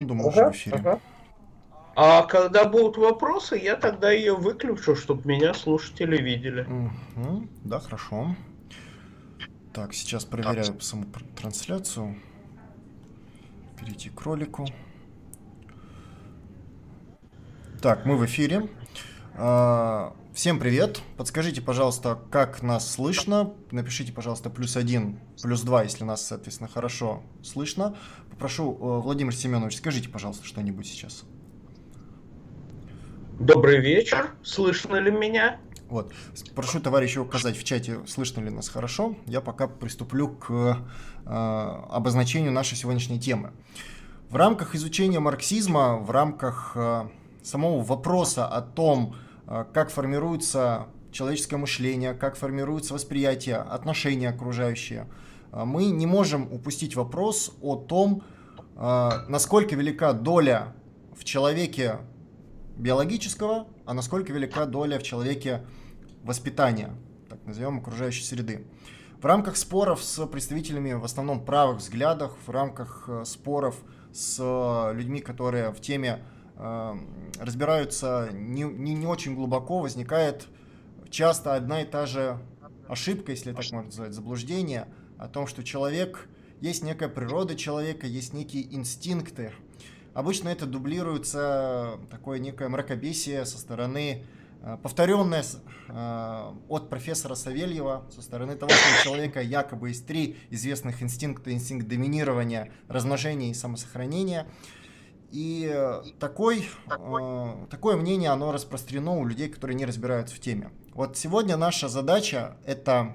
Думаю, уже в эфире. Ага. А когда будут вопросы, я тогда ее выключу, чтобы меня слушатели видели. Угу. Да, хорошо. Так, сейчас проверяю так. саму трансляцию. Перейти к ролику. Так, мы в эфире. А, всем привет. Подскажите, пожалуйста, как нас слышно. Напишите, пожалуйста, плюс один, плюс два, если нас, соответственно, хорошо слышно. Попрошу, э, Владимир Семенович, скажите, пожалуйста, что-нибудь сейчас. Добрый вечер. Слышно ли меня? Вот. Прошу товарища указать в чате, слышно ли нас хорошо. Я пока приступлю к э, обозначению нашей сегодняшней темы. В рамках изучения марксизма, в рамках э, самого вопроса о том, э, как формируется человеческое мышление, как формируется восприятие, отношения окружающие, э, мы не можем упустить вопрос о том, э, насколько велика доля в человеке биологического, а насколько велика доля в человеке воспитания, так назовем, окружающей среды. В рамках споров с представителями в основном правых взглядах, в рамках споров с людьми, которые в теме разбираются не, не, не очень глубоко, возникает часто одна и та же ошибка, если так можно назвать, заблуждение о том, что человек, есть некая природа человека, есть некие инстинкты. Обычно это дублируется такое некое мракобесие со стороны, э, повторенное э, от профессора Савельева, со стороны того, что у человека якобы есть три известных инстинкта, инстинкт доминирования, размножения и самосохранения. И такой, э, такое мнение, оно распространено у людей, которые не разбираются в теме. Вот сегодня наша задача это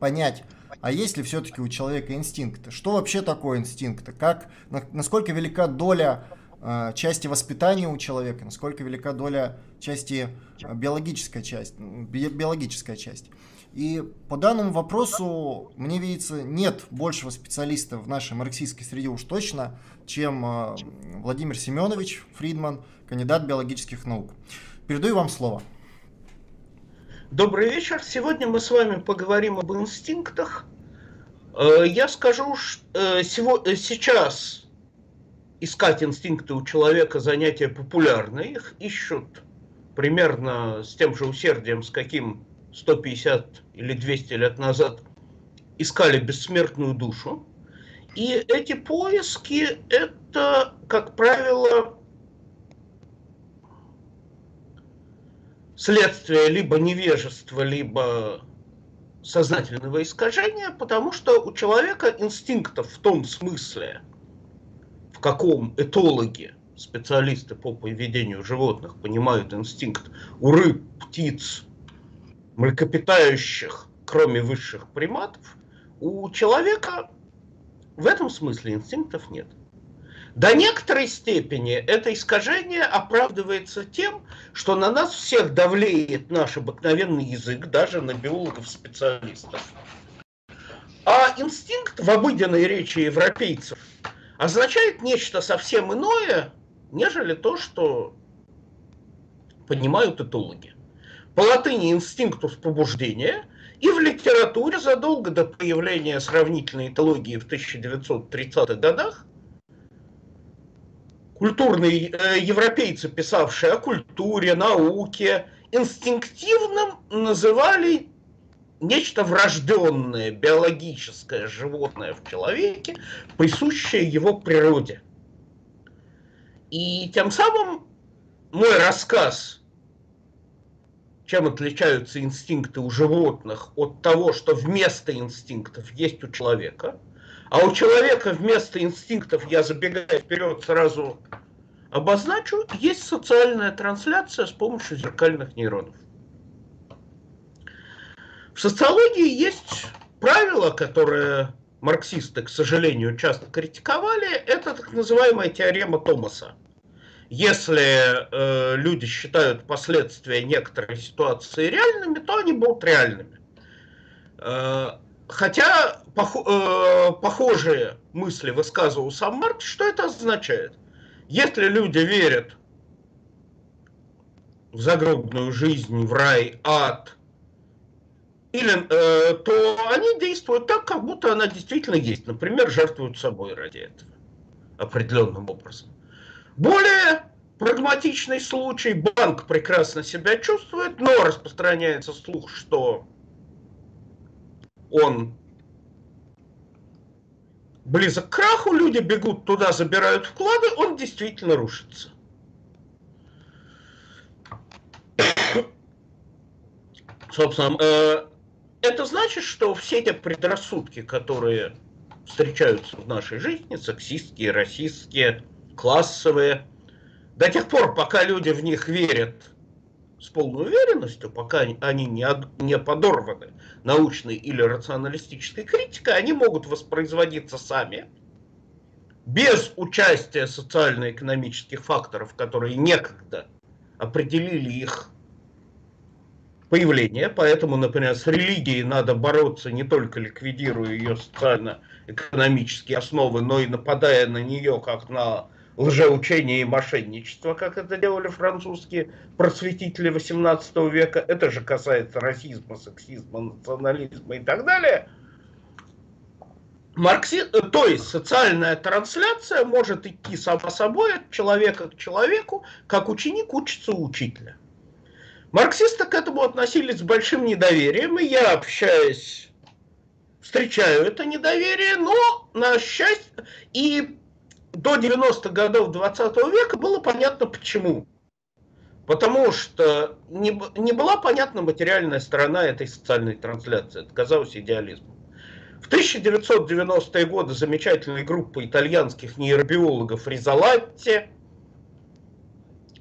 понять, а есть ли все-таки у человека инстинкты? Что вообще такое инстинкты? Как, насколько велика доля э, части воспитания у человека, насколько велика доля части э, биологическая часть, би, биологическая часть? И по данному вопросу, мне видится, нет большего специалиста в нашей марксистской среде уж точно, чем э, Владимир Семенович Фридман, кандидат биологических наук. Передаю вам слово. Добрый вечер. Сегодня мы с вами поговорим об инстинктах. Э, я скажу, что э, сейчас искать инстинкты у человека занятие популярное. Их ищут примерно с тем же усердием, с каким 150 или 200 лет назад искали бессмертную душу. И эти поиски – это, как правило, следствие либо невежества, либо сознательного искажения, потому что у человека инстинктов в том смысле, в каком этологи, специалисты по поведению животных понимают инстинкт у рыб, птиц, млекопитающих, кроме высших приматов, у человека в этом смысле инстинктов нет. До некоторой степени это искажение оправдывается тем, что на нас всех давлеет наш обыкновенный язык, даже на биологов-специалистов. А инстинкт в обыденной речи европейцев означает нечто совсем иное, нежели то, что понимают этологи по латыни инстинктус побуждения, и в литературе задолго до появления сравнительной этологии в 1930-х годах культурные э, европейцы, писавшие о культуре, науке, инстинктивным называли нечто врожденное, биологическое животное в человеке, присущее его природе. И тем самым мой рассказ чем отличаются инстинкты у животных от того, что вместо инстинктов есть у человека. А у человека вместо инстинктов, я забегая вперед, сразу обозначу, есть социальная трансляция с помощью зеркальных нейронов. В социологии есть правило, которое марксисты, к сожалению, часто критиковали, это так называемая теорема Томаса – если э, люди считают последствия некоторой ситуации реальными, то они будут реальными. Э, хотя пох, э, похожие мысли высказывал сам Маркс, что это означает? Если люди верят в загробную жизнь, в рай, ад, или, э, то они действуют так, как будто она действительно есть. Например, жертвуют собой ради этого определенным образом. Более прагматичный случай, банк прекрасно себя чувствует, но распространяется слух, что он близок к краху, люди бегут туда, забирают вклады, он действительно рушится. Собственно, э, это значит, что все те предрассудки, которые встречаются в нашей жизни, сексистские, расистские, классовые, до тех пор, пока люди в них верят с полной уверенностью, пока они не, не подорваны научной или рационалистической критикой, они могут воспроизводиться сами, без участия социально-экономических факторов, которые некогда определили их появление. Поэтому, например, с религией надо бороться не только ликвидируя ее социально-экономические основы, но и нападая на нее как на лжеучение и мошенничество, как это делали французские просветители XVIII века. Это же касается расизма, сексизма, национализма и так далее. Маркси... То есть социальная трансляция может идти сама собой от человека к человеку, как ученик учится у учителя. Марксисты к этому относились с большим недоверием, и я, общаясь, встречаю это недоверие, но на счастье, и до 90-х годов 20 века было понятно почему. Потому что не, не была понятна материальная сторона этой социальной трансляции. Это казалось идеализмом. В 1990-е годы замечательная группа итальянских нейробиологов Ризалатти,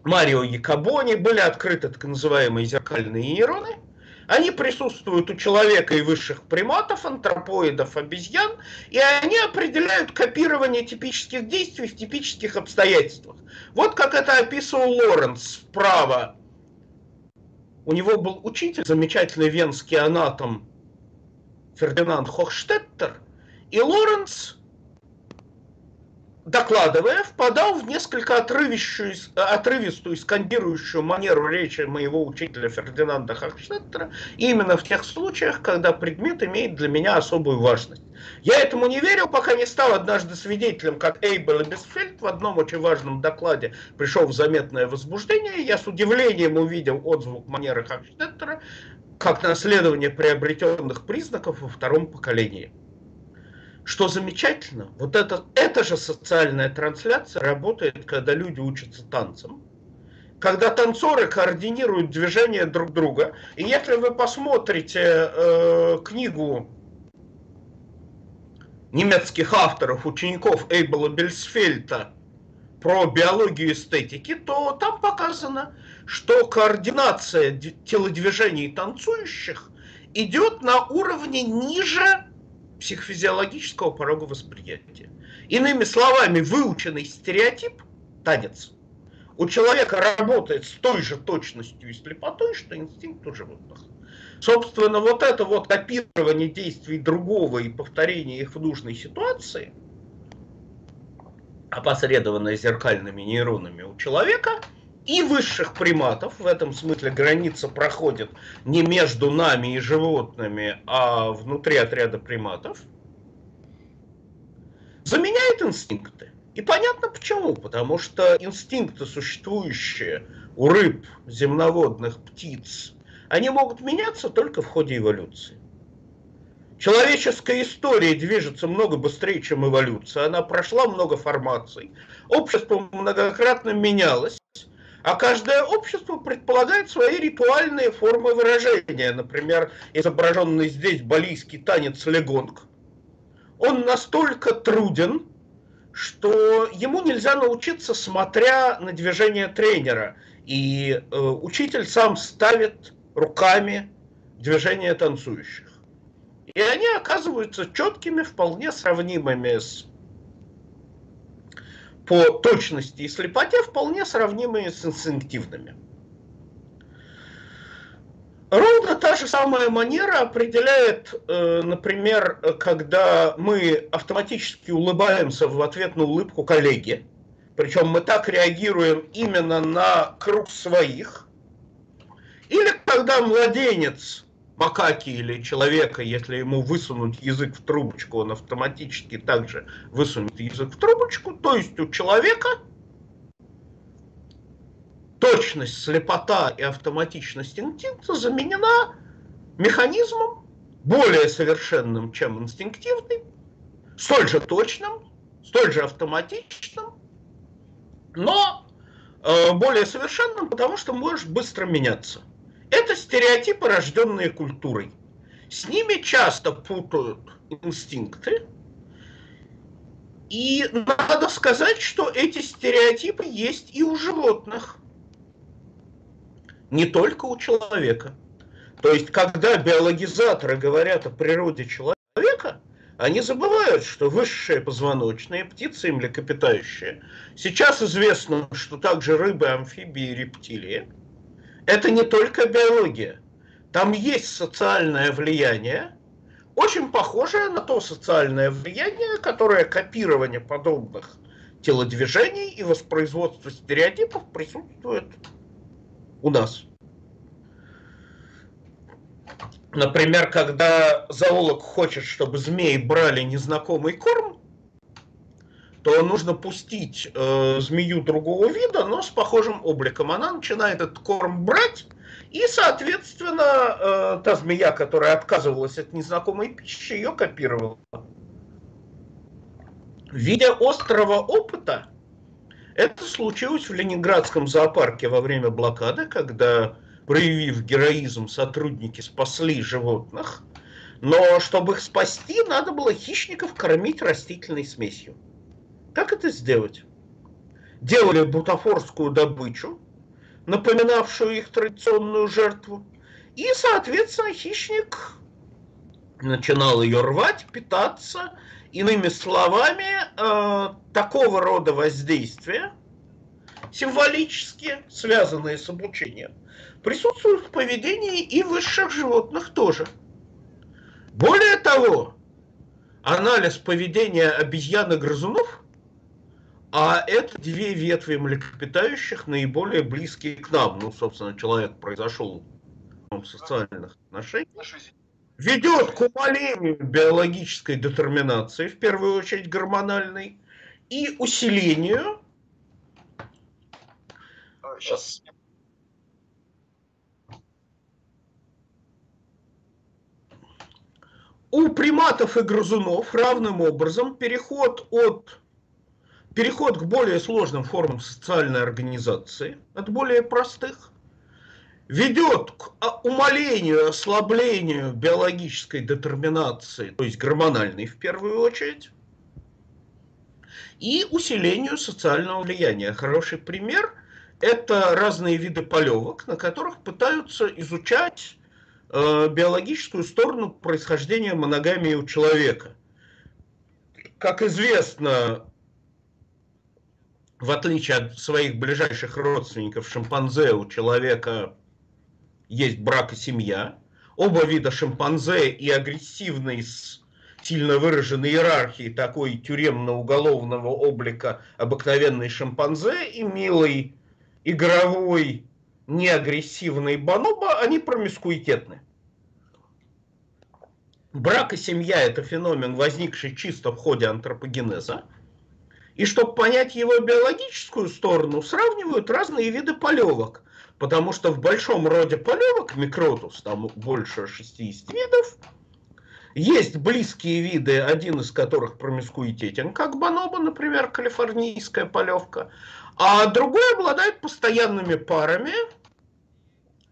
Марио Якобони были открыты так называемые зеркальные нейроны – они присутствуют у человека и высших приматов, антропоидов, обезьян, и они определяют копирование типических действий в типических обстоятельствах. Вот как это описывал Лоренц справа. У него был учитель, замечательный венский анатом Фердинанд Хохштеттер, и Лоренц докладывая, впадал в несколько отрывистую, отрывистую скандирующую манеру речи моего учителя Фердинанда Хахштеттера, именно в тех случаях, когда предмет имеет для меня особую важность. Я этому не верил, пока не стал однажды свидетелем, как Эйбел и Бесфельд в одном очень важном докладе пришел в заметное возбуждение. Я с удивлением увидел отзвук манеры Хахштеттера как наследование приобретенных признаков во втором поколении. Что замечательно, вот это, эта же социальная трансляция работает, когда люди учатся танцам, когда танцоры координируют движения друг друга. И если вы посмотрите э, книгу немецких авторов, учеников Эйбела Бельсфельта про биологию эстетики, то там показано, что координация телодвижений танцующих идет на уровне ниже психофизиологического порога восприятия. Иными словами, выученный стереотип, танец, у человека работает с той же точностью и слепотой, что инстинкт у животных. Собственно, вот это вот копирование действий другого и повторение их в нужной ситуации, опосредованное зеркальными нейронами у человека – и высших приматов, в этом смысле граница проходит не между нами и животными, а внутри отряда приматов, заменяет инстинкты. И понятно почему. Потому что инстинкты, существующие у рыб, земноводных, птиц, они могут меняться только в ходе эволюции. Человеческая история движется много быстрее, чем эволюция. Она прошла много формаций. Общество многократно менялось. А каждое общество предполагает свои ритуальные формы выражения. Например, изображенный здесь балийский танец легонг. Он настолько труден, что ему нельзя научиться, смотря на движение тренера. И э, учитель сам ставит руками движения танцующих. И они оказываются четкими, вполне сравнимыми с по точности и слепоте вполне сравнимые с инстинктивными. Ровно та же самая манера определяет, э, например, когда мы автоматически улыбаемся в ответ на улыбку коллеги, причем мы так реагируем именно на круг своих, или когда младенец макаки или человека, если ему высунуть язык в трубочку, он автоматически также высунет язык в трубочку. То есть у человека точность, слепота и автоматичность инстинкта заменена механизмом более совершенным, чем инстинктивный, столь же точным, столь же автоматичным, но э, более совершенным, потому что можешь быстро меняться. Это стереотипы, рожденные культурой. С ними часто путают инстинкты. И надо сказать, что эти стереотипы есть и у животных. Не только у человека. То есть, когда биологизаторы говорят о природе человека, они забывают, что высшие позвоночные, птицы и млекопитающие, сейчас известно, что также рыбы, амфибии рептилии, это не только биология. Там есть социальное влияние, очень похожее на то социальное влияние, которое копирование подобных телодвижений и воспроизводство стереотипов присутствует у нас. Например, когда зоолог хочет, чтобы змеи брали незнакомый корм, то нужно пустить э, змею другого вида, но с похожим обликом. Она начинает этот корм брать, и, соответственно, э, та змея, которая отказывалась от незнакомой пищи, ее копировала. Видя острого опыта, это случилось в Ленинградском зоопарке во время блокады, когда проявив героизм, сотрудники спасли животных, но чтобы их спасти, надо было хищников кормить растительной смесью. Как это сделать? Делали бутафорскую добычу, напоминавшую их традиционную жертву, и, соответственно, хищник начинал ее рвать, питаться. Иными словами, э, такого рода воздействия, символически связанные с обучением, присутствуют в поведении и высших животных тоже. Более того, анализ поведения обезьян и грызунов, а это две ветви млекопитающих, наиболее близкие к нам. Ну, собственно, человек произошел в социальных отношениях. Ведет к умалению биологической детерминации, в первую очередь гормональной, и усилению. Сейчас у приматов и грызунов равным образом переход от переход к более сложным формам социальной организации от более простых ведет к а, умалению, ослаблению биологической детерминации, то есть гормональной в первую очередь, и усилению социального влияния. Хороший пример – это разные виды полевок, на которых пытаются изучать Э, биологическую сторону происхождения моногамии у человека. Как известно, в отличие от своих ближайших родственников шимпанзе, у человека есть брак и семья. Оба вида шимпанзе и агрессивный с сильно выраженной иерархией такой тюремно-уголовного облика обыкновенный шимпанзе и милый игровой неагрессивный бонобо, они промискуитетны. Брак и семья – это феномен, возникший чисто в ходе антропогенеза. И чтобы понять его биологическую сторону, сравнивают разные виды полевок. Потому что в большом роде полевок, микротус, там больше 60 видов, есть близкие виды, один из которых промискуитетен, как бонобо, например, калифорнийская полевка, а другой обладает постоянными парами,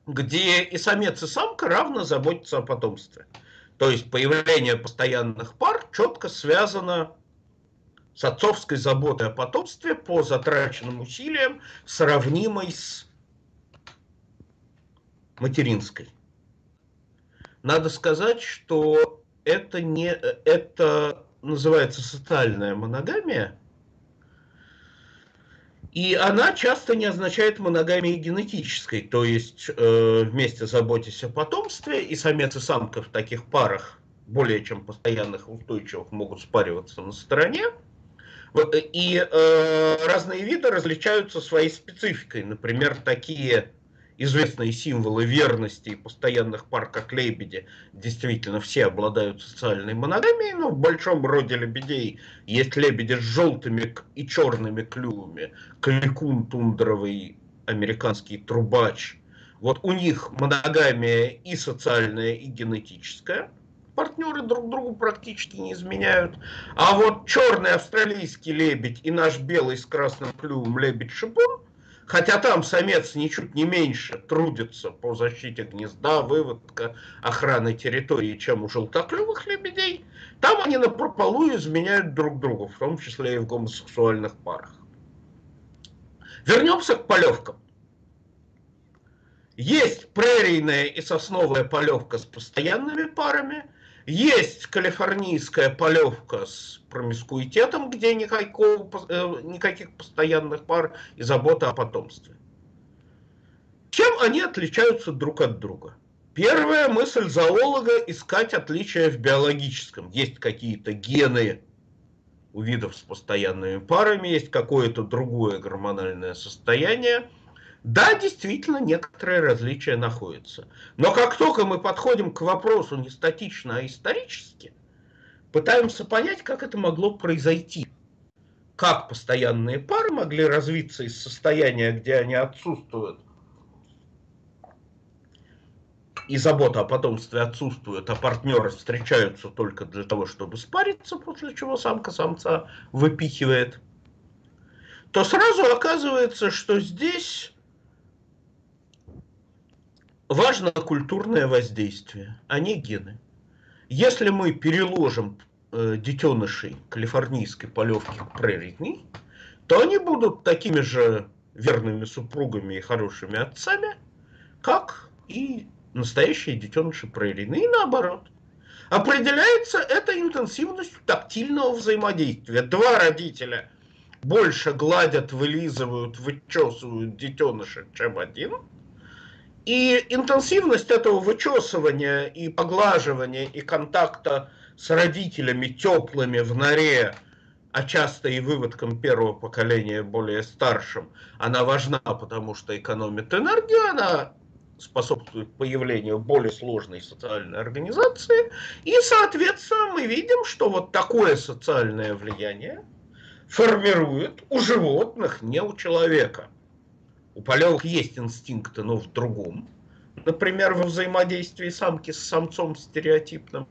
где и самец, и самка равно заботятся о потомстве. То есть появление постоянных пар четко связано с отцовской заботой о потомстве по затраченным усилиям, сравнимой с материнской. Надо сказать, что это не это называется социальная моногамия, и она часто не означает моногамии генетической, то есть э, вместе заботясь о потомстве, и самец и самка в таких парах более чем постоянных устойчивых могут спариваться на стороне. И э, разные виды различаются своей спецификой. Например, такие известные символы верности и постоянных пар, как лебеди, действительно все обладают социальной моногамией, но в большом роде лебедей есть лебеди с желтыми и черными клювами, кликун тундровый американский трубач. Вот у них моногамия и социальная, и генетическая. Партнеры друг другу практически не изменяют. А вот черный австралийский лебедь и наш белый с красным клювом лебедь-шипун Хотя там самец ничуть не меньше трудится по защите гнезда, выводка, охраны территории, чем у желтоклювых лебедей. Там они на прополу изменяют друг другу, в том числе и в гомосексуальных парах. Вернемся к полевкам. Есть прерийная и сосновая полевка с постоянными парами, есть калифорнийская полевка с промискуитетом, где никакого, э, никаких постоянных пар и забота о потомстве. Чем они отличаются друг от друга? Первая мысль зоолога – искать отличия в биологическом. Есть какие-то гены у видов с постоянными парами, есть какое-то другое гормональное состояние – да, действительно, некоторые различия находятся. Но как только мы подходим к вопросу не статично, а исторически, пытаемся понять, как это могло произойти. Как постоянные пары могли развиться из состояния, где они отсутствуют, и забота о потомстве отсутствует, а партнеры встречаются только для того, чтобы спариться, после чего самка самца выпихивает, то сразу оказывается, что здесь важно культурное воздействие, а не гены. Если мы переложим э, детенышей калифорнийской полевки к то они будут такими же верными супругами и хорошими отцами, как и настоящие детеныши прерийные, и наоборот. Определяется это интенсивностью тактильного взаимодействия. Два родителя больше гладят, вылизывают, вычесывают детеныша, чем один – и интенсивность этого вычесывания и поглаживания и контакта с родителями теплыми в норе, а часто и выводком первого поколения более старшим, она важна, потому что экономит энергию, она способствует появлению более сложной социальной организации. И, соответственно, мы видим, что вот такое социальное влияние формирует у животных, не у человека – у полевок есть инстинкты, но в другом. Например, во взаимодействии самки с самцом стереотипным.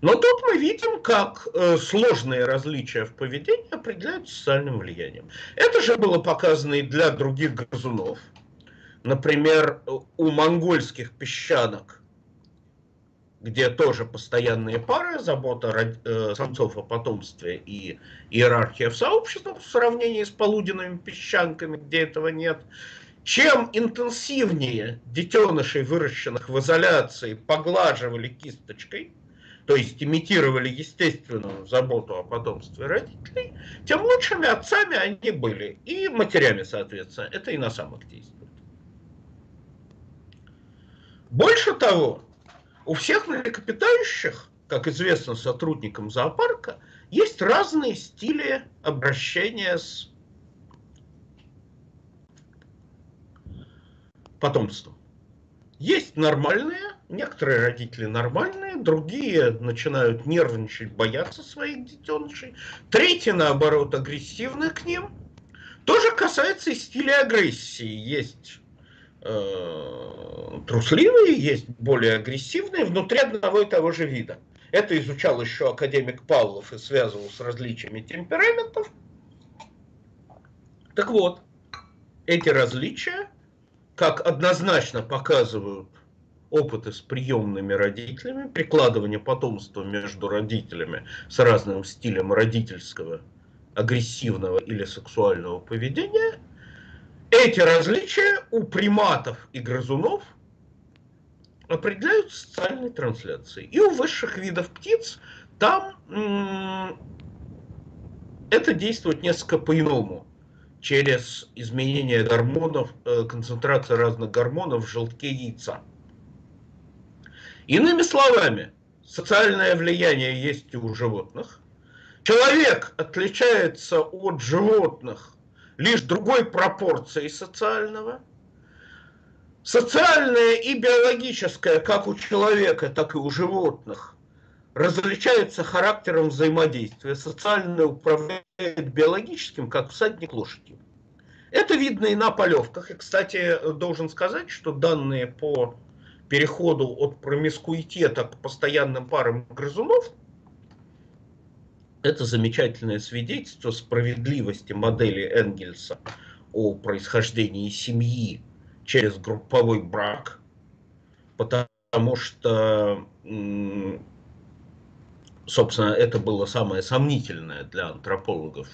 Но тут мы видим, как э, сложные различия в поведении определяют социальным влиянием. Это же было показано и для других грызунов. Например, у монгольских песчанок где тоже постоянные пары, забота э, самцов о потомстве и иерархия в сообществах в сравнении с полуденными песчанками, где этого нет. Чем интенсивнее детенышей, выращенных в изоляции, поглаживали кисточкой, то есть имитировали естественную заботу о потомстве родителей, тем лучшими отцами они были. И матерями, соответственно. Это и на самых действует. Больше того, у всех млекопитающих, как известно сотрудникам зоопарка, есть разные стили обращения с потомством. Есть нормальные, некоторые родители нормальные, другие начинают нервничать, бояться своих детенышей, третьи, наоборот, агрессивны к ним. Тоже касается и стиля агрессии. Есть э, трусливые, есть более агрессивные внутри одного и того же вида. Это изучал еще академик Павлов и связывал с различиями темпераментов. Так вот, эти различия, как однозначно показывают опыты с приемными родителями, прикладывание потомства между родителями с разным стилем родительского, агрессивного или сексуального поведения – эти различия у приматов и грызунов определяют социальной трансляцией. И у высших видов птиц там это действует несколько по-иному. Через изменение гормонов, э, концентрация разных гормонов в желтке яйца. Иными словами, социальное влияние есть и у животных. Человек отличается от животных лишь другой пропорцией социального. Социальное и биологическое, как у человека, так и у животных, различаются характером взаимодействия. Социальное управляет биологическим, как всадник лошадью. Это видно и на полевках. И, кстати, должен сказать, что данные по переходу от промискуитета к постоянным парам грызунов это замечательное свидетельство справедливости модели Энгельса о происхождении семьи через групповой брак, потому что, собственно, это было самое сомнительное для антропологов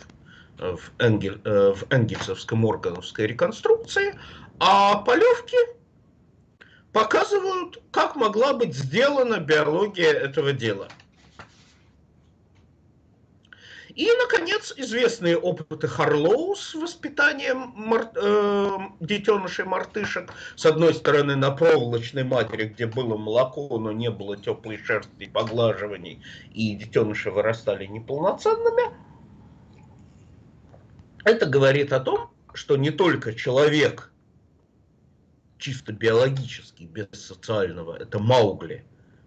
в, Энгель, э, в энгельсовской моргановской реконструкции, а полевки показывают, как могла быть сделана биология этого дела – и, наконец, известные опыты Харлоу с воспитанием мар... э, детенышей мартышек. С одной стороны, на проволочной матери, где было молоко, но не было теплой шерсти, поглаживаний, и детеныши вырастали неполноценными. Это говорит о том, что не только человек чисто биологический, без социального, это Маугли,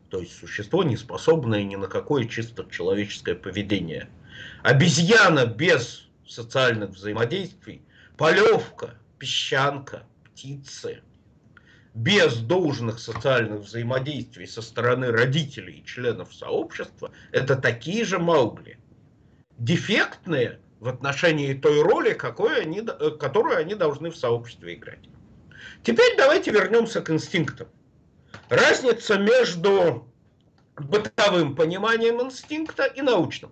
то есть существо, не способное ни на какое чисто человеческое поведение – Обезьяна без социальных взаимодействий, полевка, песчанка, птицы, без должных социальных взаимодействий со стороны родителей и членов сообщества, это такие же маугли. Дефектные в отношении той роли, какой они, которую они должны в сообществе играть. Теперь давайте вернемся к инстинктам. Разница между бытовым пониманием инстинкта и научным.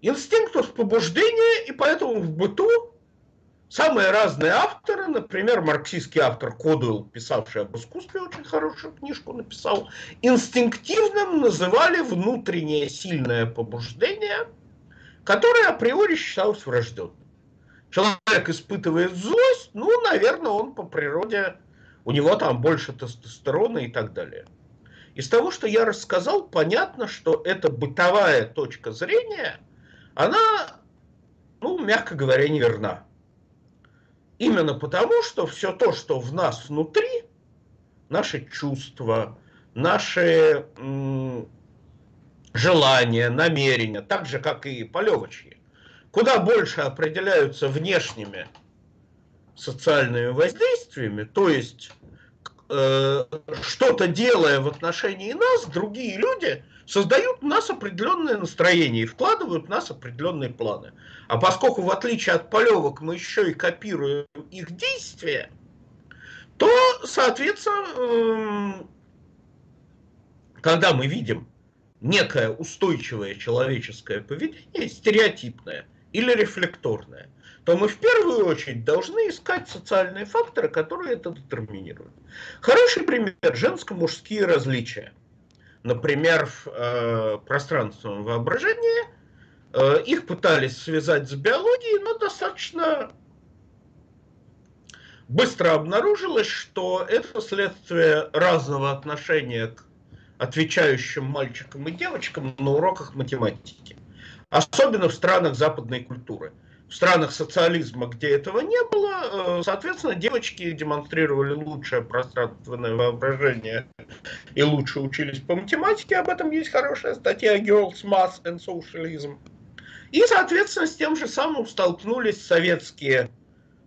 Инстинктов побуждения, и поэтому в быту самые разные авторы, например, марксистский автор Кодуэлл, писавший об искусстве, очень хорошую книжку написал, инстинктивным называли внутреннее сильное побуждение, которое априори считалось врожденным. Человек испытывает злость, ну, наверное, он по природе, у него там больше тестостерона и так далее. Из того, что я рассказал, понятно, что это бытовая точка зрения – она, ну, мягко говоря, неверна. Именно потому, что все то, что в нас внутри, наши чувства, наши желания, намерения, так же, как и полевочьи, куда больше определяются внешними социальными воздействиями, то есть э, что-то делая в отношении нас, другие люди – создают у нас определенное настроение и вкладывают в нас определенные планы. А поскольку, в отличие от полевок, мы еще и копируем их действия, то, соответственно, эм, когда мы видим некое устойчивое человеческое поведение, стереотипное или рефлекторное, то мы в первую очередь должны искать социальные факторы, которые это детерминируют. Хороший пример – женско-мужские различия – например, в э, пространственном воображении, э, их пытались связать с биологией, но достаточно быстро обнаружилось, что это следствие разного отношения к отвечающим мальчикам и девочкам на уроках математики. Особенно в странах западной культуры – в странах социализма, где этого не было, э, соответственно, девочки демонстрировали лучшее пространственное воображение и лучше учились по математике. Об этом есть хорошая статья Girls, Math and Socialism. И, соответственно, с тем же самым столкнулись советские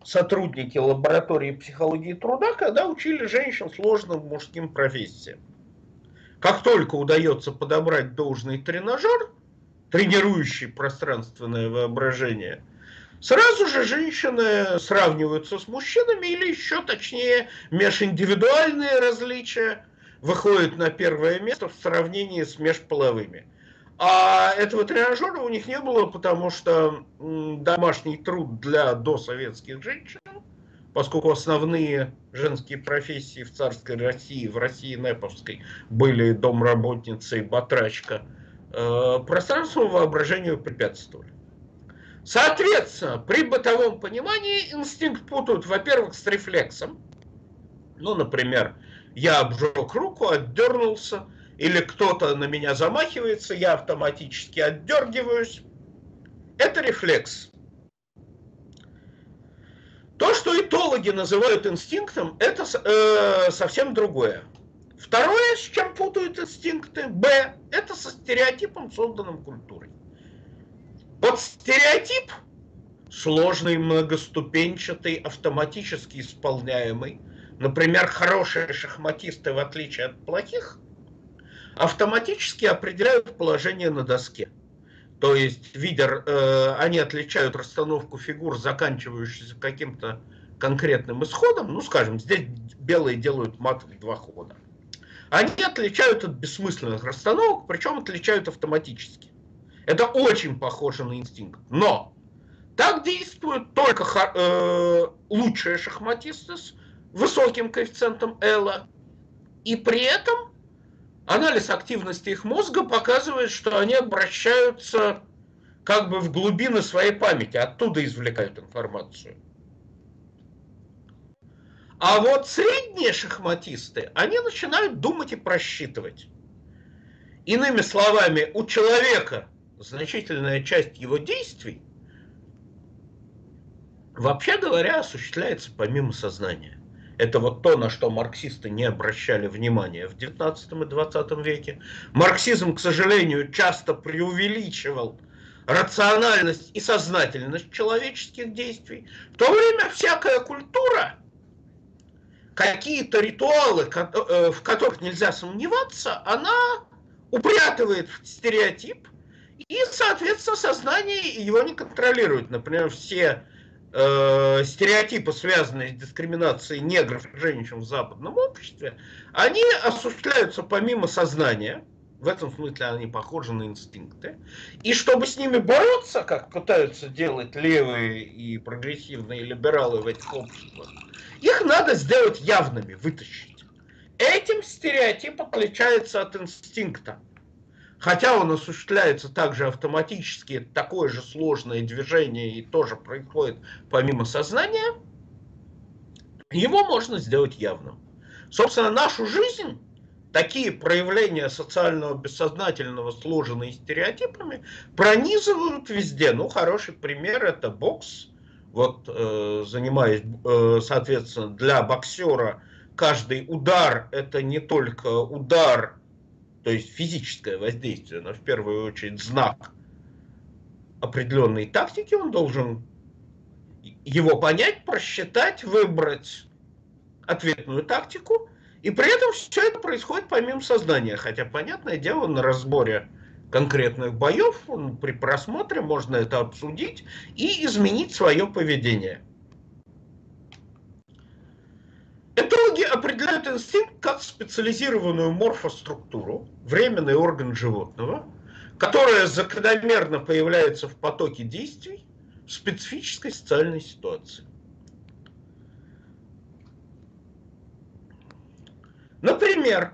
сотрудники лаборатории психологии труда, когда учили женщин сложным мужским профессиям. Как только удается подобрать должный тренажер, тренирующий пространственное воображение – Сразу же женщины сравниваются с мужчинами или еще точнее межиндивидуальные различия выходят на первое место в сравнении с межполовыми. А этого тренажера у них не было, потому что домашний труд для досоветских женщин, поскольку основные женские профессии в царской России, в России Неповской, были домработница и батрачка, э, пространственному воображению препятствовали. Соответственно, при бытовом понимании инстинкт путают, во-первых, с рефлексом. Ну, например, я обжег руку, отдернулся, или кто-то на меня замахивается, я автоматически отдергиваюсь. Это рефлекс. То, что этологи называют инстинктом, это э, совсем другое. Второе, с чем путают инстинкты, Б, это со стереотипом, созданным культурой. Вот стереотип сложный, многоступенчатый, автоматически исполняемый. Например, хорошие шахматисты, в отличие от плохих, автоматически определяют положение на доске. То есть, видя, э, они отличают расстановку фигур, заканчивающуюся каким-то конкретным исходом. Ну, скажем, здесь белые делают мат в два хода. Они отличают от бессмысленных расстановок, причем отличают автоматически. Это очень похоже на инстинкт. Но так действуют только э, лучшие шахматисты с высоким коэффициентом Элла. И при этом анализ активности их мозга показывает, что они обращаются как бы в глубины своей памяти, оттуда извлекают информацию. А вот средние шахматисты, они начинают думать и просчитывать. Иными словами, у человека значительная часть его действий, вообще говоря, осуществляется помимо сознания. Это вот то, на что марксисты не обращали внимания в XIX и XX веке. Марксизм, к сожалению, часто преувеличивал рациональность и сознательность человеческих действий. В то время всякая культура, какие-то ритуалы, э, в которых нельзя сомневаться, она упрятывает в стереотип, и, соответственно, сознание его не контролирует. Например, все э, стереотипы, связанные с дискриминацией негров и женщин в западном обществе, они осуществляются помимо сознания, в этом смысле они похожи на инстинкты. И чтобы с ними бороться, как пытаются делать левые и прогрессивные либералы в этих обществах, их надо сделать явными, вытащить. Этим стереотип отличается от инстинкта хотя он осуществляется также автоматически, такое же сложное движение и тоже происходит помимо сознания, его можно сделать явным. Собственно, нашу жизнь такие проявления социального бессознательного, сложенные стереотипами, пронизывают везде. Ну, хороший пример это бокс. Вот, э, занимаясь, э, соответственно, для боксера каждый удар это не только удар то есть физическое воздействие, но в первую очередь знак определенной тактики, он должен его понять, просчитать, выбрать ответную тактику, и при этом все это происходит помимо сознания, хотя, понятное дело, на разборе конкретных боев, при просмотре можно это обсудить и изменить свое поведение – Этологи определяют инстинкт как специализированную морфоструктуру, временный орган животного, которая закономерно появляется в потоке действий в специфической социальной ситуации. Например,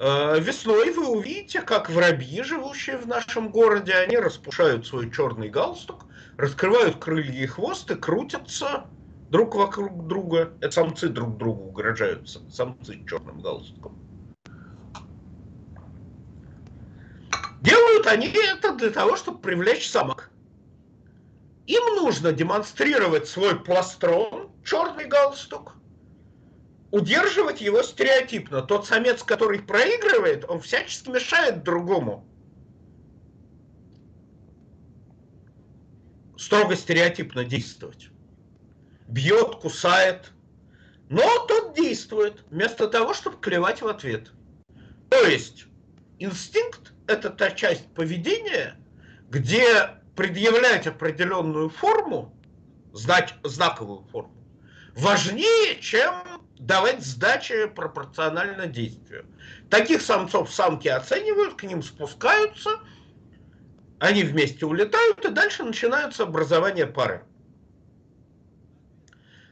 э, весной вы увидите, как воробьи, живущие в нашем городе, они распушают свой черный галстук, раскрывают крылья и хвост и крутятся друг вокруг друга, это самцы друг другу угрожают, самцы черным галстуком. Делают они это для того, чтобы привлечь самок. Им нужно демонстрировать свой пластрон, черный галстук, удерживать его стереотипно. Тот самец, который проигрывает, он всячески мешает другому. Строго стереотипно действовать бьет, кусает. Но тот действует, вместо того, чтобы клевать в ответ. То есть инстинкт – это та часть поведения, где предъявлять определенную форму, знать знаковую форму, важнее, чем давать сдачи пропорционально действию. Таких самцов самки оценивают, к ним спускаются, они вместе улетают, и дальше начинается образование пары.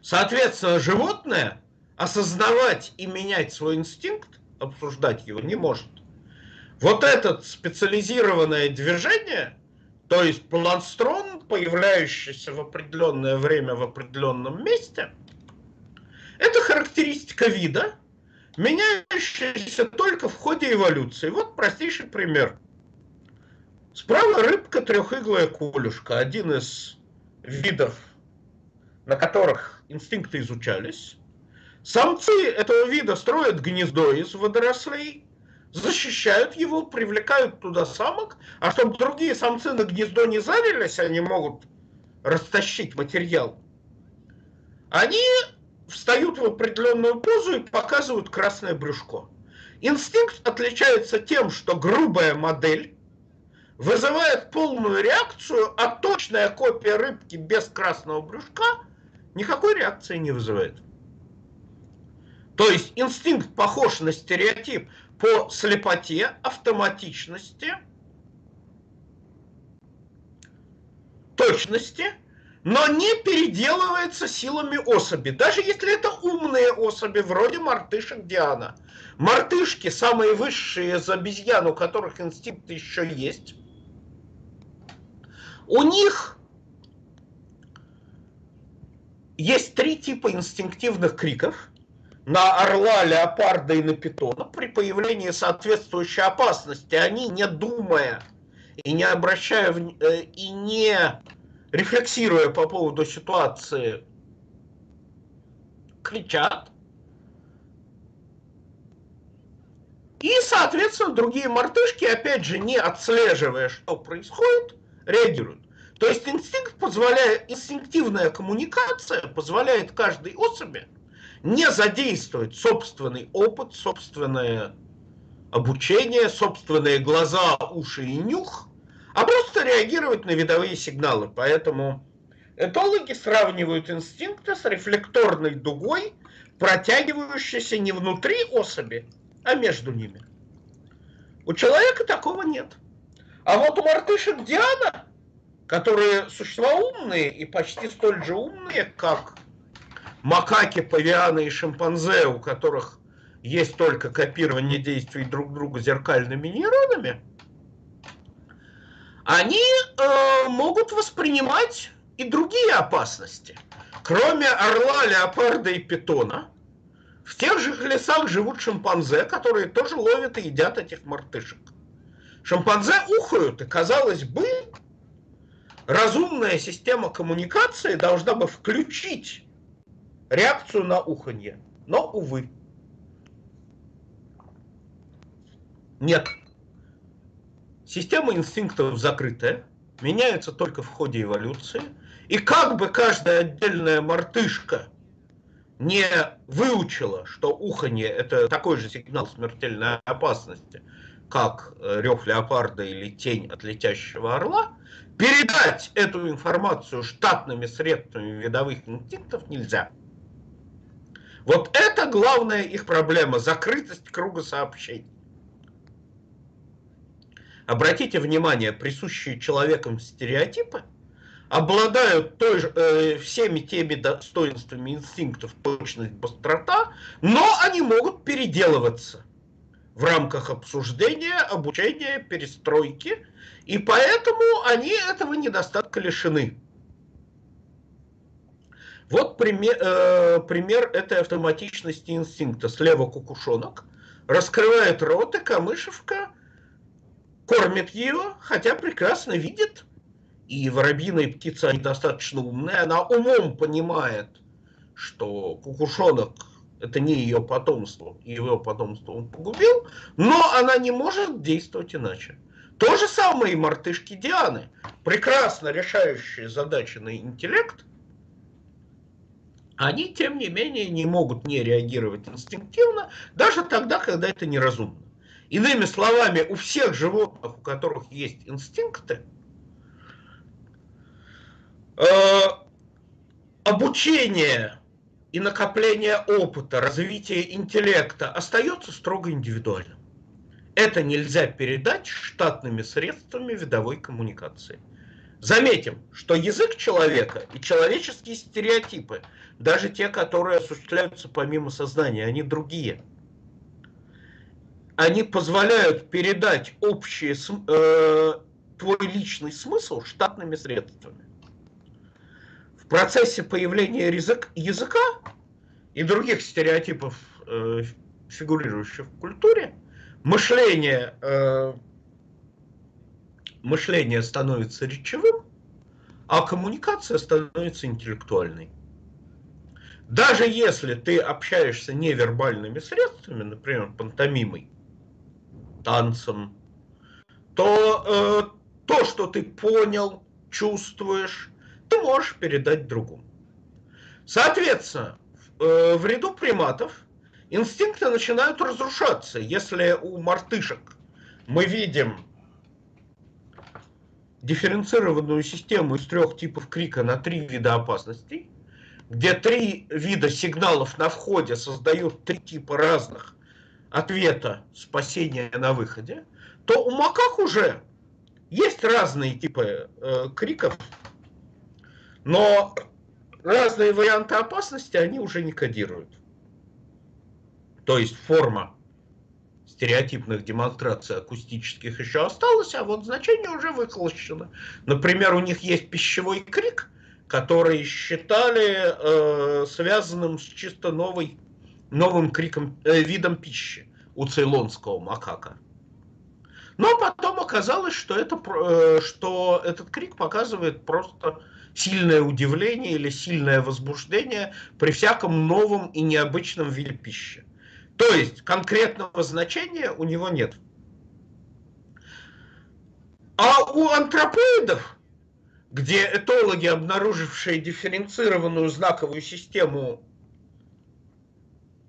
Соответственно, животное осознавать и менять свой инстинкт, обсуждать его не может. Вот это специализированное движение, то есть планстрон, появляющийся в определенное время в определенном месте, это характеристика вида, меняющаяся только в ходе эволюции. Вот простейший пример. Справа рыбка трехиглая колюшка, один из видов, на которых инстинкты изучались. Самцы этого вида строят гнездо из водорослей, защищают его, привлекают туда самок, а чтобы другие самцы на гнездо не зарились, они могут растащить материал, они встают в определенную позу и показывают красное брюшко. Инстинкт отличается тем, что грубая модель вызывает полную реакцию, а точная копия рыбки без красного брюшка никакой реакции не вызывает. То есть инстинкт похож на стереотип по слепоте, автоматичности, точности, но не переделывается силами особи. Даже если это умные особи, вроде мартышек Диана. Мартышки, самые высшие из обезьян, у которых инстинкт еще есть, у них есть три типа инстинктивных криков на орла, леопарда и на питона. При появлении соответствующей опасности они, не думая и не обращая э, и не рефлексируя по поводу ситуации, кричат. И, соответственно, другие мартышки, опять же, не отслеживая, что происходит, реагируют. То есть инстинкт позволяет, инстинктивная коммуникация позволяет каждой особи не задействовать собственный опыт, собственное обучение, собственные глаза, уши и нюх, а просто реагировать на видовые сигналы. Поэтому этологи сравнивают инстинкты с рефлекторной дугой, протягивающейся не внутри особи, а между ними. У человека такого нет. А вот у мартышек Диана которые существа умные и почти столь же умные, как макаки, павианы и шимпанзе, у которых есть только копирование действий друг друга зеркальными нейронами, они э, могут воспринимать и другие опасности. Кроме орла, леопарда и питона, в тех же лесах живут шимпанзе, которые тоже ловят и едят этих мартышек. Шимпанзе ухают, и, казалось бы, разумная система коммуникации должна бы включить реакцию на уханье. Но, увы. Нет. Система инстинктов закрытая, меняется только в ходе эволюции. И как бы каждая отдельная мартышка не выучила, что уханье это такой же сигнал смертельной опасности, как э, рев леопарда или тень от летящего орла, передать эту информацию штатными средствами видовых инстинктов нельзя. Вот это главная их проблема, закрытость круга сообщений. Обратите внимание, присущие человеком стереотипы обладают той же, э, всеми теми достоинствами инстинктов, точность, быстрота, но они могут переделываться в рамках обсуждения, обучения, перестройки – и поэтому они этого недостатка лишены. Вот пример, э, пример этой автоматичности инстинкта. Слева кукушонок раскрывает рот, и камышевка кормит ее, хотя прекрасно видит. И воробьиная птица недостаточно умная, она умом понимает, что кукушонок это не ее потомство, и его потомство он погубил, но она не может действовать иначе. То же самое и мартышки Дианы, прекрасно решающие задачи на интеллект, они, тем не менее, не могут не реагировать инстинктивно, даже тогда, когда это неразумно. Иными словами, у всех животных, у которых есть инстинкты, э, обучение и накопление опыта, развитие интеллекта остается строго индивидуальным. Это нельзя передать штатными средствами видовой коммуникации. Заметим, что язык человека и человеческие стереотипы, даже те, которые осуществляются помимо сознания, они другие. Они позволяют передать общий, э, твой личный смысл штатными средствами. В процессе появления язык, языка и других стереотипов, э, фигурирующих в культуре, мышление, э, мышление становится речевым, а коммуникация становится интеллектуальной. Даже если ты общаешься невербальными средствами, например, пантомимой, танцем, то э, то, что ты понял, чувствуешь, ты можешь передать другому. Соответственно, в э, ряду приматов инстинкты начинают разрушаться. Если у мартышек мы видим дифференцированную систему из трех типов крика на три вида опасностей, где три вида сигналов на входе создают три типа разных ответа спасения на выходе, то у макак уже есть разные типы э, криков, но разные варианты опасности они уже не кодируют. То есть форма стереотипных демонстраций акустических еще осталась, а вот значение уже выхолощено. Например, у них есть пищевой крик, который считали э, связанным с чисто новой, новым криком, э, видом пищи у цейлонского макака. Но потом оказалось, что, это, э, что этот крик показывает просто сильное удивление или сильное возбуждение при всяком новом и необычном виде пищи. То есть конкретного значения у него нет. А у антропоидов, где этологи, обнаружившие дифференцированную знаковую систему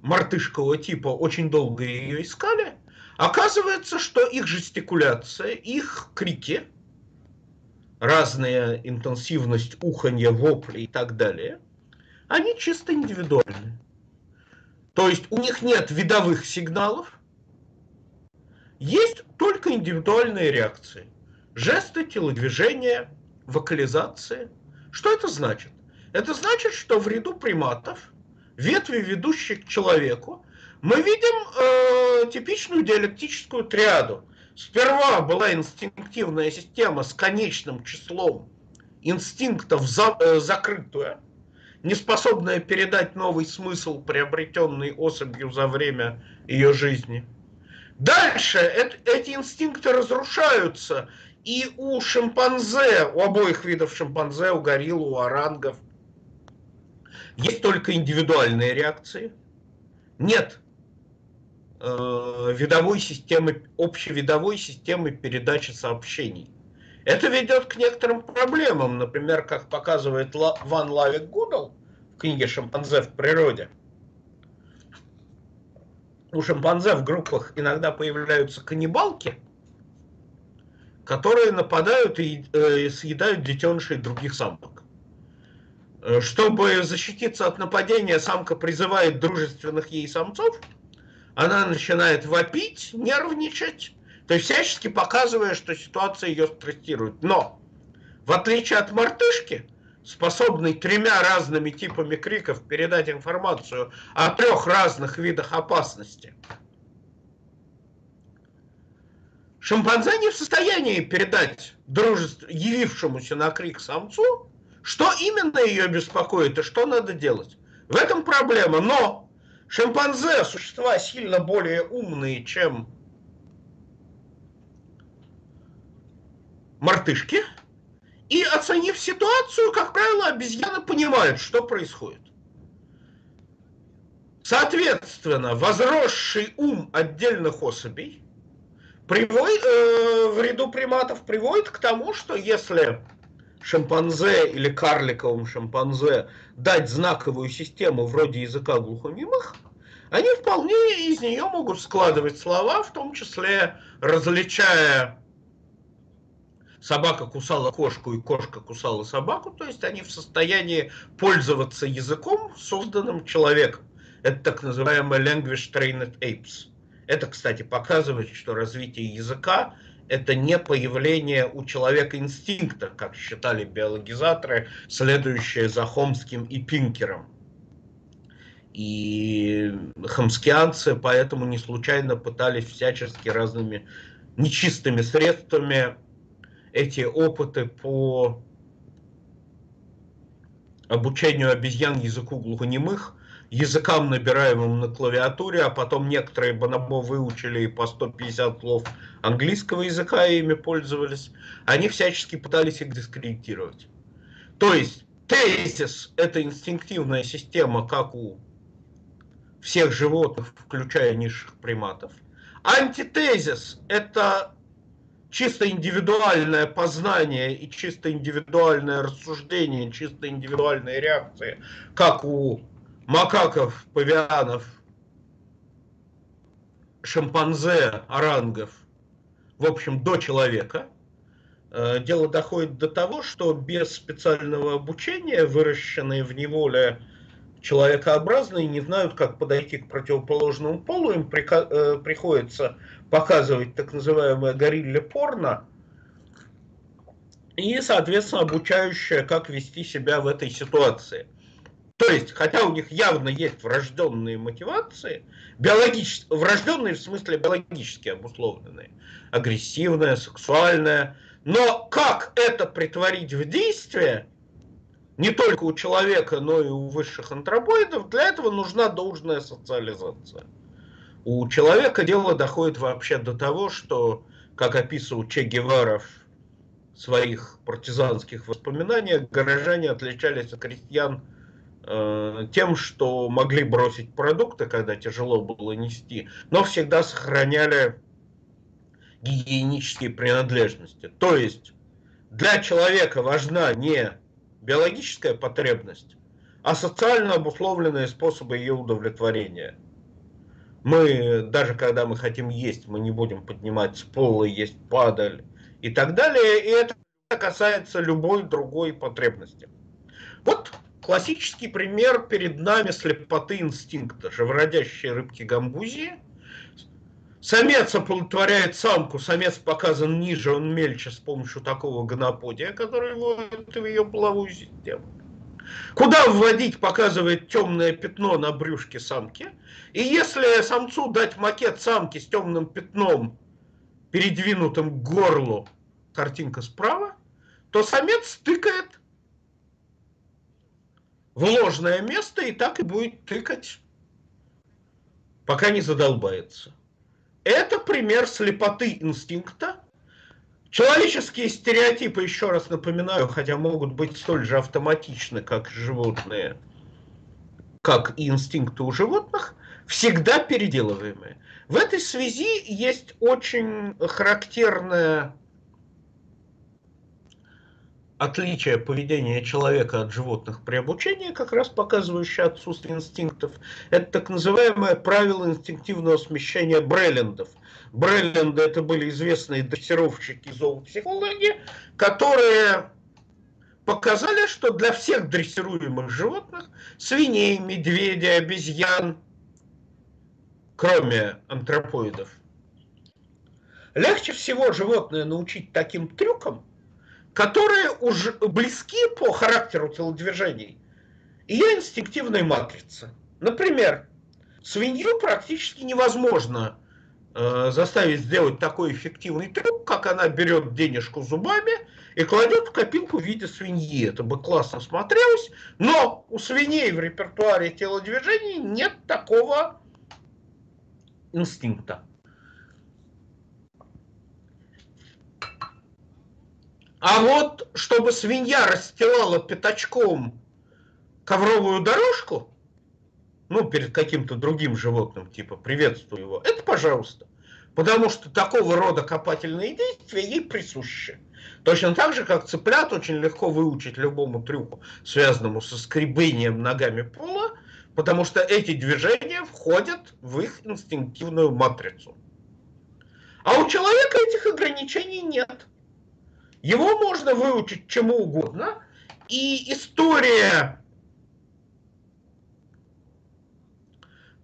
мартышкового типа, очень долго ее искали, оказывается, что их жестикуляция, их крики, разная интенсивность уханья, вопли и так далее, они чисто индивидуальны. То есть у них нет видовых сигналов, есть только индивидуальные реакции. Жесты, телодвижения, вокализация. Что это значит? Это значит, что в ряду приматов, ветви, ведущих к человеку, мы видим э, типичную диалектическую триаду. Сперва была инстинктивная система с конечным числом инстинктов за, э, закрытая, не способная передать новый смысл, приобретенный особью за время ее жизни. Дальше эти инстинкты разрушаются, и у шимпанзе, у обоих видов шимпанзе, у горилл, у орангов, есть только индивидуальные реакции. Нет э, видовой системы, общевидовой системы передачи сообщений. Это ведет к некоторым проблемам, например, как показывает Ван Лавик-Гудолл книге «Шимпанзе в природе». У шимпанзе в группах иногда появляются каннибалки, которые нападают и э, съедают детенышей других самок. Э, чтобы защититься от нападения, самка призывает дружественных ей самцов, она начинает вопить, нервничать, то есть всячески показывая, что ситуация ее стрессирует. Но, в отличие от мартышки, способной тремя разными типами криков передать информацию о трех разных видах опасности, шимпанзе не в состоянии передать дружеству, явившемуся на крик самцу, что именно ее беспокоит и что надо делать. В этом проблема. Но шимпанзе – существа сильно более умные, чем мартышки, и оценив ситуацию, как правило, обезьяны понимают, что происходит. Соответственно, возросший ум отдельных особей приводит, э, в ряду приматов приводит к тому, что если шимпанзе или карликовым шимпанзе дать знаковую систему вроде языка глухонемых, они вполне из нее могут складывать слова, в том числе различая собака кусала кошку и кошка кусала собаку, то есть они в состоянии пользоваться языком, созданным человеком. Это так называемый language trained apes. Это, кстати, показывает, что развитие языка – это не появление у человека инстинкта, как считали биологизаторы, следующие за Хомским и Пинкером. И хомскианцы поэтому не случайно пытались всячески разными нечистыми средствами эти опыты по обучению обезьян языку глухонемых, языкам, набираемым на клавиатуре, а потом некоторые бонобо выучили по 150 слов английского языка и ими пользовались, они всячески пытались их дискредитировать. То есть тезис – это инстинктивная система, как у всех животных, включая низших приматов. Антитезис – это чисто индивидуальное познание и чисто индивидуальное рассуждение, чисто индивидуальные реакции, как у макаков, павианов, шимпанзе, орангов, в общем, до человека, э, дело доходит до того, что без специального обучения выращенные в неволе человекообразные не знают, как подойти к противоположному полу, им э, приходится показывать так называемое горилле порно, и, соответственно, обучающее, как вести себя в этой ситуации. То есть, хотя у них явно есть врожденные мотивации, биологические, врожденные в смысле биологически обусловленные, агрессивная, сексуальная, но как это притворить в действие, не только у человека, но и у высших антропоидов, для этого нужна должная социализация. У человека дело доходит вообще до того, что, как описывал Че Гевара в своих партизанских воспоминаниях, горожане отличались от крестьян э, тем, что могли бросить продукты, когда тяжело было нести, но всегда сохраняли гигиенические принадлежности. То есть для человека важна не биологическая потребность, а социально обусловленные способы ее удовлетворения. Мы, даже когда мы хотим есть, мы не будем поднимать с пола, есть падаль и так далее. И это касается любой другой потребности. Вот классический пример перед нами слепоты инстинкта. Живородящие рыбки гамбузии. Самец оплодотворяет самку, самец показан ниже, он мельче с помощью такого гоноподия, который вводит в ее половую систему. Куда вводить, показывает темное пятно на брюшке самки. И если самцу дать макет самки с темным пятном, передвинутым к горлу, картинка справа, то самец стыкает в ложное место и так и будет тыкать, пока не задолбается. Это пример слепоты инстинкта. Человеческие стереотипы, еще раз напоминаю, хотя могут быть столь же автоматичны, как животные, как и инстинкты у животных, всегда переделываемые. В этой связи есть очень характерная отличие поведения человека от животных при обучении, как раз показывающее отсутствие инстинктов, это так называемое правило инстинктивного смещения Бреллендов. Брелленды это были известные дрессировщики, зоопсихологи, которые показали, что для всех дрессируемых животных, свиней, медведей, обезьян, кроме антропоидов, легче всего животное научить таким трюкам, которые уже близки по характеру телодвижений ее инстинктивной матрицы. Например, свинью практически невозможно заставить сделать такой эффективный трюк, как она берет денежку зубами и кладет в копилку в виде свиньи. Это бы классно смотрелось, но у свиней в репертуаре телодвижений нет такого инстинкта. А вот чтобы свинья расстилала пятачком ковровую дорожку, ну, перед каким-то другим животным, типа, приветствую его, это пожалуйста. Потому что такого рода копательные действия ей присущи. Точно так же, как цыплят очень легко выучить любому трюку, связанному со скреблением ногами пола, потому что эти движения входят в их инстинктивную матрицу. А у человека этих ограничений нет. Его можно выучить чему угодно. И история,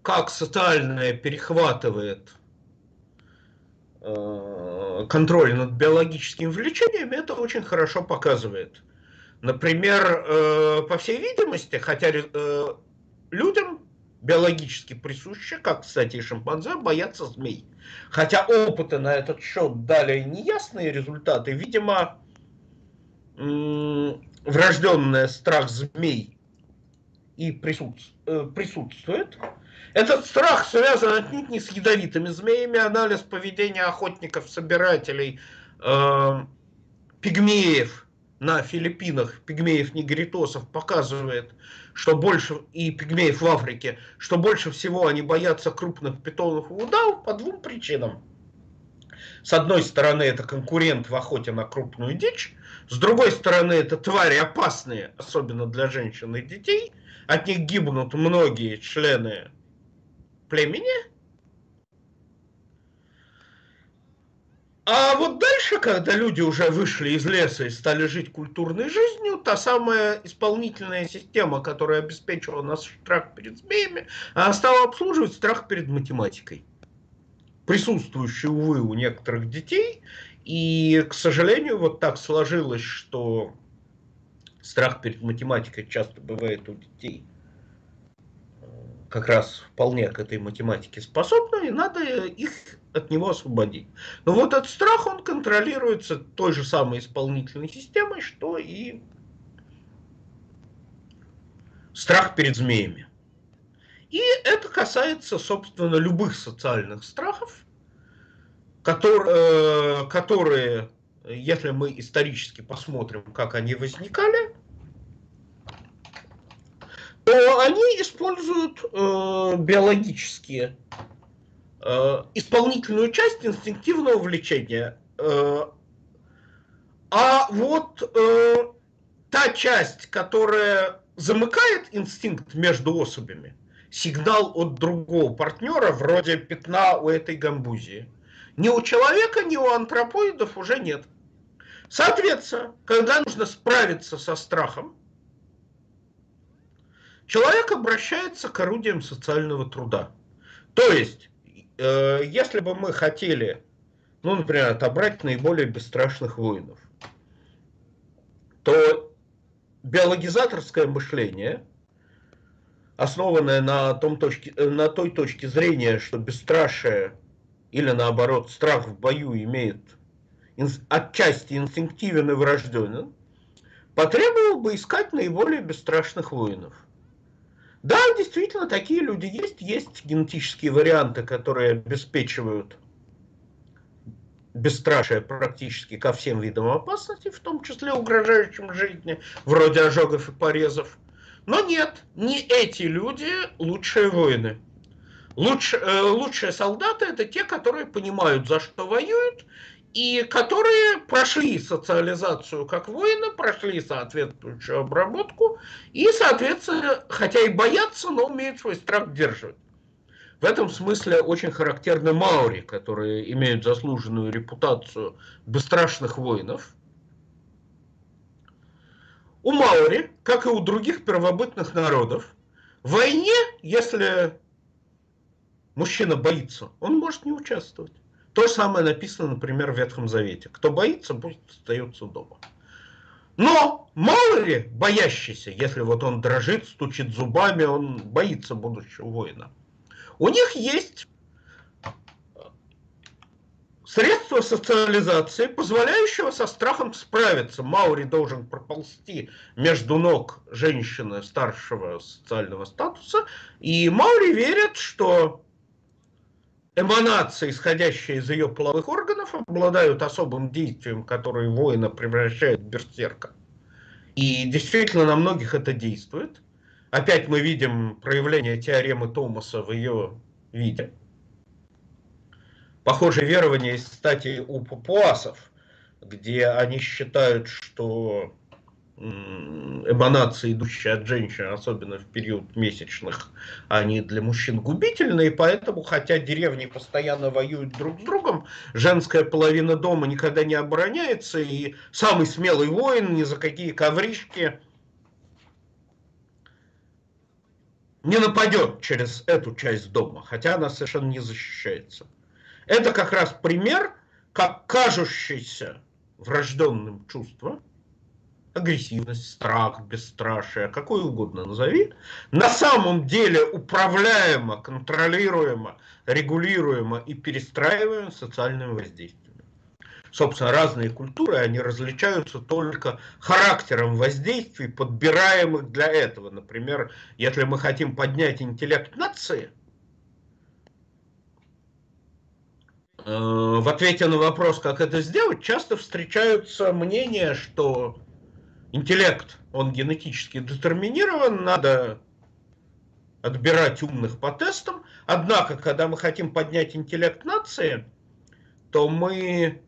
как социальное перехватывает контроль над биологическими влечениями, это очень хорошо показывает. Например, э, по всей видимости, хотя э, людям биологически присуще, как, кстати, и шимпанзе, боятся змей. Хотя опыты на этот счет дали неясные результаты, видимо, врожденный страх змей и э, присутствует. Этот страх связан отнюдь не с ядовитыми змеями. Анализ поведения охотников-собирателей э, пигмеев на Филиппинах, пигмеев-негритосов, показывает, что больше, и пигмеев в Африке, что больше всего они боятся крупных питонов и удав по двум причинам. С одной стороны, это конкурент в охоте на крупную дичь, с другой стороны, это твари опасные, особенно для женщин и детей. От них гибнут многие члены племени. А вот дальше, когда люди уже вышли из леса и стали жить культурной жизнью, та самая исполнительная система, которая обеспечивала нас страх перед змеями, она стала обслуживать страх перед математикой, присутствующий, увы, у некоторых детей. И, к сожалению, вот так сложилось, что страх перед математикой часто бывает у детей как раз вполне к этой математике способны, и надо их от него освободить. Но вот этот страх, он контролируется той же самой исполнительной системой, что и страх перед змеями. И это касается, собственно, любых социальных страхов, которые, которые если мы исторически посмотрим, как они возникали, то они используют э, биологические э, исполнительную часть инстинктивного влечения. Э, а вот э, та часть, которая замыкает инстинкт между особями, сигнал от другого партнера, вроде пятна у этой гамбузии, ни у человека, ни у антропоидов уже нет. Соответственно, когда нужно справиться со страхом, человек обращается к орудиям социального труда. То есть, э, если бы мы хотели, ну, например, отобрать наиболее бесстрашных воинов, то биологизаторское мышление, основанное на, том точке, э, на той точке зрения, что бесстрашие или наоборот страх в бою имеет отчасти инстинктивен и врожденен, потребовал бы искать наиболее бесстрашных воинов. Да, действительно, такие люди есть. Есть генетические варианты, которые обеспечивают бесстрашие практически ко всем видам опасности, в том числе угрожающим жизни, вроде ожогов и порезов. Но нет, не эти люди лучшие воины. Лучше, э, лучшие солдаты это те, которые понимают, за что воюют, и которые прошли социализацию как воины, прошли соответствующую обработку, и, соответственно, хотя и боятся, но умеют свой страх держать. В этом смысле очень характерны маури, которые имеют заслуженную репутацию бесстрашных воинов. У маури, как и у других первобытных народов, в войне, если мужчина боится, он может не участвовать. То же самое написано, например, в Ветхом Завете. Кто боится, пусть остается дома. Но мало ли боящийся, если вот он дрожит, стучит зубами, он боится будущего воина. У них есть средства социализации, позволяющего со страхом справиться. Маури должен проползти между ног женщины старшего социального статуса, и Маури верят, что эманации, исходящие из ее половых органов, обладают особым действием, которое воина превращает в берсерка. И действительно на многих это действует. Опять мы видим проявление теоремы Томаса в ее виде. Похожее верование есть, кстати, у папуасов, где они считают, что эманации, идущие от женщин, особенно в период месячных, они для мужчин губительны, и поэтому, хотя деревни постоянно воюют друг с другом, женская половина дома никогда не обороняется, и самый смелый воин ни за какие ковришки не нападет через эту часть дома, хотя она совершенно не защищается. Это как раз пример, как кажущееся врожденным чувство – агрессивность, страх, бесстрашие, какое угодно назови, на самом деле управляемо, контролируемо, регулируемо и перестраиваемо социальным воздействием. Собственно, разные культуры, они различаются только характером воздействий, подбираемых для этого. Например, если мы хотим поднять интеллект нации, э, в ответе на вопрос, как это сделать, часто встречаются мнения, что интеллект, он генетически детерминирован, надо отбирать умных по тестам. Однако, когда мы хотим поднять интеллект нации, то мы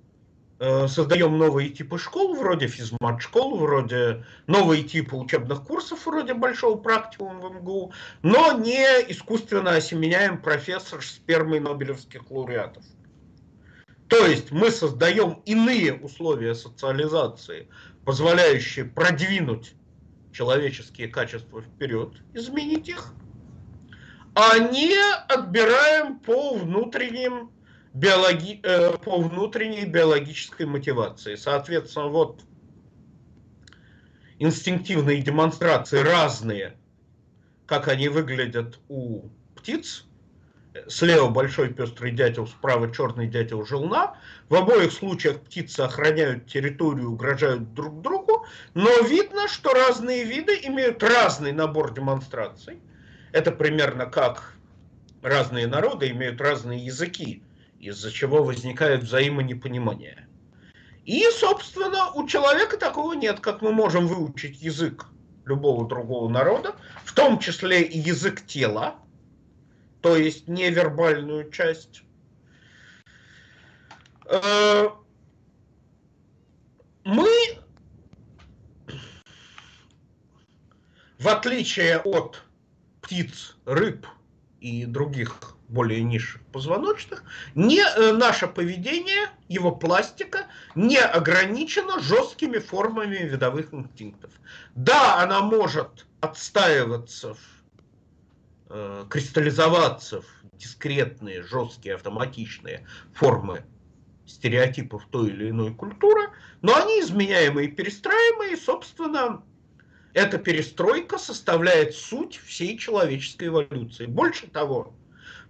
э, создаем новые типы школ, вроде физмат-школ, вроде новые типы учебных курсов, вроде большого практикума в МГУ, но не искусственно осеменяем профессор спермой нобелевских лауреатов. То есть мы создаем иные условия социализации, позволяющие продвинуть человеческие качества вперед, изменить их, а не отбираем по внутренним биологи... э, по внутренней биологической мотивации. Соответственно, вот инстинктивные демонстрации разные, как они выглядят у птиц. Слева большой пестрый дятел, справа черный дятел желна. В обоих случаях птицы охраняют территорию, угрожают друг другу, но видно, что разные виды имеют разный набор демонстраций. Это примерно как разные народы имеют разные языки из-за чего возникает взаимонепонимание. И, собственно, у человека такого нет, как мы можем выучить язык любого другого народа, в том числе и язык тела, то есть невербальную часть. Э, мы, в отличие от птиц, рыб и других более низших позвоночных, не, э, наше поведение, его пластика, не ограничена жесткими формами видовых инстинктов. Да, она может отстаиваться, э, кристаллизоваться в дискретные, жесткие, автоматичные формы стереотипов той или иной культуры, но они изменяемые и перестраиваемые, и, собственно, эта перестройка составляет суть всей человеческой эволюции. Больше того,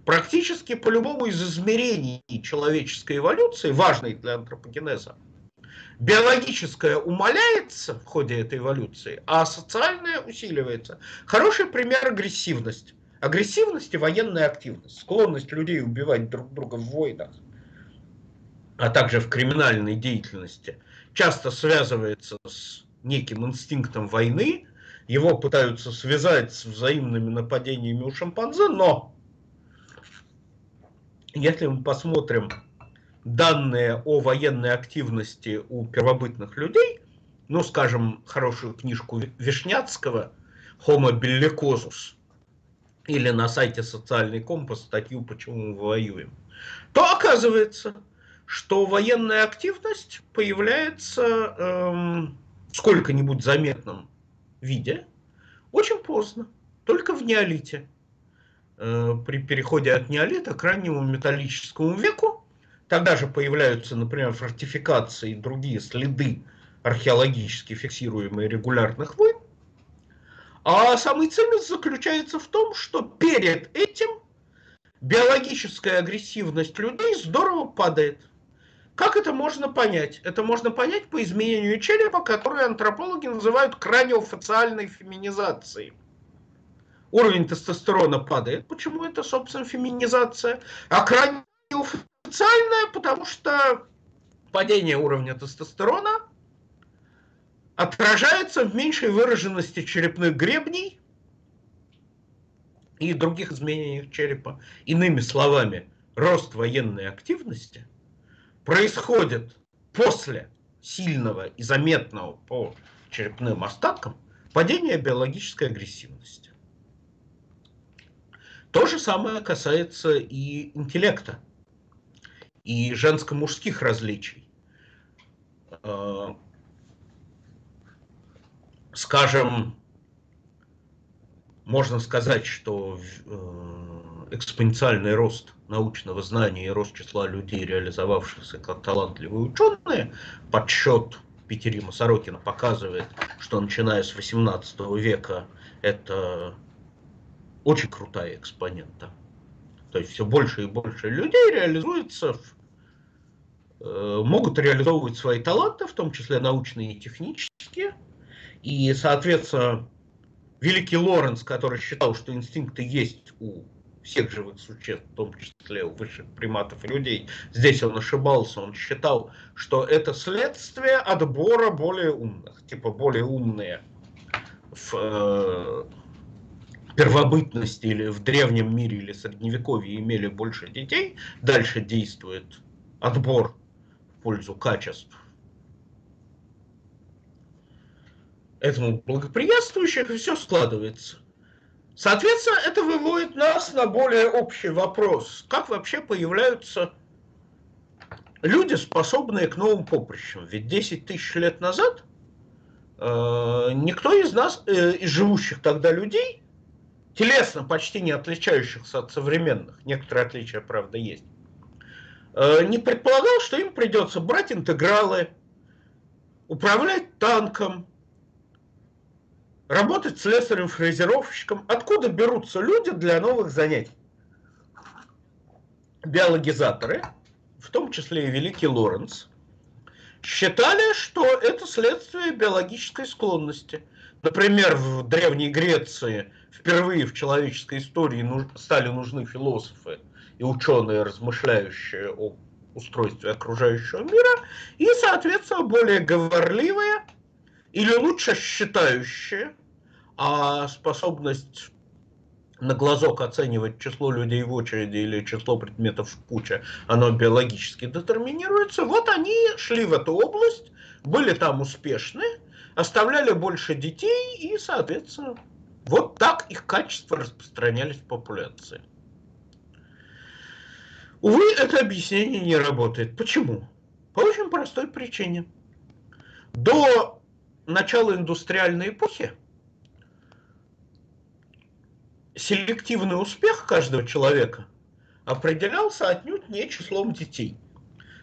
практически по любому из измерений человеческой эволюции, важной для антропогенеза, биологическое умаляется в ходе этой эволюции, а социальное усиливается. Хороший пример агрессивность. Агрессивность и военная активность, склонность людей убивать друг друга в войнах, а также в криминальной деятельности, часто связывается с неким инстинктом войны, его пытаются связать с взаимными нападениями у шимпанзе, но если мы посмотрим данные о военной активности у первобытных людей, ну, скажем, хорошую книжку Вишняцкого «Homo bellicosus» или на сайте «Социальный компас» статью «Почему мы воюем», то оказывается, что военная активность появляется эм, сколько-нибудь заметном виде очень поздно, только в неолите. Э, при переходе от неолита к раннему металлическому веку. Тогда же появляются, например, фортификации и другие следы археологически фиксируемые регулярных войн. А самый цимис заключается в том, что перед этим биологическая агрессивность людей здорово падает. Как это можно понять? Это можно понять по изменению черепа, которое антропологи называют краниофациальной феминизацией уровень тестостерона падает. Почему это, собственно, феминизация? А крайне официальная, потому что падение уровня тестостерона отражается в меньшей выраженности черепных гребней и других изменениях черепа. Иными словами, рост военной активности происходит после сильного и заметного по черепным остаткам падения биологической агрессивности. То же самое касается и интеллекта, и женско-мужских различий. Скажем, можно сказать, что э, экспоненциальный рост научного знания и рост числа людей, реализовавшихся как талантливые ученые, подсчет Петерима Сорокина показывает, что начиная с 18 века это очень крутая экспонента. То есть все больше и больше людей реализуется, э, могут реализовывать свои таланты, в том числе научные и технические. И, соответственно, великий Лоренс, который считал, что инстинкты есть у всех живых существ, в том числе у высших приматов и людей. Здесь он ошибался, он считал, что это следствие отбора более умных, типа более умные в э, первобытности или в древнем мире или средневековье имели больше детей, дальше действует отбор в пользу качеств этому благоприятствующих, и все складывается. Соответственно, это выводит нас на более общий вопрос. Как вообще появляются люди, способные к новым поприщам? Ведь 10 тысяч лет назад э, никто из нас, э, из живущих тогда людей, телесно почти не отличающихся от современных, некоторые отличия, правда, есть, э, не предполагал, что им придется брать интегралы, управлять танком, работать слесарем-фрезеровщиком. Откуда берутся люди для новых занятий? Биологизаторы, в том числе и великий Лоренц, считали, что это следствие биологической склонности. Например, в Древней Греции впервые в человеческой истории стали нужны философы и ученые, размышляющие о устройстве окружающего мира, и, соответственно, более говорливые или лучше считающие, а способность на глазок оценивать число людей в очереди или число предметов в куче, оно биологически детерминируется. Вот они шли в эту область, были там успешны, оставляли больше детей и, соответственно, вот так их качества распространялись в популяции. Увы, это объяснение не работает. Почему? По очень простой причине. До начала индустриальной эпохи селективный успех каждого человека определялся отнюдь не числом детей.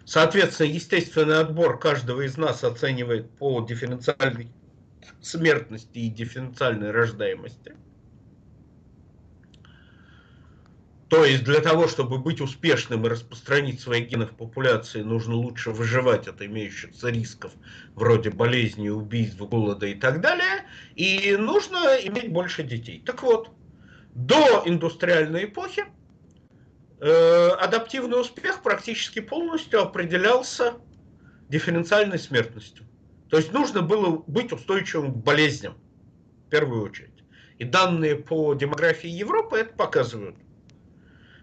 Соответственно, естественный отбор каждого из нас оценивает по дифференциальной смертности и дифференциальной рождаемости. То есть для того, чтобы быть успешным и распространить свои гены в популяции, нужно лучше выживать от имеющихся рисков, вроде болезней, убийств, голода и так далее. И нужно иметь больше детей. Так вот, до индустриальной эпохи э, адаптивный успех практически полностью определялся дифференциальной смертностью. То есть нужно было быть устойчивым к болезням, в первую очередь. И данные по демографии Европы это показывают.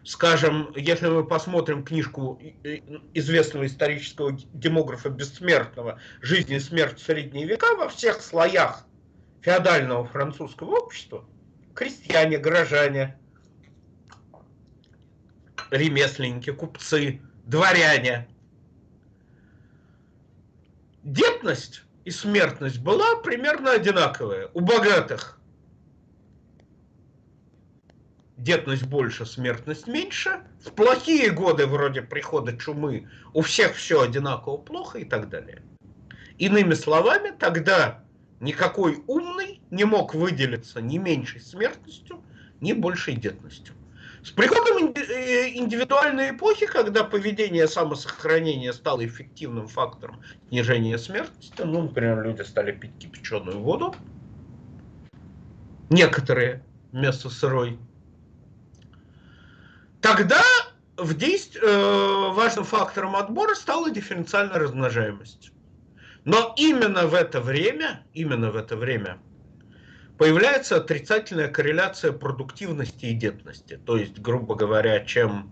Скажем, если мы посмотрим книжку известного исторического демографа бессмертного «Жизнь и смерть в средние века» во всех слоях феодального французского общества, крестьяне, горожане, ремесленники, купцы, дворяне, детность и смертность была примерно одинаковая. У богатых детность больше, смертность меньше. В плохие годы, вроде прихода чумы, у всех все одинаково плохо и так далее. Иными словами, тогда никакой умный не мог выделиться ни меньшей смертностью, ни большей детностью. С приходом э, индивидуальной эпохи, когда поведение самосохранения стало эффективным фактором снижения смертности, ну, например, люди стали пить кипяченую воду, некоторые вместо сырой, Тогда в действ... э, важным фактором отбора стала дифференциальная размножаемость. Но именно в это время, именно в это время появляется отрицательная корреляция продуктивности и детности. То есть, грубо говоря, чем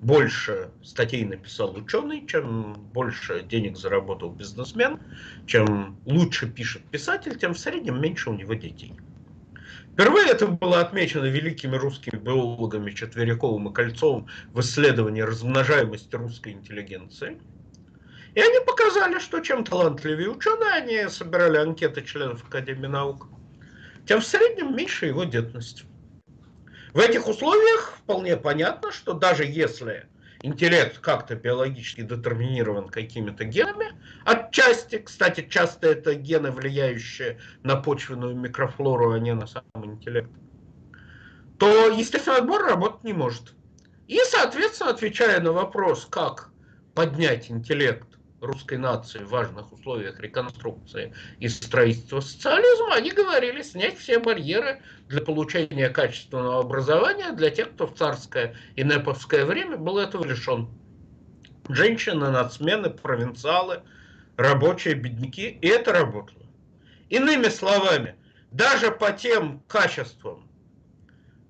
больше статей написал ученый, чем больше денег заработал бизнесмен, чем лучше пишет писатель, тем в среднем меньше у него детей. Впервые это было отмечено великими русскими биологами Четверяковым и Кольцовым в исследовании размножаемости русской интеллигенции. И они показали, что чем талантливее ученые, они собирали анкеты членов Академии наук, тем в среднем меньше его детность. В этих условиях вполне понятно, что даже если интеллект как-то биологически детерминирован какими-то генами, отчасти, кстати, часто это гены, влияющие на почвенную микрофлору, а не на сам интеллект, то естественный отбор работать не может. И, соответственно, отвечая на вопрос, как поднять интеллект русской нации в важных условиях реконструкции и строительства социализма, они говорили снять все барьеры для получения качественного образования для тех, кто в царское и неповское время был этого лишен. Женщины, нацмены, провинциалы, рабочие, бедняки, и это работало. Иными словами, даже по тем качествам,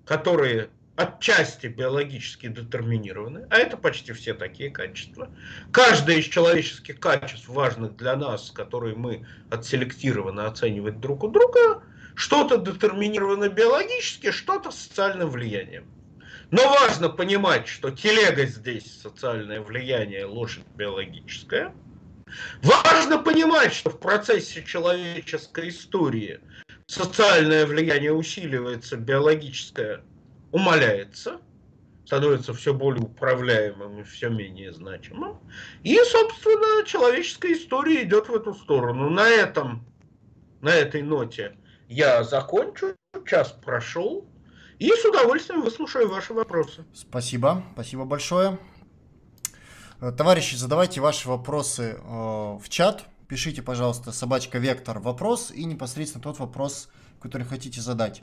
которые отчасти биологически детерминированы, а это почти все такие качества. Каждое из человеческих качеств, важных для нас, которые мы отселектированы оценивать друг у друга, что-то детерминировано биологически, что-то социальным влиянием. Но важно понимать, что телега здесь социальное влияние, лошадь биологическая. Важно понимать, что в процессе человеческой истории социальное влияние усиливается, биологическое умаляется, становится все более управляемым и все менее значимым. И, собственно, человеческая история идет в эту сторону. На этом, на этой ноте я закончу. Час прошел. И с удовольствием выслушаю ваши вопросы. Спасибо, спасибо большое. Товарищи, задавайте ваши вопросы э, в чат. Пишите, пожалуйста, собачка Вектор вопрос и непосредственно тот вопрос, который хотите задать.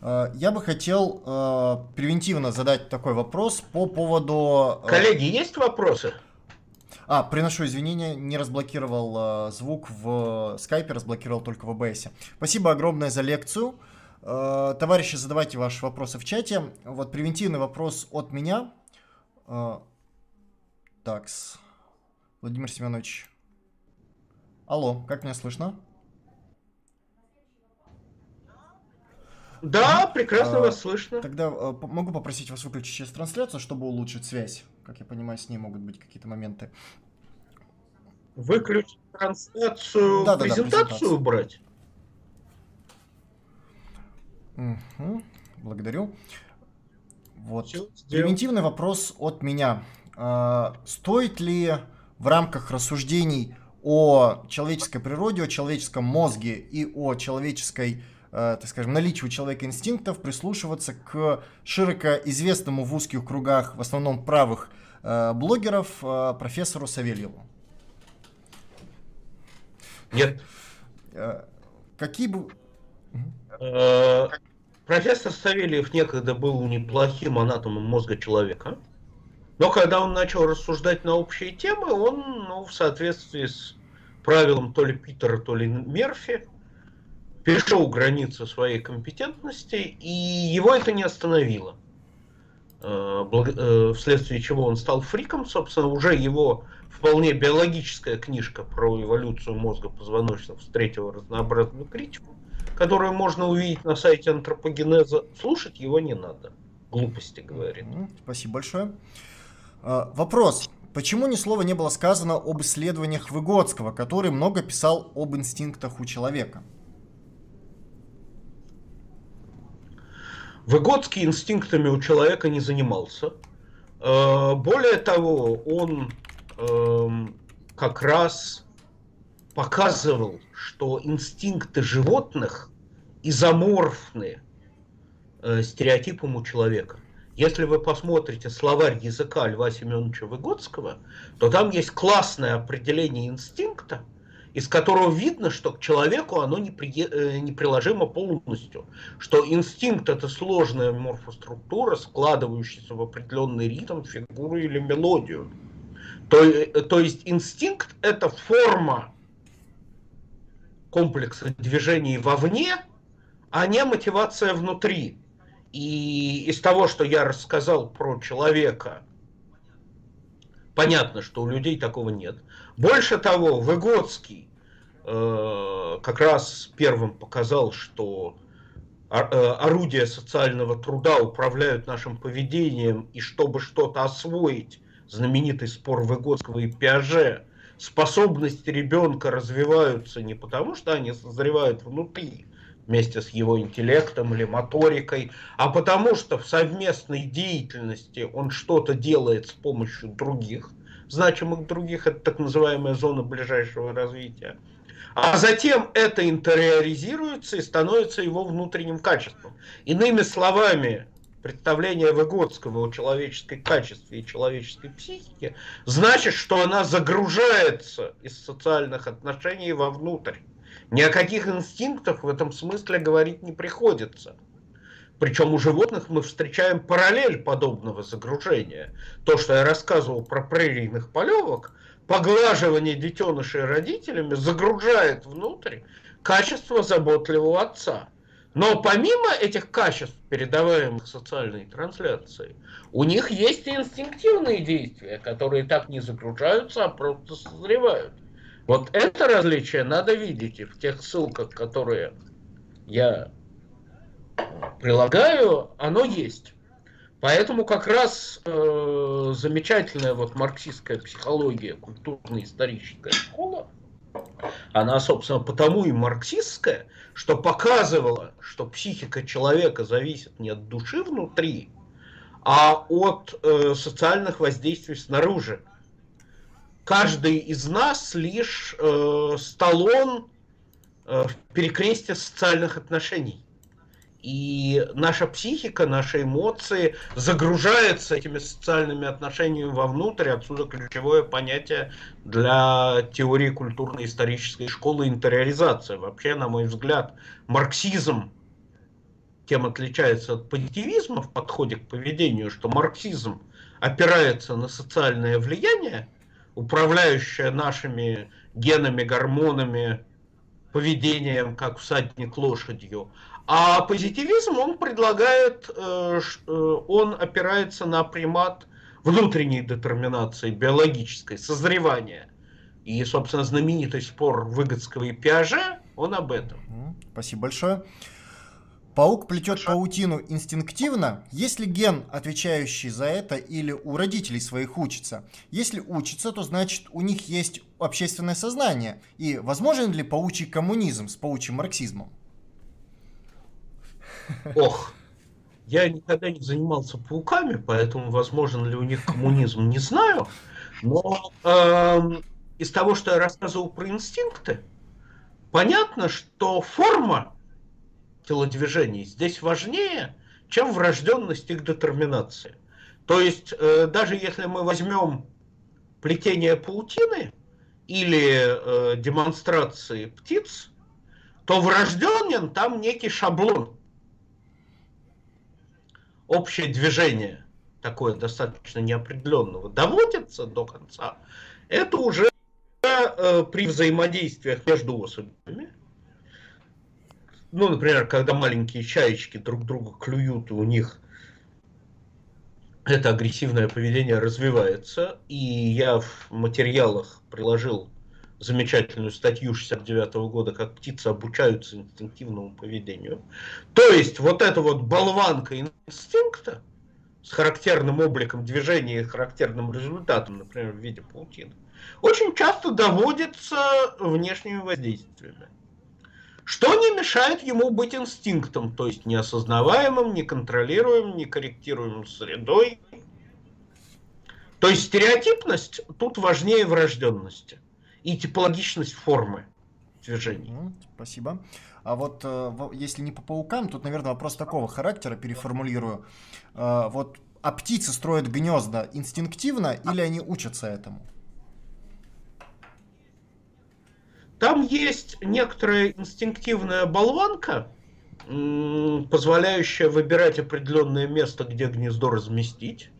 Э, я бы хотел э, превентивно задать такой вопрос по поводу... Э, Коллеги, есть вопросы? А, приношу извинения, не разблокировал э, звук в скайпе, разблокировал только в ОБС. Спасибо огромное за лекцию. Э, товарищи, задавайте ваши вопросы в чате. Вот превентивный вопрос от меня. Э, такс. Владимир Семенович. Алло, как меня слышно? Да, прекрасно а, вас слышно. Тогда а, могу попросить вас выключить сейчас трансляцию, чтобы улучшить связь. Как я понимаю, с ней могут быть какие-то моменты. Выключить трансляцию, да, презентацию, да, презентацию убрать? Угу, благодарю. Вот. Превентивный вопрос от меня. А, стоит ли в рамках рассуждений о человеческой природе, о человеческом мозге и о человеческой так скажем, наличию у человека инстинктов, прислушиваться к широко известному в узких кругах, в основном правых э, блогеров, э, профессору Савельеву? Нет. Какие бы... Профессор Савельев некогда был неплохим анатомом мозга человека. Но когда он начал рассуждать на общие темы, он, ну, в соответствии с правилом то ли Питера, то ли Мерфи, перешел границу своей компетентности, и его это не остановило. Э, э, вследствие чего он стал фриком, собственно, уже его вполне биологическая книжка про эволюцию мозга позвоночных встретила разнообразную критику, которую можно увидеть на сайте антропогенеза. Слушать его не надо. Глупости говорит. Спасибо большое. А, вопрос. Почему ни слова не было сказано об исследованиях Выгодского, который много писал об инстинктах у человека? Выгодский инстинктами у человека не занимался. Э, более того, он эм, как раз показывал, что инстинкты животных изоморфны э, стереотипом у человека. Если вы посмотрите словарь языка Льва Семеновича Выгодского, то там есть классное определение инстинкта – из которого видно, что к человеку оно не э, неприложимо полностью, что инстинкт это сложная морфоструктура, складывающаяся в определенный ритм, фигуру или мелодию. То, э, то есть инстинкт это форма комплекса движений вовне, а не мотивация внутри. И из того, что я рассказал про человека, понятно, что у людей такого нет. Больше того, Выгодский э, как раз первым показал, что э, орудия социального труда управляют нашим поведением, и чтобы что-то освоить, знаменитый спор Выгодского и Пиаже, способности ребенка развиваются не потому, что они созревают внутри, вместе с его интеллектом или моторикой, а потому что в совместной деятельности он что-то делает с помощью других, значимых других, это так называемая зона ближайшего развития. А затем это интериоризируется и становится его внутренним качеством. Иными словами, представление Выгодского о человеческой качестве и человеческой психике значит, что она загружается из социальных отношений вовнутрь. Ни о каких инстинктах в этом смысле говорить не приходится. Причем у животных мы встречаем параллель подобного загружения. То, что я рассказывал про прерийных полевок, поглаживание детенышей родителями загружает внутрь качество заботливого отца. Но помимо этих качеств, передаваемых социальной трансляцией, у них есть и инстинктивные действия, которые так не загружаются, а просто созревают. Вот это различие надо видеть и в тех ссылках, которые я прилагаю, оно есть. Поэтому как раз э, замечательная вот марксистская психология, культурно-историческая школа, она, собственно, потому и марксистская, что показывала, что психика человека зависит не от души внутри, а от э, социальных воздействий снаружи. Каждый из нас лишь э, сталон э, в перекрестие социальных отношений. И наша психика, наши эмоции загружаются этими социальными отношениями вовнутрь. Отсюда ключевое понятие для теории культурно-исторической школы интериоризация. Вообще, на мой взгляд, марксизм тем отличается от позитивизма в подходе к поведению, что марксизм опирается на социальное влияние, управляющее нашими генами, гормонами, поведением, как всадник лошадью, а позитивизм, он предлагает, э, э, он опирается на примат внутренней детерминации, биологической, созревания. И, собственно, знаменитый спор Выгодского и Пиаже, он об этом. Спасибо большое. Паук плетет паутину инстинктивно, если ген, отвечающий за это, или у родителей своих учится. Если учится, то значит у них есть общественное сознание. И возможен ли паучий коммунизм с паучьим марксизмом? Ох, я никогда не занимался пауками, поэтому возможен ли у них коммунизм, не знаю. Но э, из того, что я рассказывал про инстинкты, понятно, что форма телодвижений здесь важнее, чем врожденность их детерминации. То есть, э, даже если мы возьмем плетение паутины или э, демонстрации птиц, то врожденен там некий шаблон общее движение такое достаточно неопределенного доводится до конца, это уже э, при взаимодействиях между особями. Ну, например, когда маленькие чаечки друг друга клюют, и у них это агрессивное поведение развивается. И я в материалах приложил замечательную статью 69 года, как птицы обучаются инстинктивному поведению. То есть вот эта вот болванка инстинкта с характерным обликом движения и характерным результатом, например, в виде паутины, очень часто доводится внешними воздействиями. Что не мешает ему быть инстинктом, то есть неосознаваемым, неконтролируемым, некорректируемым средой. То есть стереотипность тут важнее врожденности и типологичность формы движений. Спасибо. А вот э, если не по паукам, тут, наверное, вопрос такого характера, переформулирую. Э, вот, а птицы строят гнезда инстинктивно или они учатся этому? Там есть некоторая инстинктивная болванка, позволяющая выбирать определенное место, где гнездо разместить,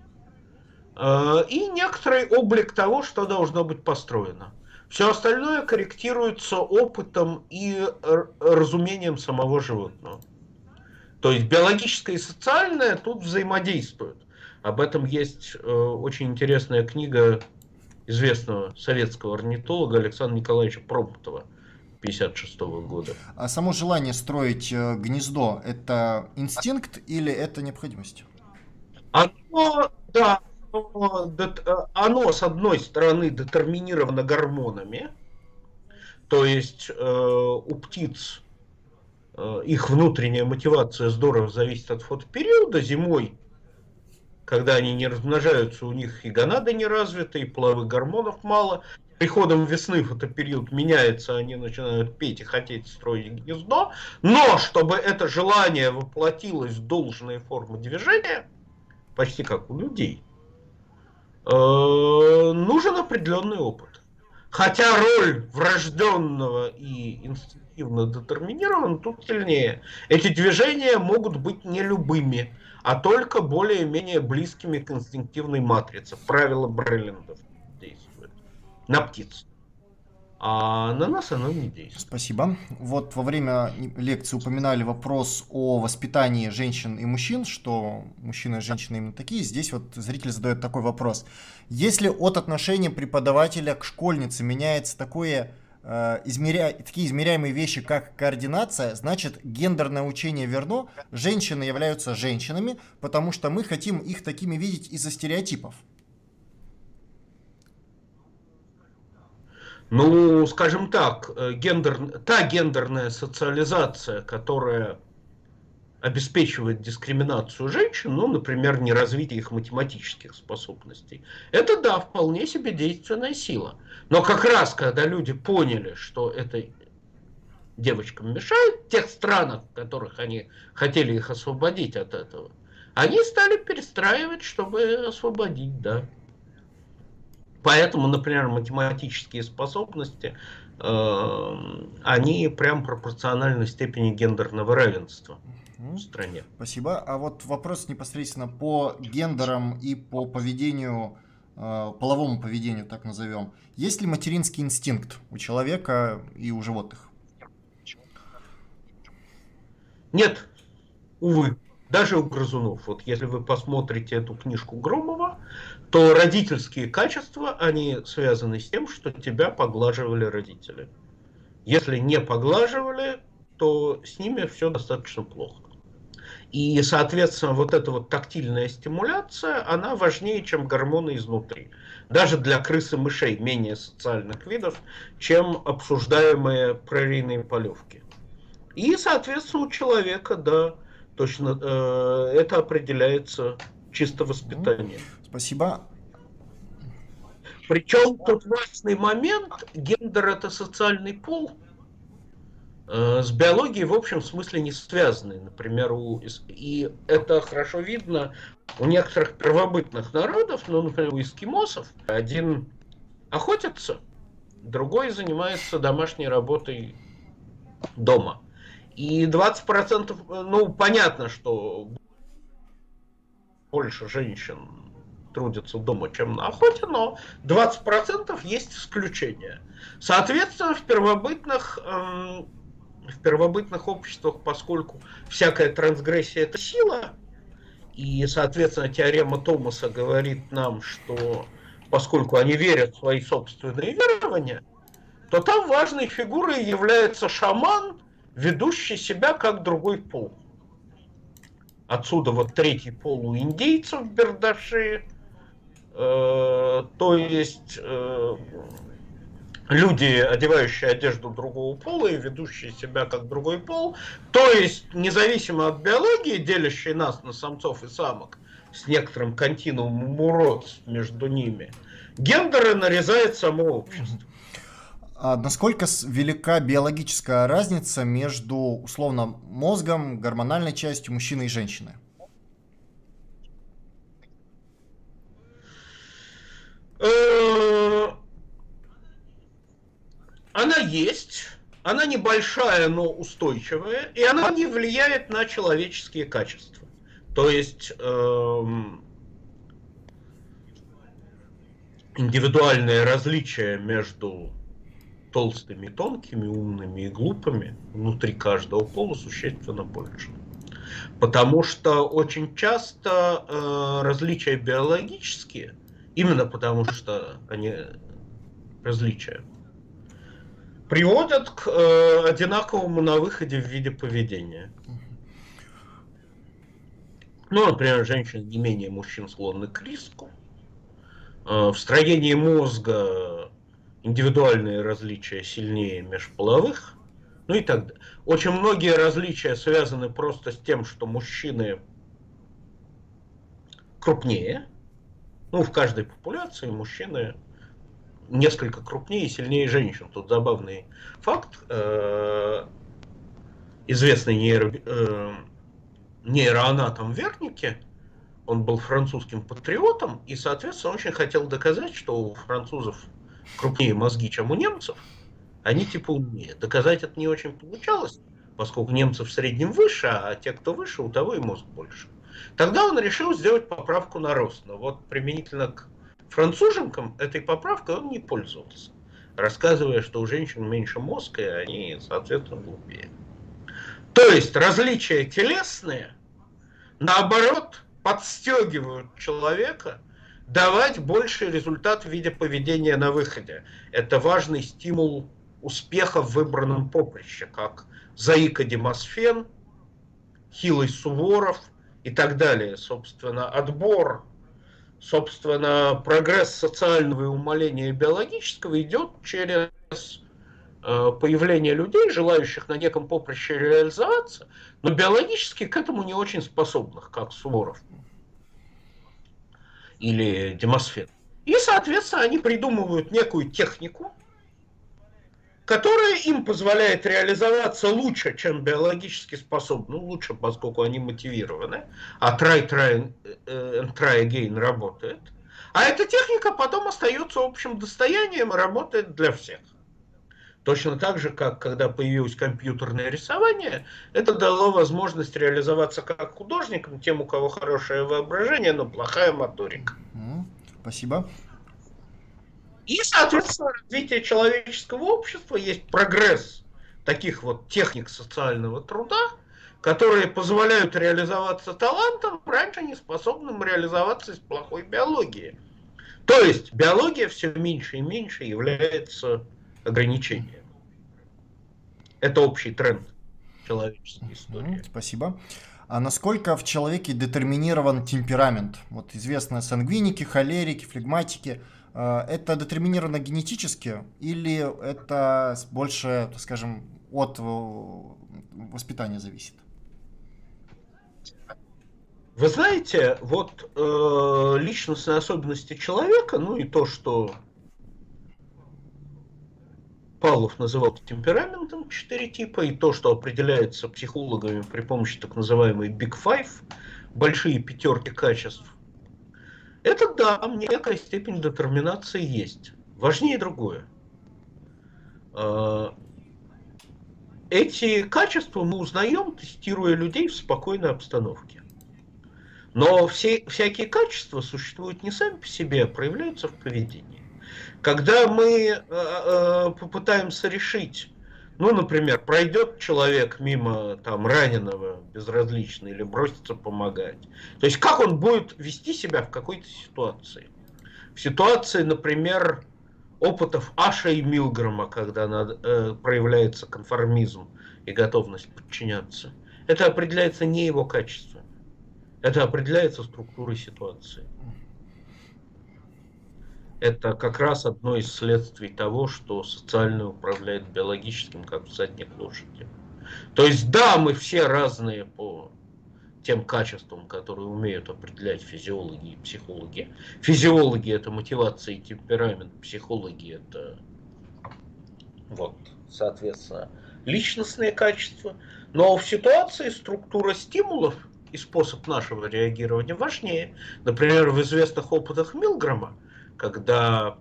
э, и некоторый облик того, что должно быть построено. Все остальное корректируется опытом и разумением самого животного. То есть биологическое и социальное тут взаимодействуют. Об этом есть э, очень интересная книга известного советского орнитолога Александра Николаевича Промптова 1956 года. А само желание строить э, гнездо – это инстинкт или это необходимость? Оно, да, Э, оно, с одной стороны, детерминировано гормонами, то есть э, у птиц э, их внутренняя мотивация здорово зависит от фотопериода. Зимой, когда они не размножаются, у них и гонады не развиты, и половых гормонов мало. Приходом весны фотопериод меняется, они начинают петь и хотеть строить гнездо. Но чтобы это желание воплотилось в должные формы движения, почти как у людей – нужен определенный опыт. Хотя роль врожденного и инстинктивно детерминирован тут сильнее. Эти движения могут быть не любыми, а только более-менее близкими к инстинктивной матрице. Правило Бреллингов действует на птиц. А на нас оно не действует. Спасибо. Вот во время лекции упоминали вопрос о воспитании женщин и мужчин, что мужчины и женщины именно такие. Здесь вот зритель задает такой вопрос. Если от отношения преподавателя к школьнице меняется такое э, измеря... такие измеряемые вещи, как координация, значит гендерное учение верно, женщины являются женщинами, потому что мы хотим их такими видеть из-за стереотипов. Ну, скажем так, э, гендер, та гендерная социализация, которая обеспечивает дискриминацию женщин, ну, например, неразвитие их математических способностей, это, да, вполне себе действенная сила. Но как раз, когда люди поняли, что это девочкам мешает, в тех странах, в которых они хотели их освободить от этого, они стали перестраивать, чтобы освободить, да. Поэтому, например, математические способности, э, они прям пропорциональны степени гендерного равенства в стране. Спасибо. А вот вопрос непосредственно по гендерам и по поведению, э, половому поведению, так назовем. Есть ли материнский инстинкт у человека и у животных? Нет, увы даже у грызунов. Вот если вы посмотрите эту книжку Громова, то родительские качества, они связаны с тем, что тебя поглаживали родители. Если не поглаживали, то с ними все достаточно плохо. И, соответственно, вот эта вот тактильная стимуляция, она важнее, чем гормоны изнутри. Даже для крыс и мышей менее социальных видов, чем обсуждаемые прорийные полевки. И, соответственно, у человека, да, точно э, это определяется чисто воспитанием. Спасибо. Причем тут важный момент, гендер это социальный пол, э, с биологией в общем смысле не связаны. Например, у, и это хорошо видно у некоторых первобытных народов, ну, например, у эскимосов. Один охотится, другой занимается домашней работой дома. И 20%, ну, понятно, что больше женщин трудятся дома, чем на охоте, но 20% есть исключения. Соответственно, в первобытных, эм, в первобытных обществах, поскольку всякая трансгрессия – это сила, и, соответственно, теорема Томаса говорит нам, что поскольку они верят в свои собственные верования, то там важной фигурой является шаман – ведущий себя как другой пол. Отсюда вот третий пол у индейцев бердаши, то есть э, люди, одевающие одежду другого пола и ведущие себя как другой пол, то есть независимо от биологии, делящей нас на самцов и самок, с некоторым континуумом уродств между ними, гендеры нарезает само общество. А насколько велика биологическая разница между, условно, мозгом, гормональной частью мужчины и женщины? Она есть, она небольшая, но устойчивая, и она не влияет на человеческие качества. То есть эм, индивидуальное различие между толстыми, тонкими, умными и глупыми внутри каждого пола существенно больше. Потому что очень часто э, различия биологические, именно потому что они различия, приводят к э, одинаковому на выходе в виде поведения. Ну, например, женщины не менее мужчин склонны к риску. Э, в строении мозга индивидуальные различия сильнее межполовых, ну и так далее. Очень многие различия связаны просто с тем, что мужчины крупнее. Ну, в каждой популяции мужчины несколько крупнее и сильнее женщин. Тут забавный факт. Э, известный нейро, э, нейроанатом Вернике, он был французским патриотом и, соответственно, очень хотел доказать, что у французов крупнее мозги, чем у немцев, они типа умнее. Доказать это не очень получалось, поскольку немцев в среднем выше, а те, кто выше, у того и мозг больше. Тогда он решил сделать поправку на рост. Но вот применительно к француженкам этой поправкой он не пользовался. рассказывая, что у женщин меньше мозга, и они, соответственно, глупее. То есть различия телесные, наоборот, подстегивают человека давать больший результат в виде поведения на выходе. Это важный стимул успеха в выбранном поприще, как Заика Демосфен, Хилый Суворов и так далее. Собственно, отбор, собственно, прогресс социального и умаления биологического идет через э, появление людей, желающих на неком поприще реализоваться, но биологически к этому не очень способных, как Суворов или Демосфен. И, соответственно, они придумывают некую технику, которая им позволяет реализоваться лучше, чем биологически способны, ну, лучше, поскольку они мотивированы, а try, try э, and try again работает. А эта техника потом остается общим достоянием и работает для всех. Точно так же, как когда появилось компьютерное рисование, это дало возможность реализоваться как художникам, тем, у кого хорошее воображение, но плохая моторика. Спасибо. И, соответственно, развитие человеческого общества есть прогресс таких вот техник социального труда, которые позволяют реализоваться талантом, раньше не способным реализоваться из плохой биологии. То есть биология все меньше и меньше является ограничения. Это общий тренд человеческой истории. Спасибо. А насколько в человеке детерминирован темперамент? Вот известно сангвиники, холерики, флегматики. А, это детерминировано генетически или это больше, скажем, от воспитания зависит? Вы знаете, вот э, личностные особенности человека, ну и то, что Павлов называл темпераментом четыре типа, и то, что определяется психологами при помощи так называемой Big Five, большие пятерки качеств, это да, некая степень детерминации есть. Важнее другое. А, эти качества мы узнаем, тестируя людей в спокойной обстановке. Но все, всякие качества существуют не сами по себе, а проявляются в поведении. Когда мы э, попытаемся решить, ну, например, пройдет человек мимо там раненого безразлично или бросится помогать. То есть как он будет вести себя в какой-то ситуации. В ситуации, например, опытов Аша и Милгрома, когда надо, э, проявляется конформизм и готовность подчиняться. Это определяется не его качеством. Это определяется структурой ситуации это как раз одно из следствий того, что социальное управляет биологическим, как всадник лошади. То есть да, мы все разные по тем качествам, которые умеют определять физиологи и психологи. Физиологи это мотивация и темперамент, психологи это вот, соответственно, личностные качества. Но в ситуации структура стимулов и способ нашего реагирования важнее. Например, в известных опытах Милгрома когда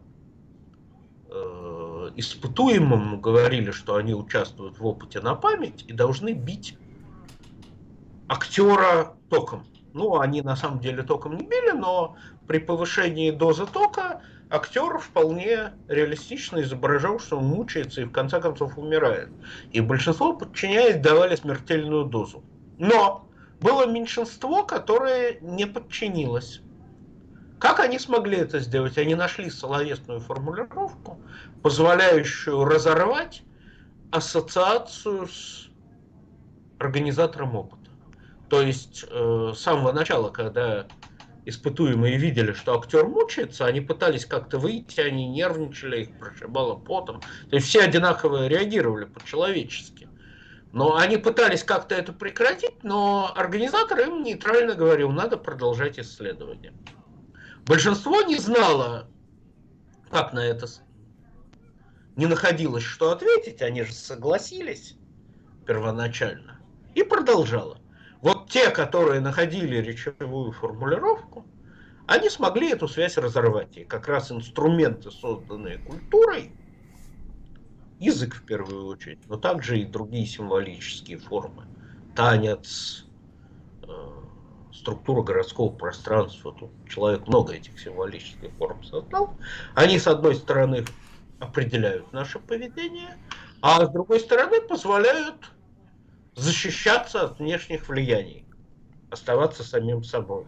э, испытуемым говорили, что они участвуют в опыте на память и должны бить актера током. Ну, они на самом деле током не били, но при повышении дозы тока актер вполне реалистично изображал, что он мучается и в конце концов умирает. И большинство, подчиняясь, давали смертельную дозу. Но было меньшинство, которое не подчинилось. Как они смогли это сделать? Они нашли словесную формулировку, позволяющую разорвать ассоциацию с организатором опыта. То есть э, с самого начала, когда испытуемые видели, что актер мучается, они пытались как-то выйти, они нервничали, их прошибало потом. То есть все одинаково реагировали по-человечески. Но они пытались как-то это прекратить, но организатор им нейтрально говорил, надо продолжать исследование. Большинство не знало, как на это не находилось, что ответить, они же согласились первоначально и продолжало. Вот те, которые находили речевую формулировку, они смогли эту связь разорвать. И как раз инструменты, созданные культурой, язык в первую очередь, но также и другие символические формы, танец, структура городского пространства. Тут человек много этих символических форм создал. Они, с одной стороны, определяют наше поведение, а с другой стороны позволяют защищаться от внешних влияний, оставаться самим собой.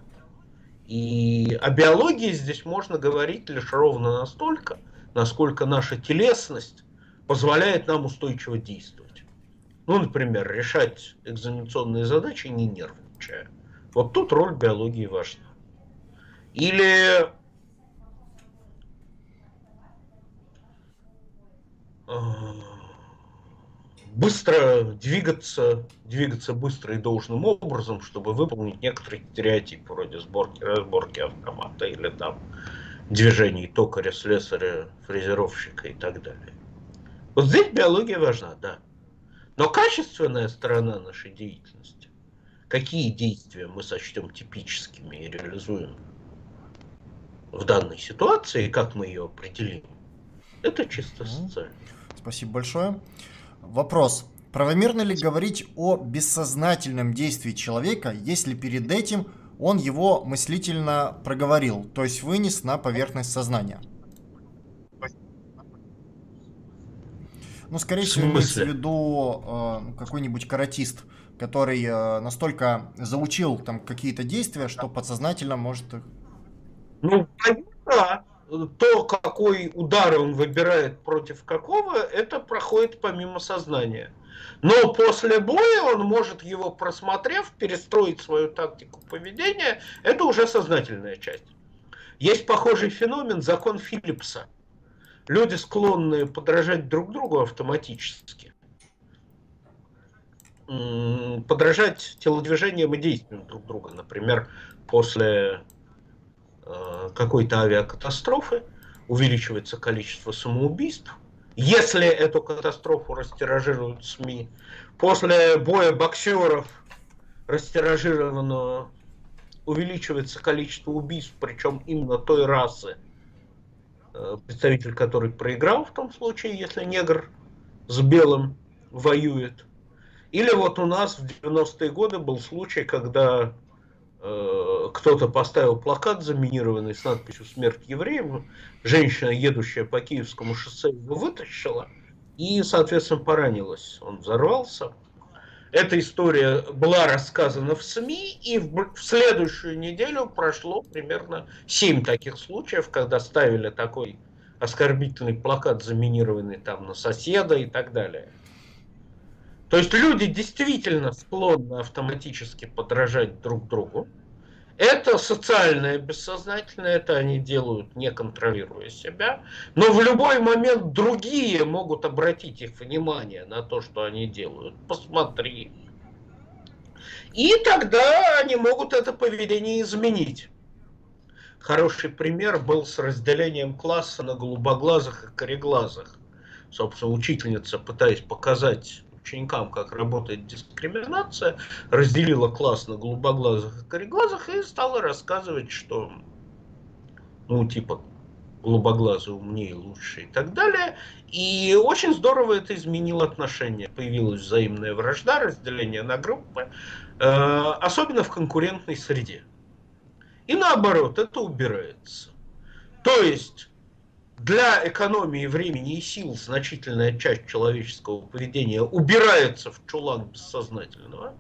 И о биологии здесь можно говорить лишь ровно настолько, насколько наша телесность позволяет нам устойчиво действовать. Ну, например, решать экзаменационные задачи не нервничая. Вот тут роль биологии важна. Или а, быстро двигаться, двигаться быстро и должным образом, чтобы выполнить некоторые стереотипы, вроде сборки, разборки автомата или там движений токаря, слесаря, фрезеровщика и так далее. Вот здесь биология важна, да. Но качественная сторона нашей деятельности, какие действия мы сочтем типическими и реализуем в данной ситуации, как мы ее определим, это чисто социально. Спасибо большое. Вопрос. Правомерно ли говорить о бессознательном действии человека, если перед этим он его мыслительно проговорил, то есть вынес на поверхность сознания? Ну, скорее всего, имеется в виду э, какой-нибудь каратист, который э, настолько заучил там какие-то действия, что подсознательно может... Ну, да то, какой удар он выбирает против какого, это проходит помимо сознания. Но после боя он может его просмотрев, перестроить свою тактику поведения, это уже сознательная часть. Есть похожий феномен, закон Филлипса. Люди склонны подражать друг другу автоматически. Подражать телодвижениям и действиям друг друга. Например, после Э, какой-то авиакатастрофы, увеличивается количество самоубийств. Если эту катастрофу растиражируют СМИ, после боя боксеров растиражировано увеличивается количество убийств, причем именно той расы, э, представитель которой проиграл в том случае, если негр с белым воюет. Или вот у нас в 90-е годы был случай, когда Э, кто-то поставил плакат заминированный с надписью «Смерть евреям», женщина, едущая по Киевскому шоссе, его вытащила и, соответственно, поранилась. Он взорвался. Эта история была рассказана в СМИ, и в, в следующую неделю прошло примерно 7 таких случаев, когда ставили такой оскорбительный плакат, заминированный там на соседа и так далее. То есть люди действительно склонны автоматически подражать друг другу. Это социальное бессознательное, это они делают, не контролируя себя. Но в любой момент другие могут обратить их внимание на то, что они делают. Посмотри. И тогда они могут это поведение изменить. Хороший пример был с разделением класса на голубоглазых и кореглазых. Собственно, учительница, пытаясь показать ученикам, как работает дискриминация, разделила класс на голубоглазых и кореглазых и стала рассказывать, что, ну, типа, голубоглазый умнее, лучше и так далее. И очень здорово это изменило отношения. Появилась взаимная вражда, разделение на группы, э, особенно в конкурентной среде. И наоборот, это убирается. То есть для экономии времени и сил значительная часть человеческого поведения убирается в чулан бессознательного.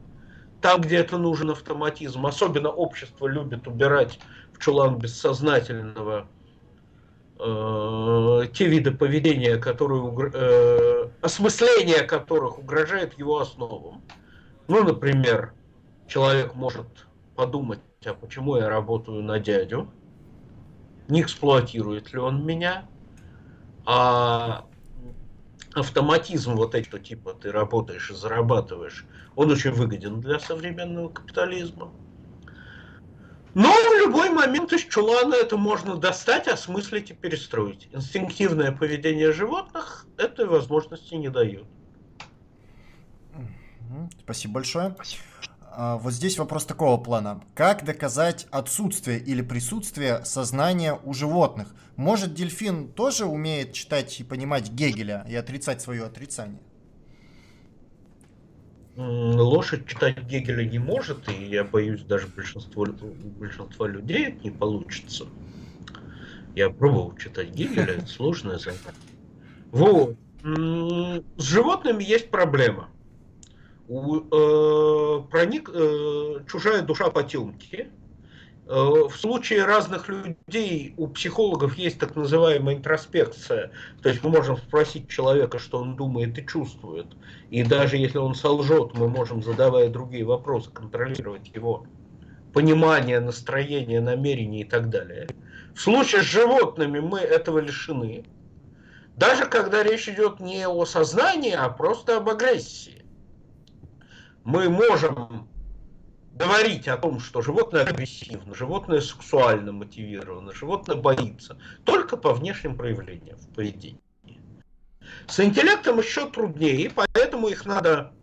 Там, где это нужен автоматизм, особенно общество любит убирать в чулан бессознательного э, те виды поведения, которые, э, осмысление которых угрожает его основам. Ну, например, человек может подумать, а почему я работаю на дядю, не эксплуатирует ли он меня, а автоматизм вот это, типа ты работаешь и зарабатываешь, он очень выгоден для современного капитализма. Но в любой момент из чулана это можно достать, осмыслить и перестроить. Инстинктивное поведение животных этой возможности не дает. Спасибо большое. А, вот здесь вопрос такого плана. Как доказать отсутствие или присутствие сознания у животных? Может, дельфин тоже умеет читать и понимать Гегеля и отрицать свое отрицание? Лошадь читать Гегеля не может, и я боюсь, даже большинство, большинства людей не получится. Я пробовал читать Гегеля, это сложное занятие. Вот. С животными есть проблема. Э, проник э, чужая душа потемки. Э, в случае разных людей у психологов есть так называемая интроспекция. То есть мы можем спросить человека, что он думает и чувствует. И даже если он солжет, мы можем, задавая другие вопросы, контролировать его понимание, настроение, намерение и так далее. В случае с животными мы этого лишены. Даже когда речь идет не о сознании, а просто об агрессии. Мы можем говорить о том, что животное агрессивно, животное сексуально мотивировано, животное боится, только по внешним проявлениям в поведении. С интеллектом еще труднее, поэтому их надо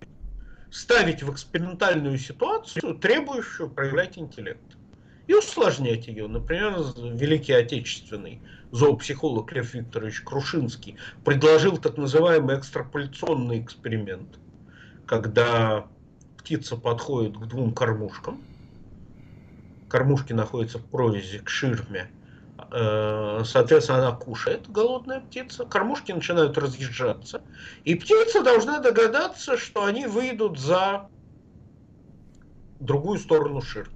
ставить в экспериментальную ситуацию, требующую проявлять интеллект. И усложнять ее. Например, великий отечественный зоопсихолог Лев Викторович Крушинский предложил так называемый экстраполяционный эксперимент, когда птица подходит к двум кормушкам, кормушки находятся в провязи к ширме, э, соответственно, она кушает, голодная птица, кормушки начинают разъезжаться, и птица должна догадаться, что они выйдут за другую сторону ширмы.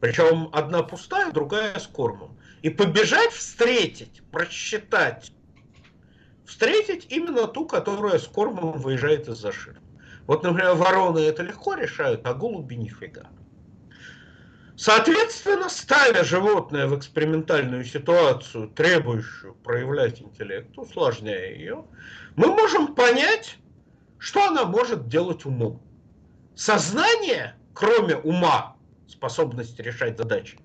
Причем одна пустая, другая с кормом. И побежать встретить, просчитать, встретить именно ту, которая с кормом выезжает из-за ширмы. Вот, например, вороны это легко решают, а голуби нифига. Соответственно, ставя животное в экспериментальную ситуацию, требующую проявлять интеллект, усложняя ее, мы можем понять, что она может делать умом. Сознание, кроме ума, способности решать задачи.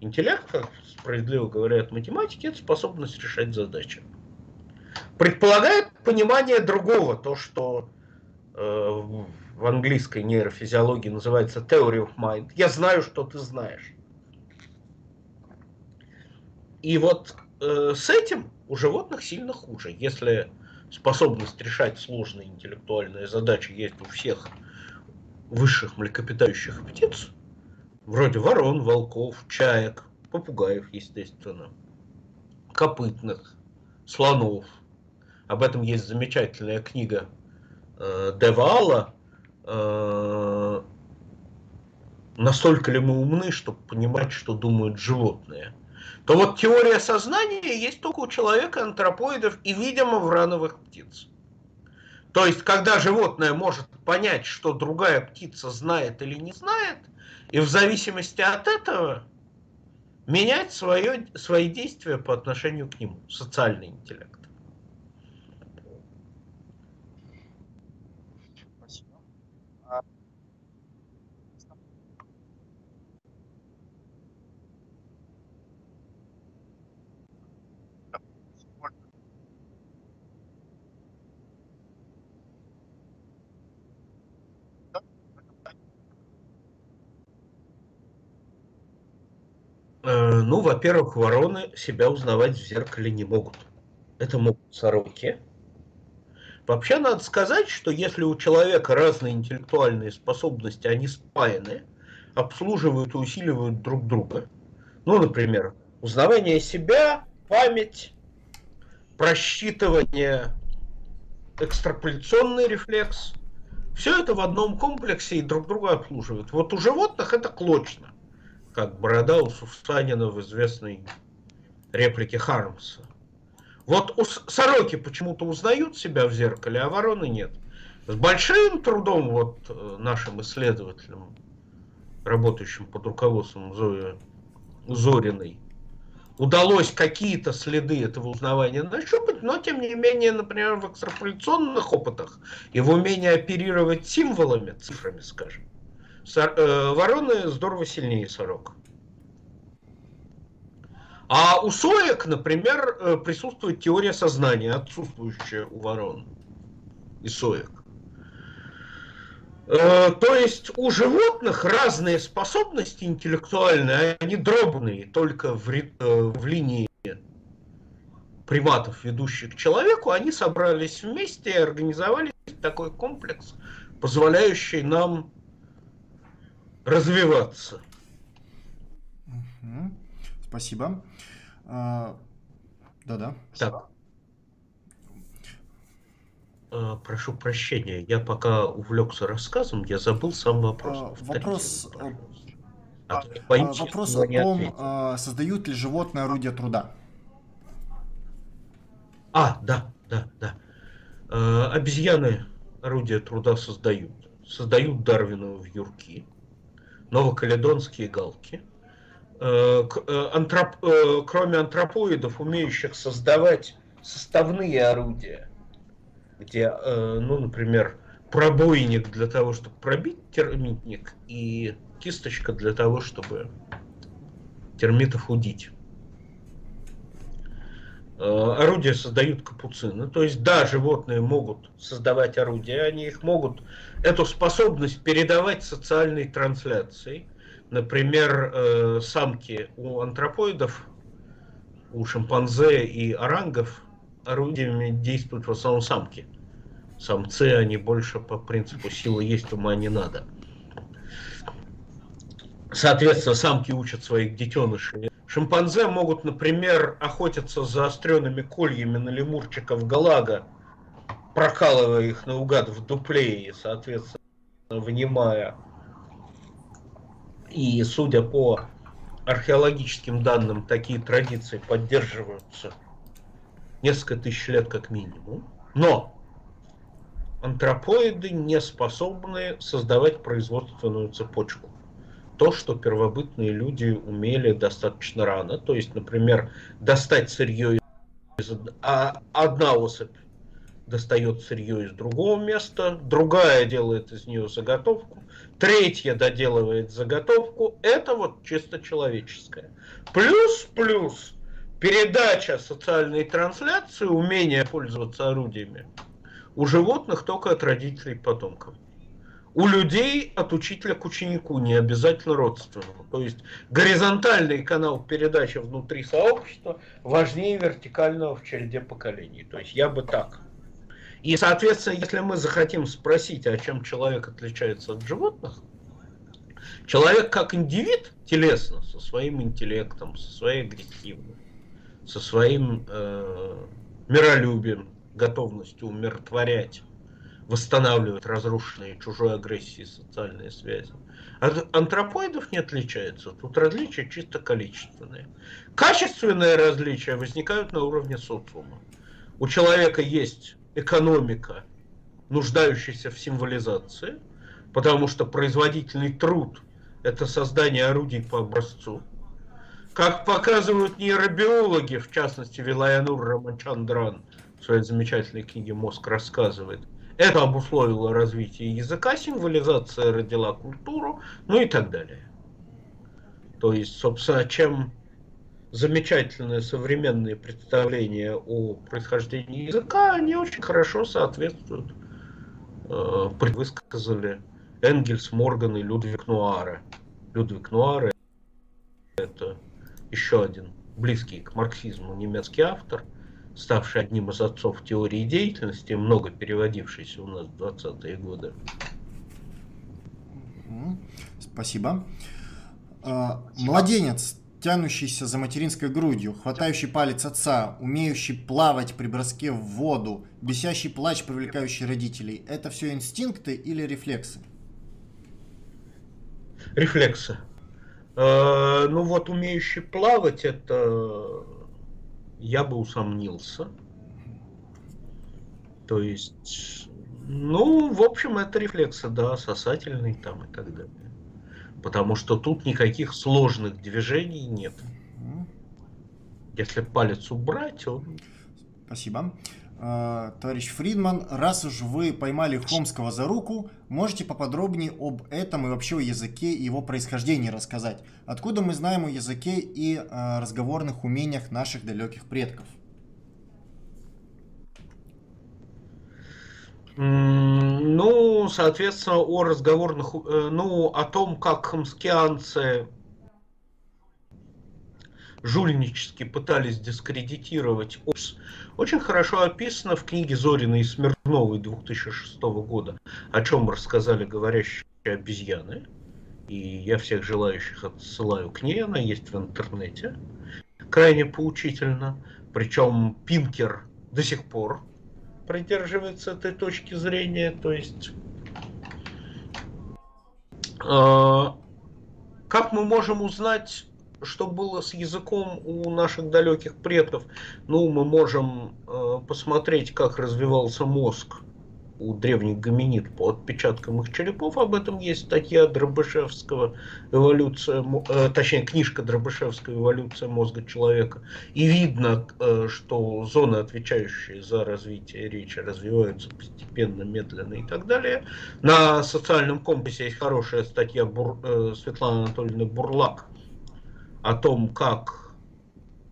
Интеллект, как справедливо говорят математики, это способность решать задачи. Предполагает понимание другого, то, что в английской нейрофизиологии называется theory of mind. Я знаю, что ты знаешь. И вот э, с этим у животных сильно хуже. Если способность решать сложные интеллектуальные задачи есть у всех высших млекопитающих птиц, вроде ворон, волков, чаек, попугаев, естественно, копытных, слонов. Об этом есть замечательная книга э, Девала, э, настолько ли мы умны, чтобы понимать, что думают животные, то вот теория сознания есть только у человека, антропоидов и, видимо, в рановых птиц. То есть, когда животное может понять, что другая птица знает или не знает, и в зависимости от этого менять свое, свои действия по отношению к нему, социальный интеллект. Э, ну, во-первых, вороны себя узнавать в зеркале не могут. Это могут сороки. Вообще надо сказать, что если у человека разные интеллектуальные способности, они спаяны, обслуживают и усиливают друг друга. Ну, например, узнавание себя, память, просчитывание, экстраполяционный рефлекс. Все это в одном комплексе и друг друга обслуживают. Вот у животных это клочно как борода у Сусанина в известной реплике Хармса. Вот у сороки почему-то узнают себя в зеркале, а вороны нет. С большим трудом вот э, нашим исследователям, работающим под руководством Зои Зориной, удалось какие-то следы этого узнавания нащупать, но тем не менее, например, в экстраполяционных опытах и в умении оперировать символами, цифрами, скажем, Э, вороны здорово сильнее сорок. А у соек, например, э, присутствует теория сознания, отсутствующая у ворон и соек. Э, то есть у животных разные способности интеллектуальные, они дробные, только в, в линии приматов, ведущих к человеку, они собрались вместе и организовали такой комплекс, позволяющий нам развиваться. Спасибо. А, да-да. Так. э, прошу прощения, я пока увлекся рассказом, я забыл сам вопрос. А, вопрос, а, а, вопрос о том, а, создают ли животные орудия труда. А, да, да, да. А, обезьяны орудия труда создают. Создают Дарвиновы вьюрки, новокаледонские галки. Э, э, антроп, э, кроме антропоидов, умеющих создавать составные орудия, где, ну, например, пробойник для того, чтобы пробить термитник, и кисточка для того, чтобы термитов удить. Орудия создают капуцины. То есть, да, животные могут создавать орудия, они их могут, эту способность передавать социальной трансляцией – Например, э, самки у антропоидов, у шимпанзе и орангов орудиями действуют в основном самки. Самцы, они больше по принципу силы есть, ума не надо. Соответственно, самки учат своих детенышей. Шимпанзе могут, например, охотиться за заостренными кольями на лемурчиков галага, прокалывая их наугад в дупле и, соответственно, внимая и судя по археологическим данным, такие традиции поддерживаются несколько тысяч лет как минимум. Но антропоиды не способны создавать производственную цепочку. То, что первобытные люди умели достаточно рано. То есть, например, достать сырье из... А одна особь достает сырье из другого места, другая делает из нее заготовку, третья доделывает заготовку. Это вот чисто человеческое. Плюс, плюс, передача социальной трансляции, умение пользоваться орудиями у животных только от родителей потомков. У людей от учителя к ученику, не обязательно родственному. То есть горизонтальный канал передачи внутри сообщества важнее вертикального в череде поколений. То есть я бы так и, соответственно, если мы захотим спросить, о чем человек отличается от животных, человек как индивид телесно, со своим интеллектом, со своей агрессивностью, со своим э, миролюбием, готовностью умиротворять, восстанавливать разрушенные чужой агрессией социальные связи. От антропоидов не отличается. Тут различия чисто количественные. Качественные различия возникают на уровне социума. У человека есть экономика, нуждающаяся в символизации, потому что производительный труд – это создание орудий по образцу. Как показывают нейробиологи, в частности Вилаянур Рамачандран в своей замечательной книге «Мозг рассказывает», это обусловило развитие языка, символизация родила культуру, ну и так далее. То есть, собственно, чем замечательные современные представления о происхождении языка, они очень хорошо соответствуют, э, высказали Энгельс, Морган и Людвиг Нуаре. Людвиг Нуаре это еще один близкий к марксизму немецкий автор, ставший одним из отцов теории деятельности, много переводившийся у нас в 20-е годы. Спасибо. А, младенец тянущийся за материнской грудью, хватающий палец отца, умеющий плавать при броске в воду, бесящий плач, привлекающий родителей. Это все инстинкты или рефлексы? Рефлексы. Э, ну вот умеющий плавать, это я бы усомнился. То есть, ну, в общем, это рефлексы, да, сосательный там и так далее потому что тут никаких сложных движений нет. Если палец убрать, он... Спасибо. А, товарищ Фридман, раз уж вы поймали Хомского за руку, можете поподробнее об этом и вообще о языке и его происхождении рассказать? Откуда мы знаем о языке и а, разговорных умениях наших далеких предков? Ну, соответственно, о разговорных, э, ну, о том, как хамскианцы жульнически пытались дискредитировать ОС, очень хорошо описано в книге Зорина и Смирновой 2006 года, о чем рассказали говорящие обезьяны. И я всех желающих отсылаю к ней, она есть в интернете. Крайне поучительно. Причем Пинкер до сих пор придерживается этой точки зрения. То есть, э, как мы можем узнать, что было с языком у наших далеких предков? Ну, мы можем э, посмотреть, как развивался мозг у древних гоминид по отпечаткам их черепов. Об этом есть статья Дробышевского «Эволюция», э, точнее, книжка Дробышевская «Эволюция мозга человека». И видно, э, что зоны, отвечающие за развитие речи, развиваются постепенно, медленно и так далее. На социальном компасе есть хорошая статья Бур, э, Светланы Анатольевны Бурлак о том, как,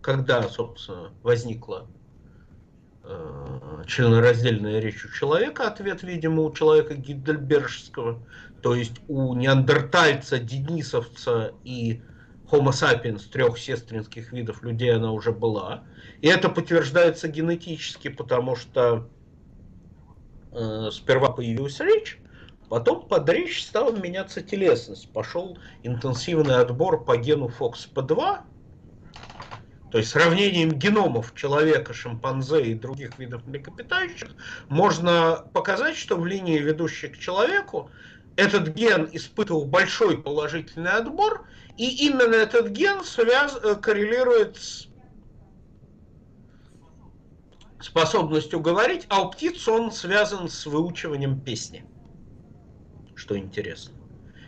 когда, собственно, возникла э, членораздельная речь у человека, ответ, видимо, у человека Гидельбержского, то есть у неандертальца, денисовца и Homo sapiens, трех сестринских видов людей она уже была. И это подтверждается генетически, потому что э, сперва появилась речь, потом под речь стала меняться телесность. Пошел интенсивный отбор по гену FOXP2, то есть сравнением геномов человека, шимпанзе и других видов млекопитающих можно показать, что в линии, ведущей к человеку, этот ген испытывал большой положительный отбор, и именно этот ген связ... Э, коррелирует с способностью говорить, а у птиц он связан с выучиванием песни, что интересно.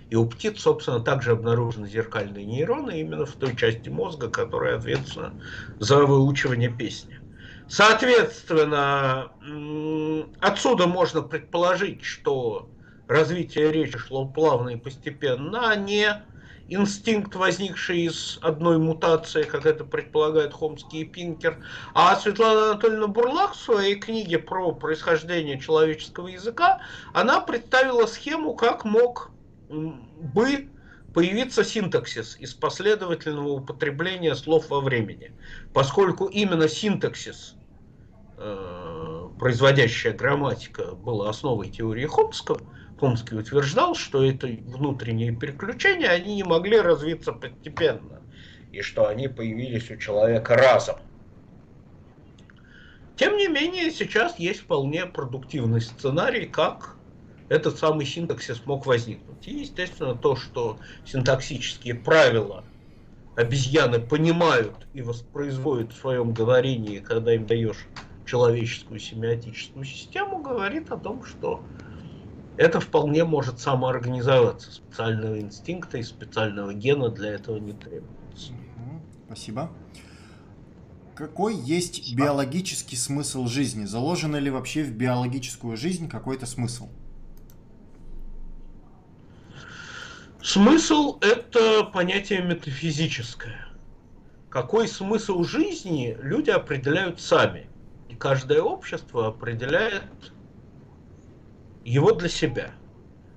И у птиц, собственно, также обнаружены зеркальные нейроны именно в той части мозга, которая ответственна за выучивание песни. Соответственно, отсюда можно предположить, что развитие речи шло плавно и постепенно, а не инстинкт, возникший из одной мутации, как это предполагает Хомский и Пинкер. А Светлана Анатольевна Бурлак в своей книге про происхождение человеческого языка, она представила схему, как мог бы появиться синтаксис из последовательного употребления слов во времени. Поскольку именно синтаксис, э, производящая грамматика, была основой теории Хомского, Хомский утверждал, что это внутренние переключения, они не могли развиться постепенно, и что они появились у человека разом. Тем не менее, сейчас есть вполне продуктивный сценарий, как этот самый синтаксис мог возникнуть. И, естественно, то, что синтаксические правила обезьяны понимают и воспроизводят в своем говорении, когда им даешь человеческую семиотическую систему, говорит о том, что это вполне может самоорганизоваться. Специального инстинкта и специального гена для этого не требуется. Спасибо. Какой есть биологический смысл жизни? Заложено ли вообще в биологическую жизнь какой-то смысл? Смысл – это понятие метафизическое. Какой смысл жизни люди определяют сами. И каждое общество определяет его для себя.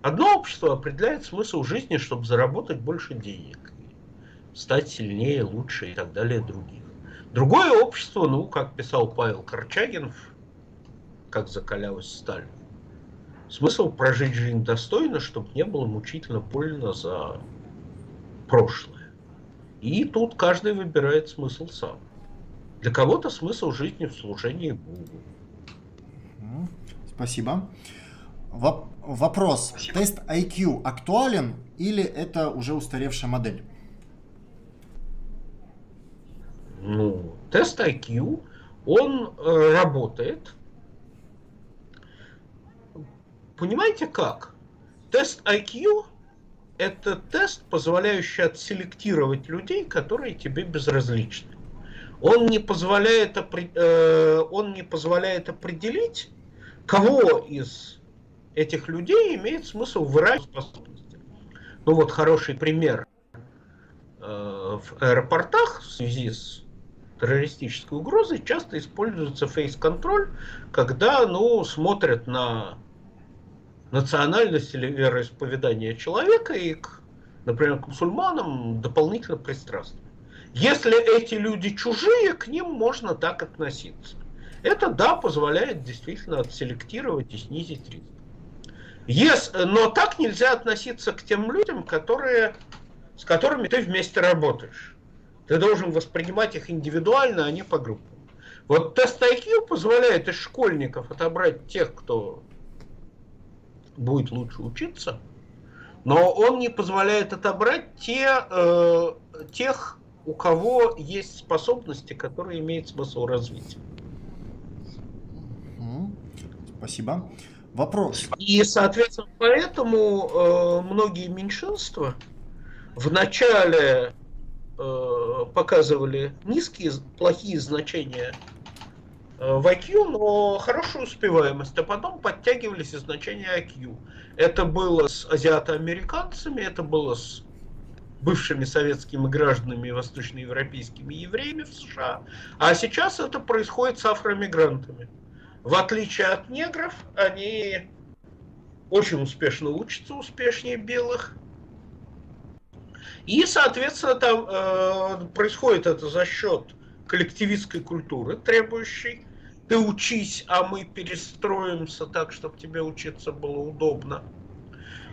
Одно общество определяет смысл жизни, чтобы заработать больше денег, стать сильнее, лучше и так далее других. Другое общество, ну, как писал Павел Корчагин, как закалялась сталь, Смысл прожить жизнь достойно, чтобы не было мучительно больно за прошлое. И тут каждый выбирает смысл сам. Для кого-то смысл жизни в служении Богу. Спасибо. Воп- вопрос. Спасибо. Тест IQ актуален или это уже устаревшая модель? Ну, тест IQ, он э, работает Понимаете как? Тест IQ – это тест, позволяющий отселектировать людей, которые тебе безразличны. Он не позволяет, э, он не позволяет определить, кого из этих людей имеет смысл выражать способности. Ну вот хороший пример э, в аэропортах в связи с террористической угрозой часто используется фейс-контроль, когда ну, смотрят на национальность или вероисповедание человека и, к, например, к мусульманам дополнительно пристрастны. Если эти люди чужие, к ним можно так относиться. Это, да, позволяет действительно отселектировать и снизить риск. Yes, но так нельзя относиться к тем людям, которые, с которыми ты вместе работаешь. Ты должен воспринимать их индивидуально, а не по группам. Вот тест IQ позволяет из школьников отобрать тех, кто будет лучше учиться, но он не позволяет отобрать те, э, тех, у кого есть способности, которые имеет смысл развить. Спасибо. Вопрос. И, соответственно, поэтому э, многие меньшинства в начале э, показывали низкие, плохие значения э, в IQ, но хорошую успеваемость, а потом подтягивались и значения IQ. Это было с азиатоамериканцами, это было с бывшими советскими гражданами восточноевропейскими евреями в США, а сейчас это происходит с афромигрантами. В отличие от негров, они очень успешно учатся, успешнее белых. И, соответственно, там э, происходит это за счет коллективистской культуры, требующей ты учись, а мы перестроимся так, чтобы тебе учиться было удобно.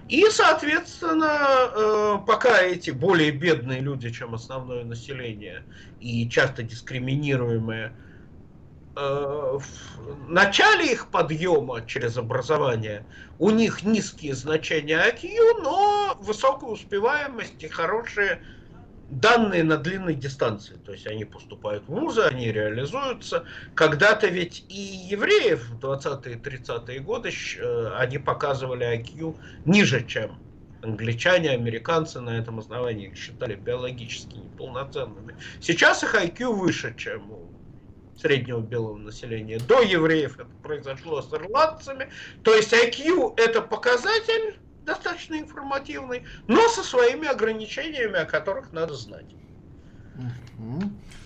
И, соответственно, э, пока эти более бедные люди, чем основное население, и часто дискриминируемые, в начале их подъема через образование у них низкие значения IQ, но высокая успеваемость и хорошие данные на длинной дистанции. То есть они поступают в вузы, они реализуются. Когда-то ведь и евреев в 20-е 30-е годы э, они показывали IQ ниже, чем англичане, американцы на этом основании их считали биологически неполноценными. Сейчас их IQ выше, чем у среднего белого населения. До евреев это произошло с ирландцами. То есть IQ это показатель достаточно информативный, но со своими ограничениями, о которых надо знать.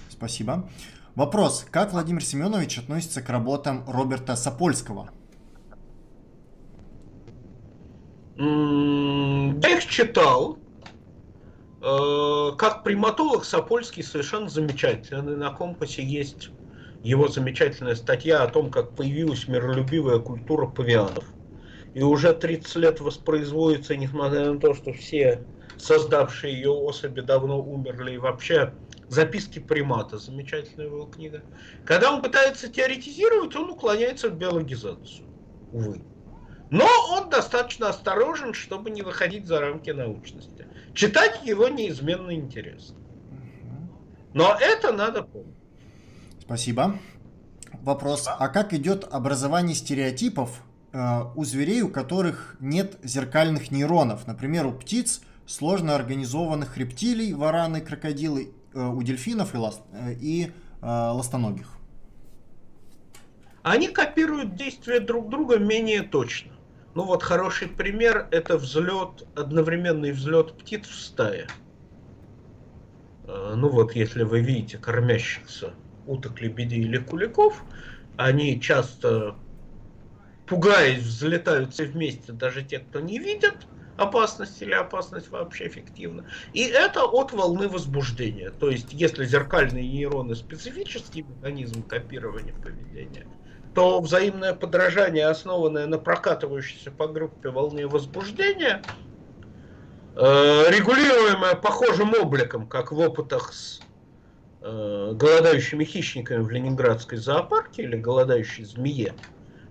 Спасибо. Вопрос. Как Владимир Семенович относится к работам Роберта Сапольского? Я их читал. Э, как приматолог Сапольский совершенно замечательный. На компасе есть его замечательная статья о том, как появилась миролюбивая культура павианов. И уже 30 лет воспроизводится, несмотря на то, что все создавшие ее особи давно умерли, и вообще записки примата, замечательная его книга. Когда он пытается теоретизировать, он уклоняется в биологизацию, увы. Но он достаточно осторожен, чтобы не выходить за рамки научности. Читать его неизменно интересно. Но это надо помнить. Спасибо. Вопрос. А как идет образование стереотипов э, у зверей, у которых нет зеркальных нейронов? Например, у птиц, сложно организованных рептилий, вараны, крокодилы, э, у дельфинов и, ласт, э, и э, ластоногих. Они копируют действия друг друга менее точно. Ну вот хороший пример это взлет, одновременный взлет птиц в стае. Э, ну вот если вы видите кормящихся уток, лебедей или куликов, они часто, пугаясь, взлетают все вместе, даже те, кто не видят опасность или опасность вообще эффективна. И это от волны возбуждения. То есть, если зеркальные нейроны специфический механизм копирования поведения, то взаимное подражание, основанное на прокатывающейся по группе волне возбуждения, э, регулируемое похожим обликом, как в опытах с голодающими хищниками в Ленинградской зоопарке или голодающей змее,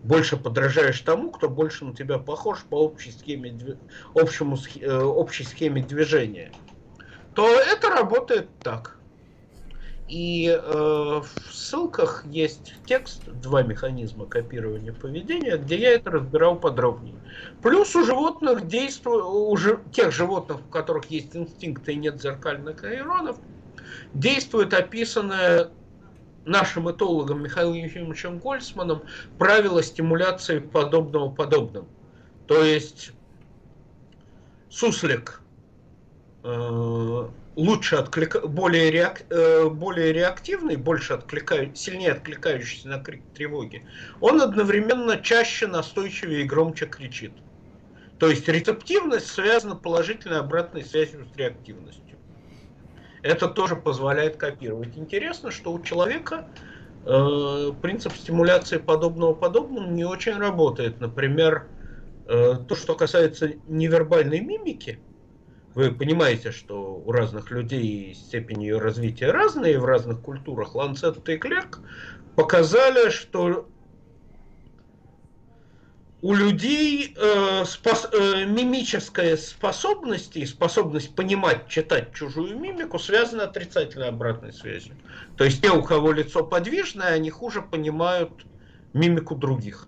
больше подражаешь тому, кто больше на тебя похож по общей схеме, общему, э, общей схеме движения, то это работает так. И э, в ссылках есть текст, два механизма копирования поведения, где я это разбирал подробнее. Плюс у животных действует, у тех животных, у которых есть инстинкты и нет зеркальных нейронов, действует описанное нашим этологом Михаилом Ефимовичем Гольцманом правило стимуляции подобного подобным. То есть суслик э, лучше отклика... более, реак... э, более реактивный, больше откликаю... сильнее откликающийся на крик тревоги, он одновременно чаще, настойчивее и громче кричит. То есть рецептивность связана положительной обратной связью с реактивностью. Это тоже позволяет копировать. Интересно, что у человека э, принцип стимуляции подобного подобному не очень работает. Например, э, то, что касается невербальной мимики, Вы понимаете, что у разных людей степень ее развития разные в разных культурах. Ланцет и Клерк показали, что у людей э, спос, э, мимическая способность и способность понимать, читать чужую мимику связаны отрицательной обратной связью. То есть те, у кого лицо подвижное, они хуже понимают мимику других.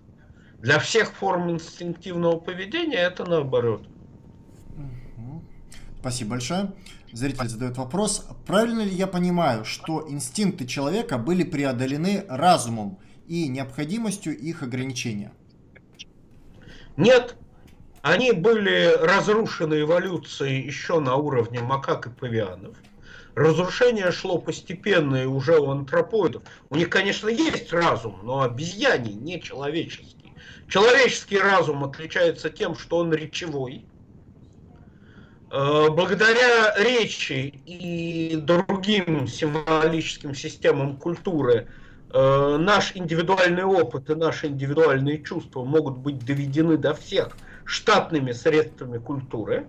Для всех форм инстинктивного поведения это наоборот. Спасибо большое. Зритель задает вопрос. Правильно ли я понимаю, что инстинкты человека были преодолены разумом и необходимостью их ограничения? Нет, они были разрушены эволюцией еще на уровне макак и павианов. Разрушение шло постепенно и уже у антропоидов. У них, конечно, есть разум, но обезьяний, не человеческий. Человеческий разум отличается тем, что он речевой. Э, благодаря речи и другим символическим системам культуры Э, наш индивидуальный опыт и наши индивидуальные чувства могут быть доведены до всех штатными средствами культуры,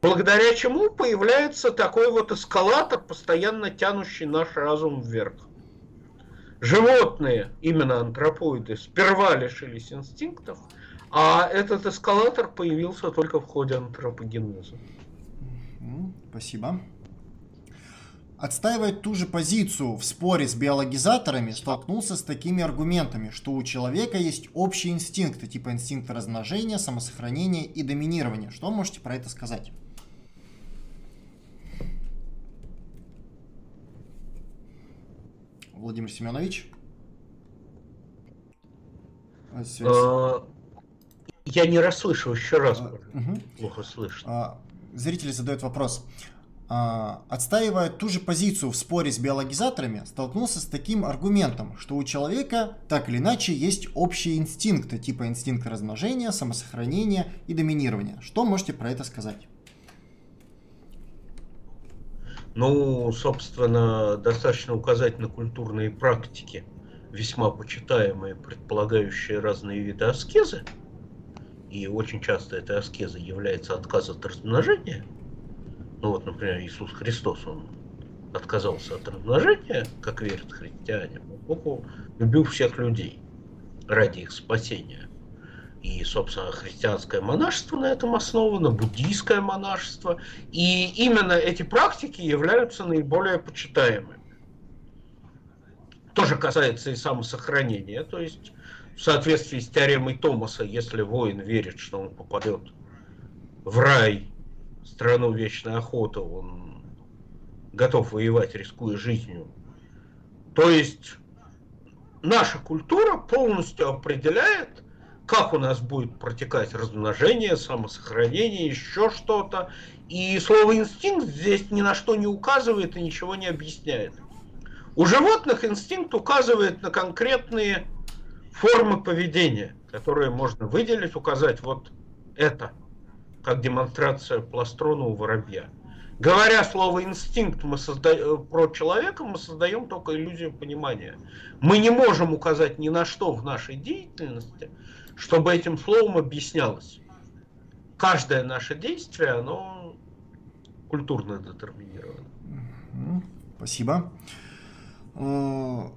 благодаря чему появляется такой вот эскалатор, постоянно тянущий наш разум вверх. Животные, именно антропоиды, сперва лишились инстинктов, а этот эскалатор появился только в ходе антропогенеза. Спасибо отстаивает ту же позицию в споре с биологизаторами, столкнулся с такими аргументами, что у человека есть общие инстинкты, типа инстинкта размножения, самосохранения и доминирования. Что можете про это сказать? Владимир Семенович? А, я не расслышал еще раз. Угу. Плохо слышно. А, зрители задают вопрос. А, отстаивая ту же позицию в споре с биологизаторами, столкнулся с таким аргументом, что у человека так или иначе есть общие инстинкты, типа инстинкт размножения, самосохранения и доминирования. Что можете про это сказать? Ну, собственно, достаточно указать на культурные практики, весьма почитаемые, предполагающие разные виды аскезы. И очень часто эта аскеза является отказ от размножения – ну вот, например, Иисус Христос, он отказался от размножения, как верят христиане, Богу любил всех людей ради их спасения. И, собственно, христианское монашество на этом основано, буддийское монашество. И именно эти практики являются наиболее почитаемыми. Тоже касается и самосохранения. То есть, в соответствии с теоремой Томаса, если воин верит, что он попадет в рай страну вечной охоты, он готов воевать, рискуя жизнью. То есть наша культура полностью определяет, как у нас будет протекать размножение, самосохранение, еще что-то. И слово инстинкт здесь ни на что не указывает и ничего не объясняет. У животных инстинкт указывает на конкретные формы поведения, которые можно выделить, указать вот это – как демонстрация пластрона у воробья. Говоря слово инстинкт мы создаем, про человека, мы создаем только иллюзию понимания. Мы не можем указать ни на что в нашей деятельности, чтобы этим словом объяснялось. Каждое наше действие, оно культурно детерминировано. Спасибо. То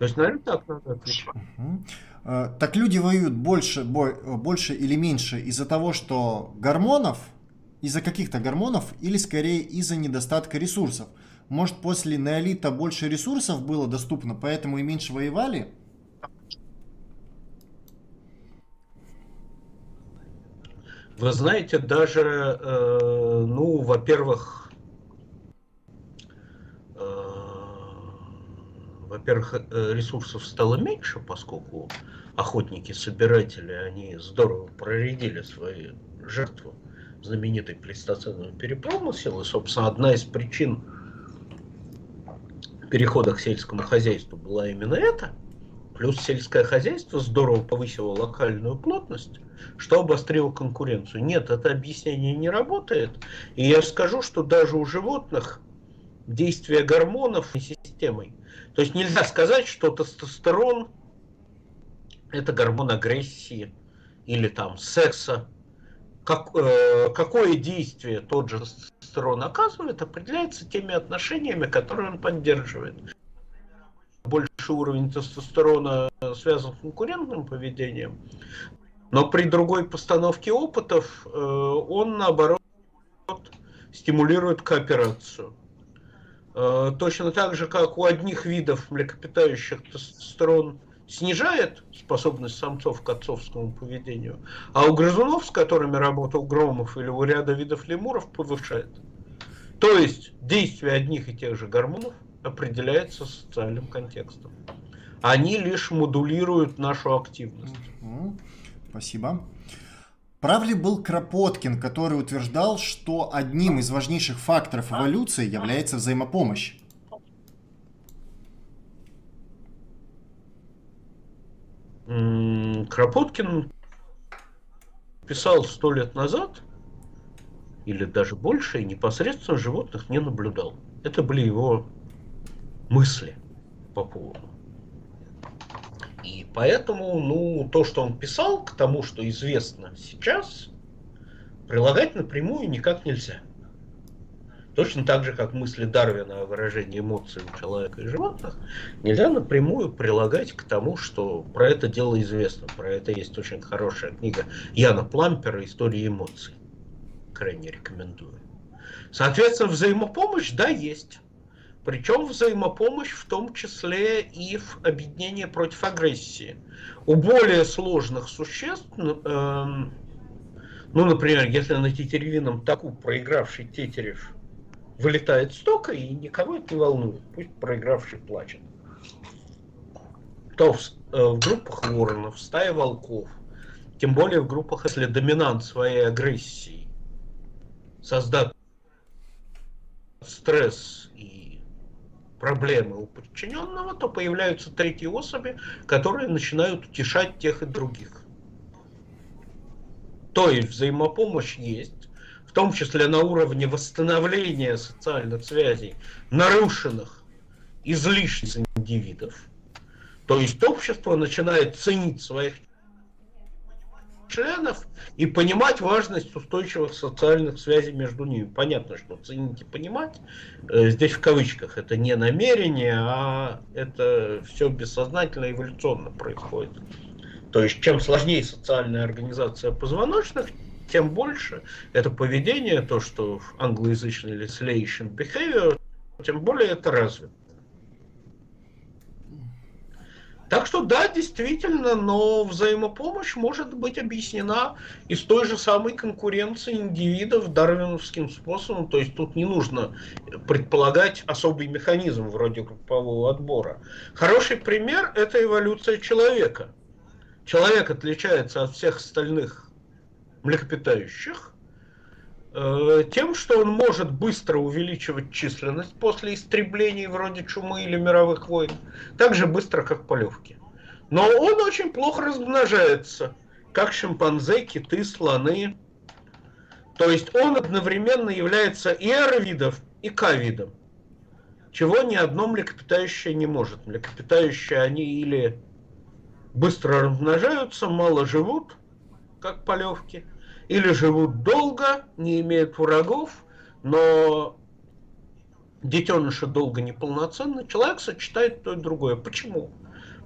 есть, наверное, так надо отвечать. Э, так люди воюют больше, больше или меньше из-за того, что гормонов, из-за каких-то гормонов, или скорее из-за недостатка ресурсов. Может, после неолита больше ресурсов было доступно, поэтому и меньше воевали? Вы знаете, даже, э, ну, во-первых, во-первых, э, ресурсов стало меньше, поскольку охотники-собиратели, они здорово проредили свои жертвы знаменитый плейстоценовый перепромысел. И, собственно, одна из причин перехода к сельскому хозяйству была именно это. Плюс сельское хозяйство здорово повысило локальную плотность, что обострило конкуренцию. Нет, это объяснение не работает. И я скажу, что даже у животных действие гормонов и системой то есть нельзя сказать, что тестостерон это гормон агрессии или там секса, как, э, какое действие тот же тестостерон оказывает, определяется теми отношениями, которые он поддерживает. Больший уровень тестостерона связан с конкурентным поведением, но при другой постановке опытов э, он, наоборот, стимулирует кооперацию. Э, точно так же, как у одних видов млекопитающих тестостерон снижает способность самцов к отцовскому поведению, а у грызунов, с которыми работал Громов или у ряда видов лемуров, повышает. То есть действие одних и тех же гормонов определяется социальным контекстом. Они лишь модулируют нашу активность. Спасибо. Прав ли был Кропоткин, который утверждал, что одним из важнейших факторов эволюции является взаимопомощь? Кропоткин писал сто лет назад, или даже больше, и непосредственно животных не наблюдал. Это были его мысли по поводу. И поэтому, ну, то, что он писал к тому, что известно сейчас, прилагать напрямую никак нельзя. Точно так же, как мысли Дарвина о выражении эмоций у человека и животных, нельзя напрямую прилагать к тому, что про это дело известно. Про это есть очень хорошая книга Яна Плампера «История эмоций». Крайне рекомендую. Соответственно, взаимопомощь, да, есть. Причем взаимопомощь в том числе и в объединении против агрессии. У более сложных существ, э, ну, например, если на тетеревином таку проигравший тетерев вылетает с тока, и никого это не волнует. Пусть проигравший плачет. То в, э, в группах воронов, стае волков, тем более в группах, если доминант своей агрессии создать стресс проблемы у подчиненного, то появляются третьи особи, которые начинают утешать тех и других. То есть взаимопомощь есть, в том числе на уровне восстановления социальных связей, нарушенных излишне индивидов. То есть общество начинает ценить своих членов и понимать важность устойчивых социальных связей между ними. Понятно, что ценить и понимать, э, здесь в кавычках, это не намерение, а это все бессознательно эволюционно происходит. То есть, чем сложнее социальная организация позвоночных, тем больше это поведение, то, что англоязычный legislation behavior, тем более это развито. Так что да, действительно, но взаимопомощь может быть объяснена из той же самой конкуренции индивидов дарвиновским способом. То есть тут не нужно предполагать особый механизм вроде группового отбора. Хороший пример – это эволюция человека. Человек отличается от всех остальных млекопитающих тем, что он может быстро увеличивать численность после истреблений вроде чумы или мировых войн, так же быстро, как полевки. Но он очень плохо размножается, как шимпанзе, киты, слоны. То есть он одновременно является и R-видов, и К-видом. Чего ни одно млекопитающее не может. Млекопитающие, они или быстро размножаются, мало живут, как полевки, или живут долго, не имеют врагов, но детеныши долго неполноценны, человек сочетает то и другое. Почему?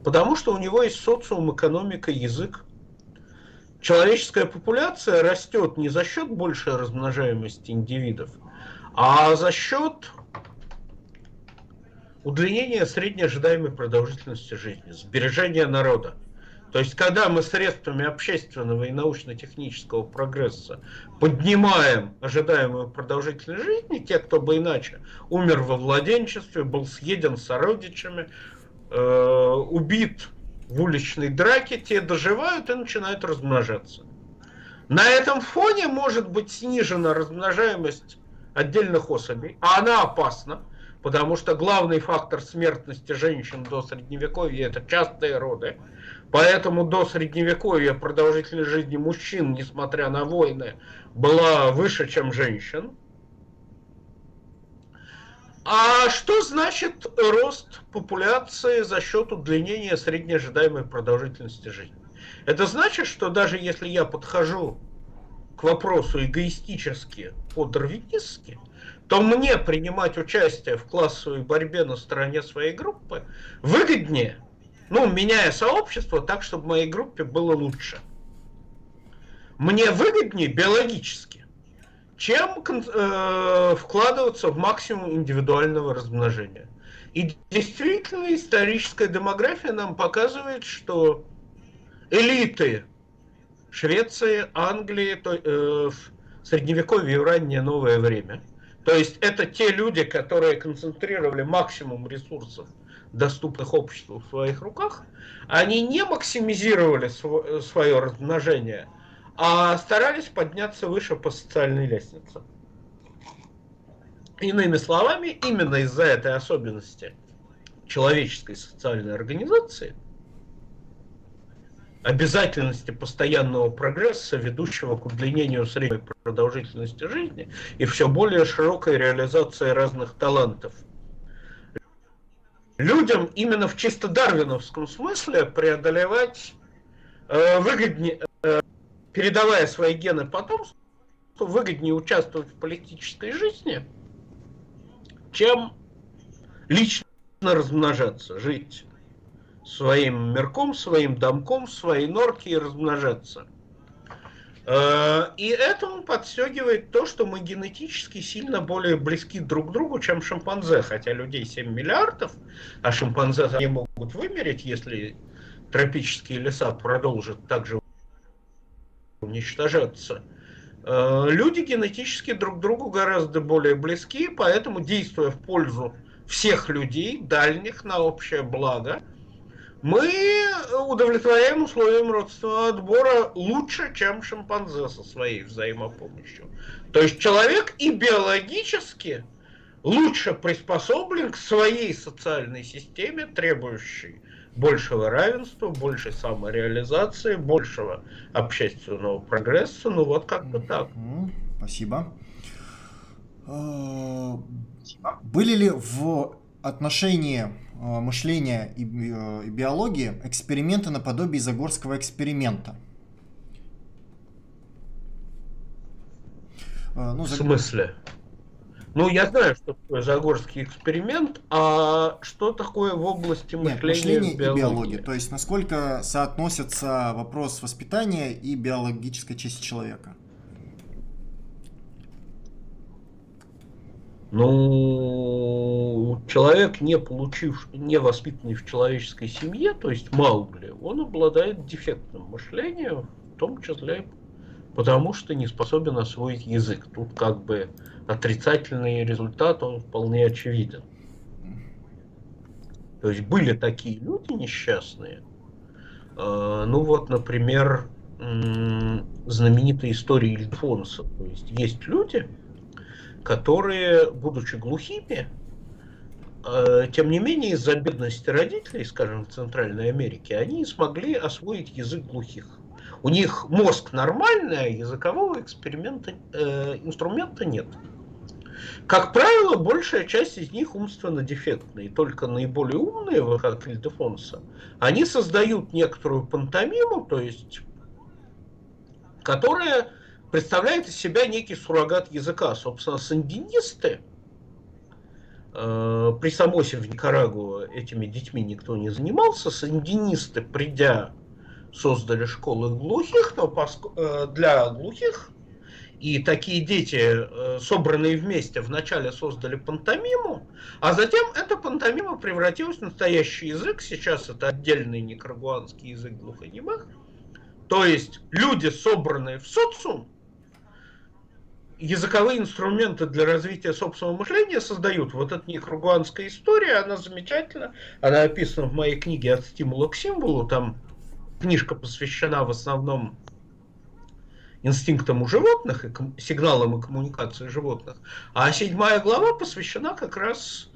Потому что у него есть социум, экономика, язык. Человеческая популяция растет не за счет большей размножаемости индивидов, а за счет удлинения средней ожидаемой продолжительности жизни, сбережения народа. То есть, когда мы средствами общественного и научно-технического прогресса поднимаем ожидаемую продолжительность жизни, те, кто бы иначе умер во владенчестве, был съеден сородичами, э, убит в уличной драке, те доживают и начинают размножаться. На этом фоне может быть снижена размножаемость отдельных особей, а она опасна, потому что главный фактор смертности женщин до средневековья это частые роды. Поэтому до средневековья продолжительность жизни мужчин, несмотря на войны, была выше, чем женщин. А что значит рост популяции за счет удлинения средней ожидаемой продолжительности жизни? Это значит, что даже если я подхожу к вопросу эгоистически по-дарвинистски, то мне принимать участие в классовой борьбе на стороне своей группы выгоднее, ну, меняя сообщество так, чтобы моей группе было лучше. Мне выгоднее биологически, чем э, вкладываться в максимум индивидуального размножения. И действительно историческая демография нам показывает, что элиты Швеции, Англии, то, э, в средневековье и раннее новое время. То есть это те люди, которые концентрировали максимум ресурсов, доступных обществу в своих руках, они не максимизировали св- свое размножение, а старались подняться выше по социальной лестнице. Иными словами, именно из-за этой особенности человеческой социальной организации – обязательности постоянного прогресса, ведущего к удлинению средней продолжительности жизни и все более широкой реализации разных талантов. Людям именно в чисто дарвиновском смысле преодолевать э, выгоднее, э, передавая свои гены потомству, выгоднее участвовать в политической жизни, чем лично размножаться, жить своим мирком, своим домком, своей норке и размножаться. Э, и этому подстегивает то, что мы генетически сильно более близки друг к другу, чем шимпанзе. Хотя людей 7 миллиардов, а шимпанзе они могут вымереть, если тропические леса продолжат также уничтожаться. Э, люди генетически друг другу гораздо более близки, поэтому, действуя в пользу всех людей, дальних, на общее благо, мы удовлетворяем условиям родственного отбора лучше, чем шимпанзе со своей взаимопомощью. То есть человек и биологически лучше приспособлен к своей социальной системе, требующей большего равенства, большей самореализации, большего общественного прогресса. Ну вот как бы так. Спасибо. А, были ли в отношении мышления и, э, и биологии эксперименты наподобие Загорского эксперимента. Э, ну, В смысле? Ну, я знаю, что такое Загорский эксперимент, а что такое в области мышления, Нет, мышления и биологии? биологии? То есть, насколько соотносится вопрос воспитания и биологической части человека? Ну, человек, не получив, не воспитанный в человеческой семье, то есть Маугли, он обладает дефектным мышлением, в том числе потому что не способен освоить язык. Тут как бы отрицательный результат, он вполне очевиден. То есть были такие люди несчастные. А, ну вот, например, знаменитая история Ильдфонса. То есть есть люди, которые, будучи глухими, э, тем не менее, из-за бедности родителей, скажем, в Центральной Америке, они смогли освоить язык глухих. У них мозг нормальный, а языкового эксперимента, э, инструмента нет. Как правило, большая часть из них умственно дефектные. Только наиболее умные, как Ильдефонса, они создают некоторую пантомиму, то есть, которая представляет из себя некий суррогат языка. Собственно, сандинисты, э, при Самосе в Никарагуа этими детьми никто не занимался, сандинисты, придя, создали школы глухих, но поск... э, для глухих, и такие дети, э, собранные вместе, вначале создали пантомиму, а затем эта пантомима превратилась в настоящий язык. Сейчас это отдельный никарагуанский язык глухонемых. То есть люди, собранные в социум, языковые инструменты для развития собственного мышления создают. Вот эта некругуанская история, она замечательна. Она описана в моей книге «От стимула к символу». Там книжка посвящена в основном инстинктам у животных, и сигналам и коммуникации животных. А седьмая глава посвящена как раз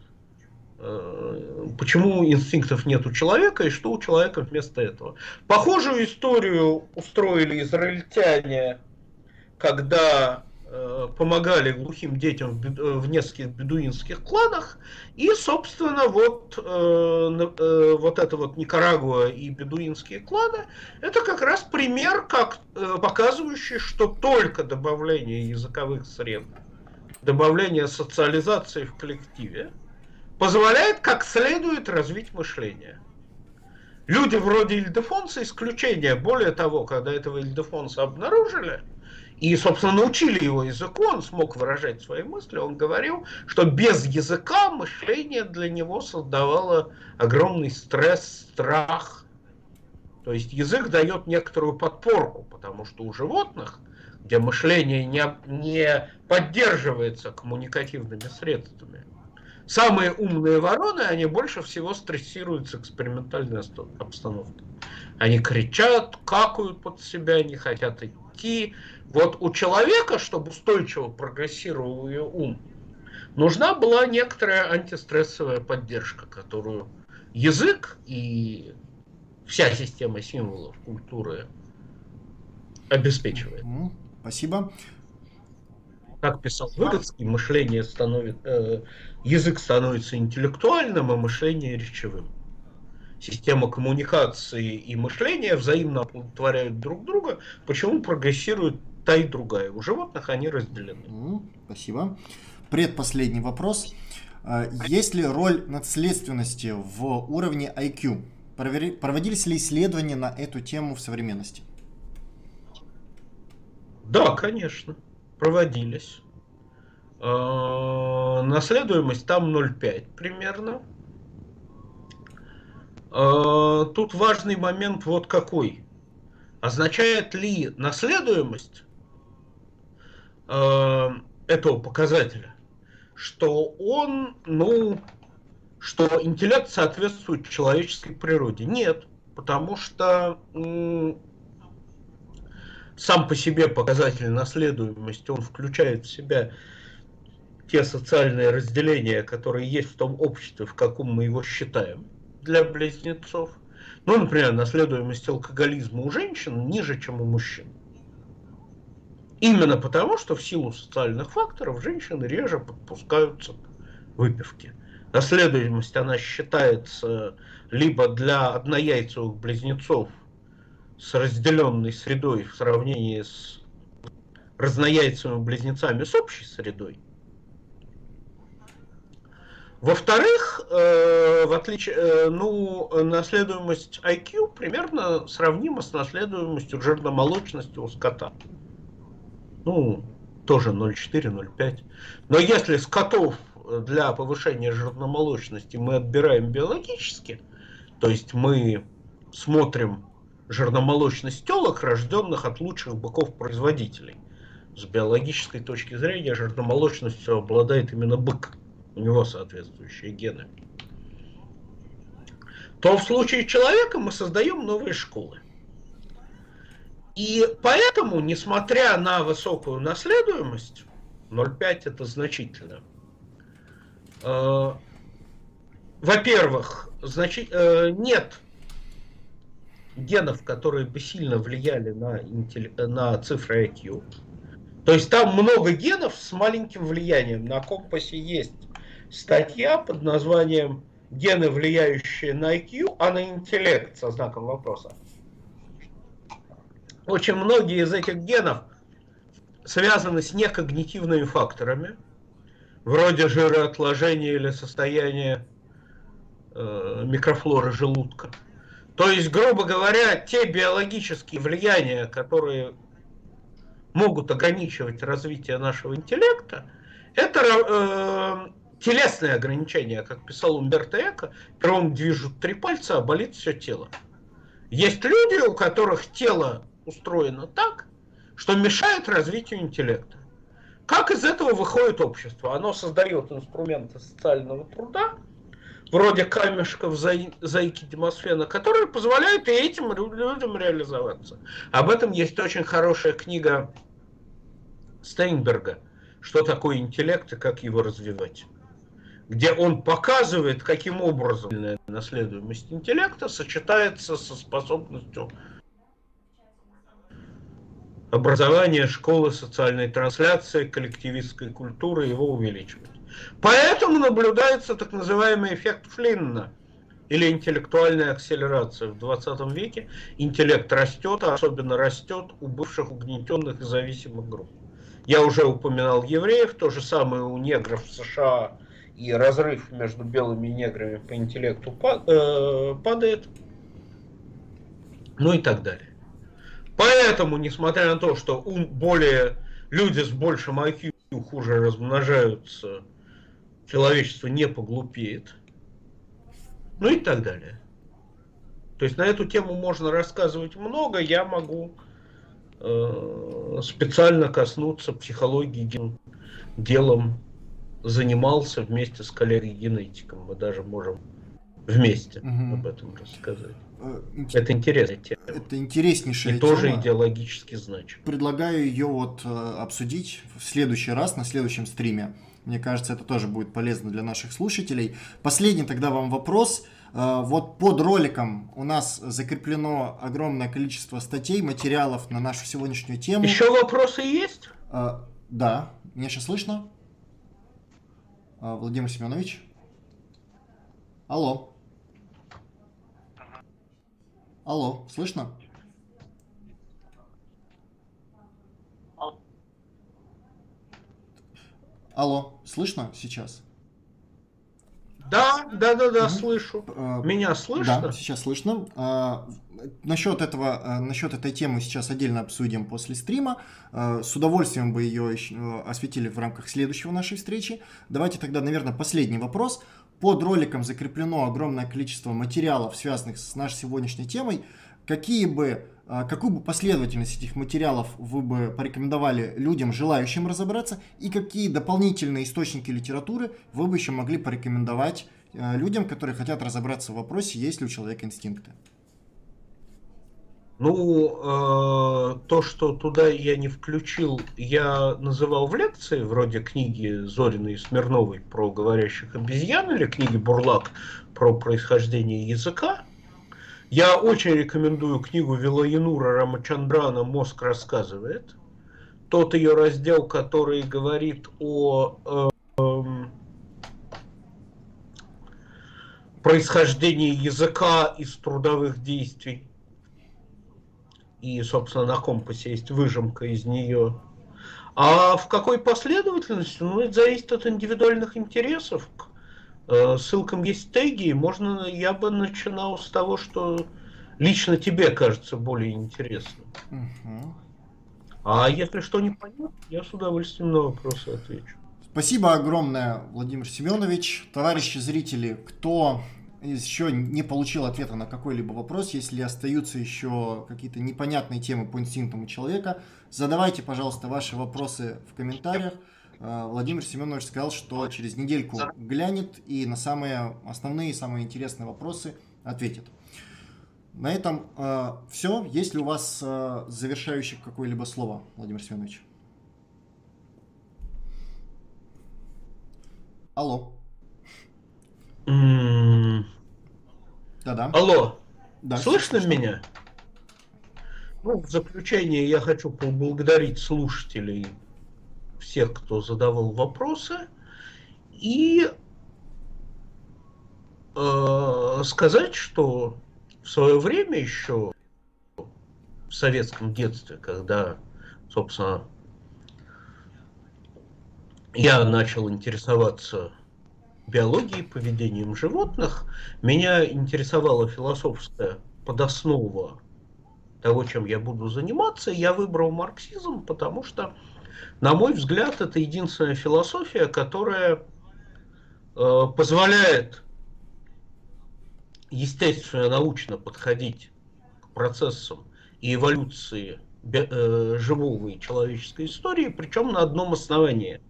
э, почему инстинктов нет у человека и что у человека вместо этого. Похожую историю устроили израильтяне, когда помогали глухим детям в, бед, в нескольких бедуинских кланах, и, собственно, вот, э, э, вот это вот Никарагуа и бедуинские кланы, это как раз пример, как, э, показывающий, что только добавление языковых средств, добавление социализации в коллективе, позволяет как следует развить мышление. Люди вроде Ильдефонса исключение. Более того, когда этого Ильдефонса обнаружили, и, собственно, научили его языку, он смог выражать свои мысли, он говорил, что без языка мышление для него создавало огромный стресс, страх. То есть язык дает некоторую подпорку, потому что у животных, где мышление не, не поддерживается коммуникативными средствами, Самые умные вороны, они больше всего стрессируют с экспериментальной обстановкой. Они кричат, какают под себя, не хотят идти. Вот у человека, чтобы устойчиво прогрессировал ее ум, нужна была некоторая антистрессовая поддержка, которую язык и вся система символов культуры обеспечивает. Спасибо. Как писал Выгодский, мышление становится, э, язык становится интеллектуальным, а мышление речевым. Система коммуникации и мышления взаимно оплодотворяют друг друга, почему прогрессирует та и другая. У животных они разделены. Спасибо. Предпоследний вопрос. А, есть ли роль наследственности в уровне IQ? Проводились ли исследования на эту тему в современности? Да, конечно, проводились. Э, наследуемость там 0,5 примерно. Э, тут важный момент вот какой. Означает ли наследуемость э, этого показателя, что он, ну, что интеллект соответствует человеческой природе? Нет, потому что сам по себе показатель наследуемости, он включает в себя те социальные разделения, которые есть в том обществе, в каком мы его считаем для близнецов. Ну, например, наследуемость алкоголизма у женщин ниже, чем у мужчин. Именно потому, что в силу социальных факторов женщины реже подпускаются к выпивке. Наследуемость, она считается либо для однояйцевых близнецов с разделенной средой в сравнении с разнояйцевыми близнецами с общей средой, во-вторых, э, в отличие, э, ну, наследуемость IQ примерно сравнима с наследуемостью жирномолочности у скота. Ну, тоже 0,4-0,5. Но если скотов для повышения жирномолочности мы отбираем биологически, то есть мы смотрим жирномолочность телок, рожденных от лучших быков-производителей. С биологической точки зрения жирномолочностью обладает именно бык у него соответствующие гены, то в случае человека мы создаем новые школы. И поэтому, несмотря на высокую наследуемость, 0,5 это значительно, э, во-первых, значи, э, нет генов, которые бы сильно влияли на, на цифры IQ. То есть там много генов с маленьким влиянием. На компасе есть статья под названием «Гены, влияющие на IQ, а на интеллект» со знаком вопроса. Очень многие из этих генов связаны с некогнитивными факторами, вроде жироотложения или состояния э, микрофлоры желудка. То есть, грубо говоря, те биологические влияния, которые могут ограничивать развитие нашего интеллекта, это э, телесные ограничения, как писал Умберто Эко, первым движут три пальца, а болит все тело. Есть люди, у которых тело устроено так, что мешает развитию интеллекта. Как из этого выходит общество? Оно создает инструменты социального труда, вроде камешков Заики Демосфена, которые позволяют и этим людям реализоваться. Об этом есть очень хорошая книга Стейнберга «Что такое интеллект и как его развивать» где он показывает, каким образом наследуемость интеллекта сочетается со способностью образование, школы, социальной трансляции, коллективистской культуры, его увеличивать. Поэтому наблюдается так называемый эффект Флинна или интеллектуальная акселерация. В 20 веке интеллект растет, а особенно растет у бывших угнетенных и зависимых групп. Я уже упоминал евреев, то же самое у негров в США и разрыв между белыми и неграми по интеллекту э, падает, ну и так далее. Поэтому, несмотря на то, что ум более люди с большим IQ хуже размножаются, человечество не поглупеет, ну и так далее. То есть на эту тему можно рассказывать много, я могу э, специально коснуться психологии делом занимался вместе с коллегой-генетиком. Мы даже можем вместе угу. об этом рассказать. Э, это интересная тема. Это интереснейшая И тема. тоже идеологически значит. Предлагаю ее вот э, обсудить в следующий раз, на следующем стриме. Мне кажется, это тоже будет полезно для наших слушателей. Последний тогда вам вопрос. Э, вот под роликом у нас закреплено огромное количество статей, материалов на нашу сегодняшнюю тему. Еще вопросы есть? Да. Меня сейчас слышно? А, Владимир Семенович? Алло. Алло, слышно? Алло, слышно сейчас? Да, да, да, да, угу. слышу. А, Меня слышно? Да, сейчас слышно. Насчет этого, а, насчет этой темы сейчас отдельно обсудим после стрима. С удовольствием бы ее осветили в рамках следующего нашей встречи. Давайте тогда, наверное, последний вопрос. Под роликом закреплено огромное количество материалов, связанных с нашей сегодняшней темой. Какие бы какую бы последовательность этих материалов вы бы порекомендовали людям, желающим разобраться, и какие дополнительные источники литературы вы бы еще могли порекомендовать людям, которые хотят разобраться в вопросе, есть ли у человека инстинкты? Ну, э, то, что туда я не включил, я называл в лекции, вроде книги Зориной и Смирновой про говорящих обезьян или книги Бурлак про происхождение языка. Я очень рекомендую книгу Вилоянура Рамачандрана «Мозг рассказывает». Тот ее раздел, который говорит о э, э, происхождении языка из трудовых действий. И, собственно, на компасе есть выжимка из нее. А в какой последовательности? Ну, это зависит от индивидуальных интересов. Э, ссылкам есть теги, можно, я бы начинал с того, что лично тебе кажется более интересным. Угу. А если что не понятно, я с удовольствием на вопросы отвечу. Спасибо огромное, Владимир Семенович. Товарищи зрители, кто еще не получил ответа на какой-либо вопрос, если остаются еще какие-то непонятные темы по инстинктам у человека, задавайте, пожалуйста, ваши вопросы в комментариях. А, Владимир Семенович сказал, что через недельку глянет и на самые основные, самые интересные вопросы ответит. На этом э, все. Есть ли у вас э, завершающее какое-либо слово, Владимир Семенович? Алло. Да-да. Алло. Да, слышно меня? Ну, в заключение я хочу поблагодарить слушателей всех, кто задавал вопросы, и э, сказать, что в свое время еще в советском детстве, когда, собственно, я начал интересоваться биологией, поведением животных, меня интересовала философская подоснова того, чем я буду заниматься. Я выбрал марксизм, потому что на мой взгляд, это единственная философия, которая э, позволяет естественно научно подходить к процессам и эволюции э, живого и человеческой истории, причем на одном основании.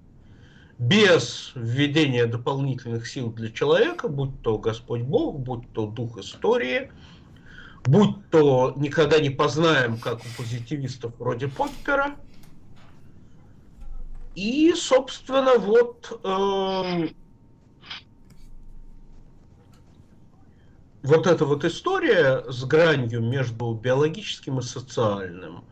Без введения дополнительных сил для человека, будь то Господь Бог, будь то дух истории, будь то никогда не познаем, как у позитивистов вроде Поппера – и, собственно, вот э, вот эта вот история с гранью между биологическим и социальным,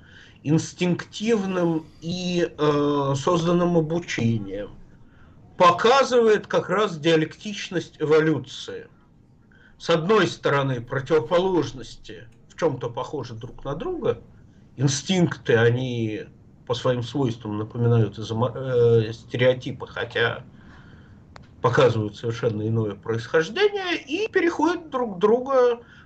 инстинктивным и э, созданным обучением, показывает как раз диалектичность эволюции. С одной стороны, противоположности в чем-то похожи друг на друга, инстинкты, они по своим свойствам напоминают э, стереотипы, хотя показывают совершенно иное происхождение, и переходят друг к другу,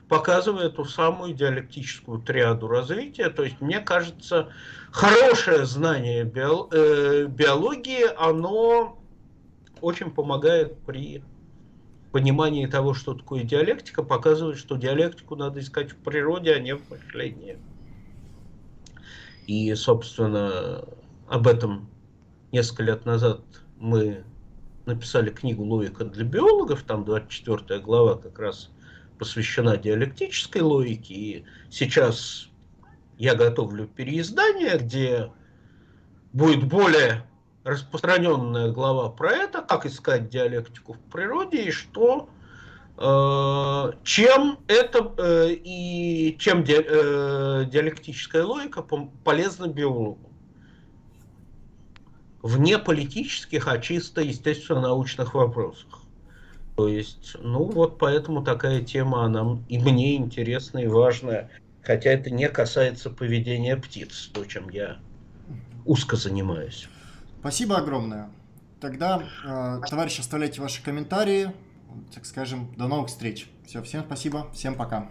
показывая эту самую диалектическую триаду развития. То есть, мне кажется, хорошее знание био, э, биологии, оно очень помогает при понимании того, что такое диалектика, показывает, что диалектику надо искать в природе, а не в мышлении. И, собственно, об этом несколько лет назад мы написали книгу «Логика для биологов», там 24 глава как раз посвящена диалектической логике, и сейчас я готовлю переиздание, где будет более распространенная глава про это, как искать диалектику в природе и что э, чем это э, и чем э, диалектическая логика полезна биологу вне политических, а чисто, естественно, научных вопросах. То есть, ну вот поэтому такая тема, она и мне интересна и важная, хотя это не касается поведения птиц, то, чем я узко занимаюсь. Спасибо огромное. Тогда, э, товарищи, оставляйте ваши комментарии. Так скажем, до новых встреч. Все, всем спасибо, всем пока.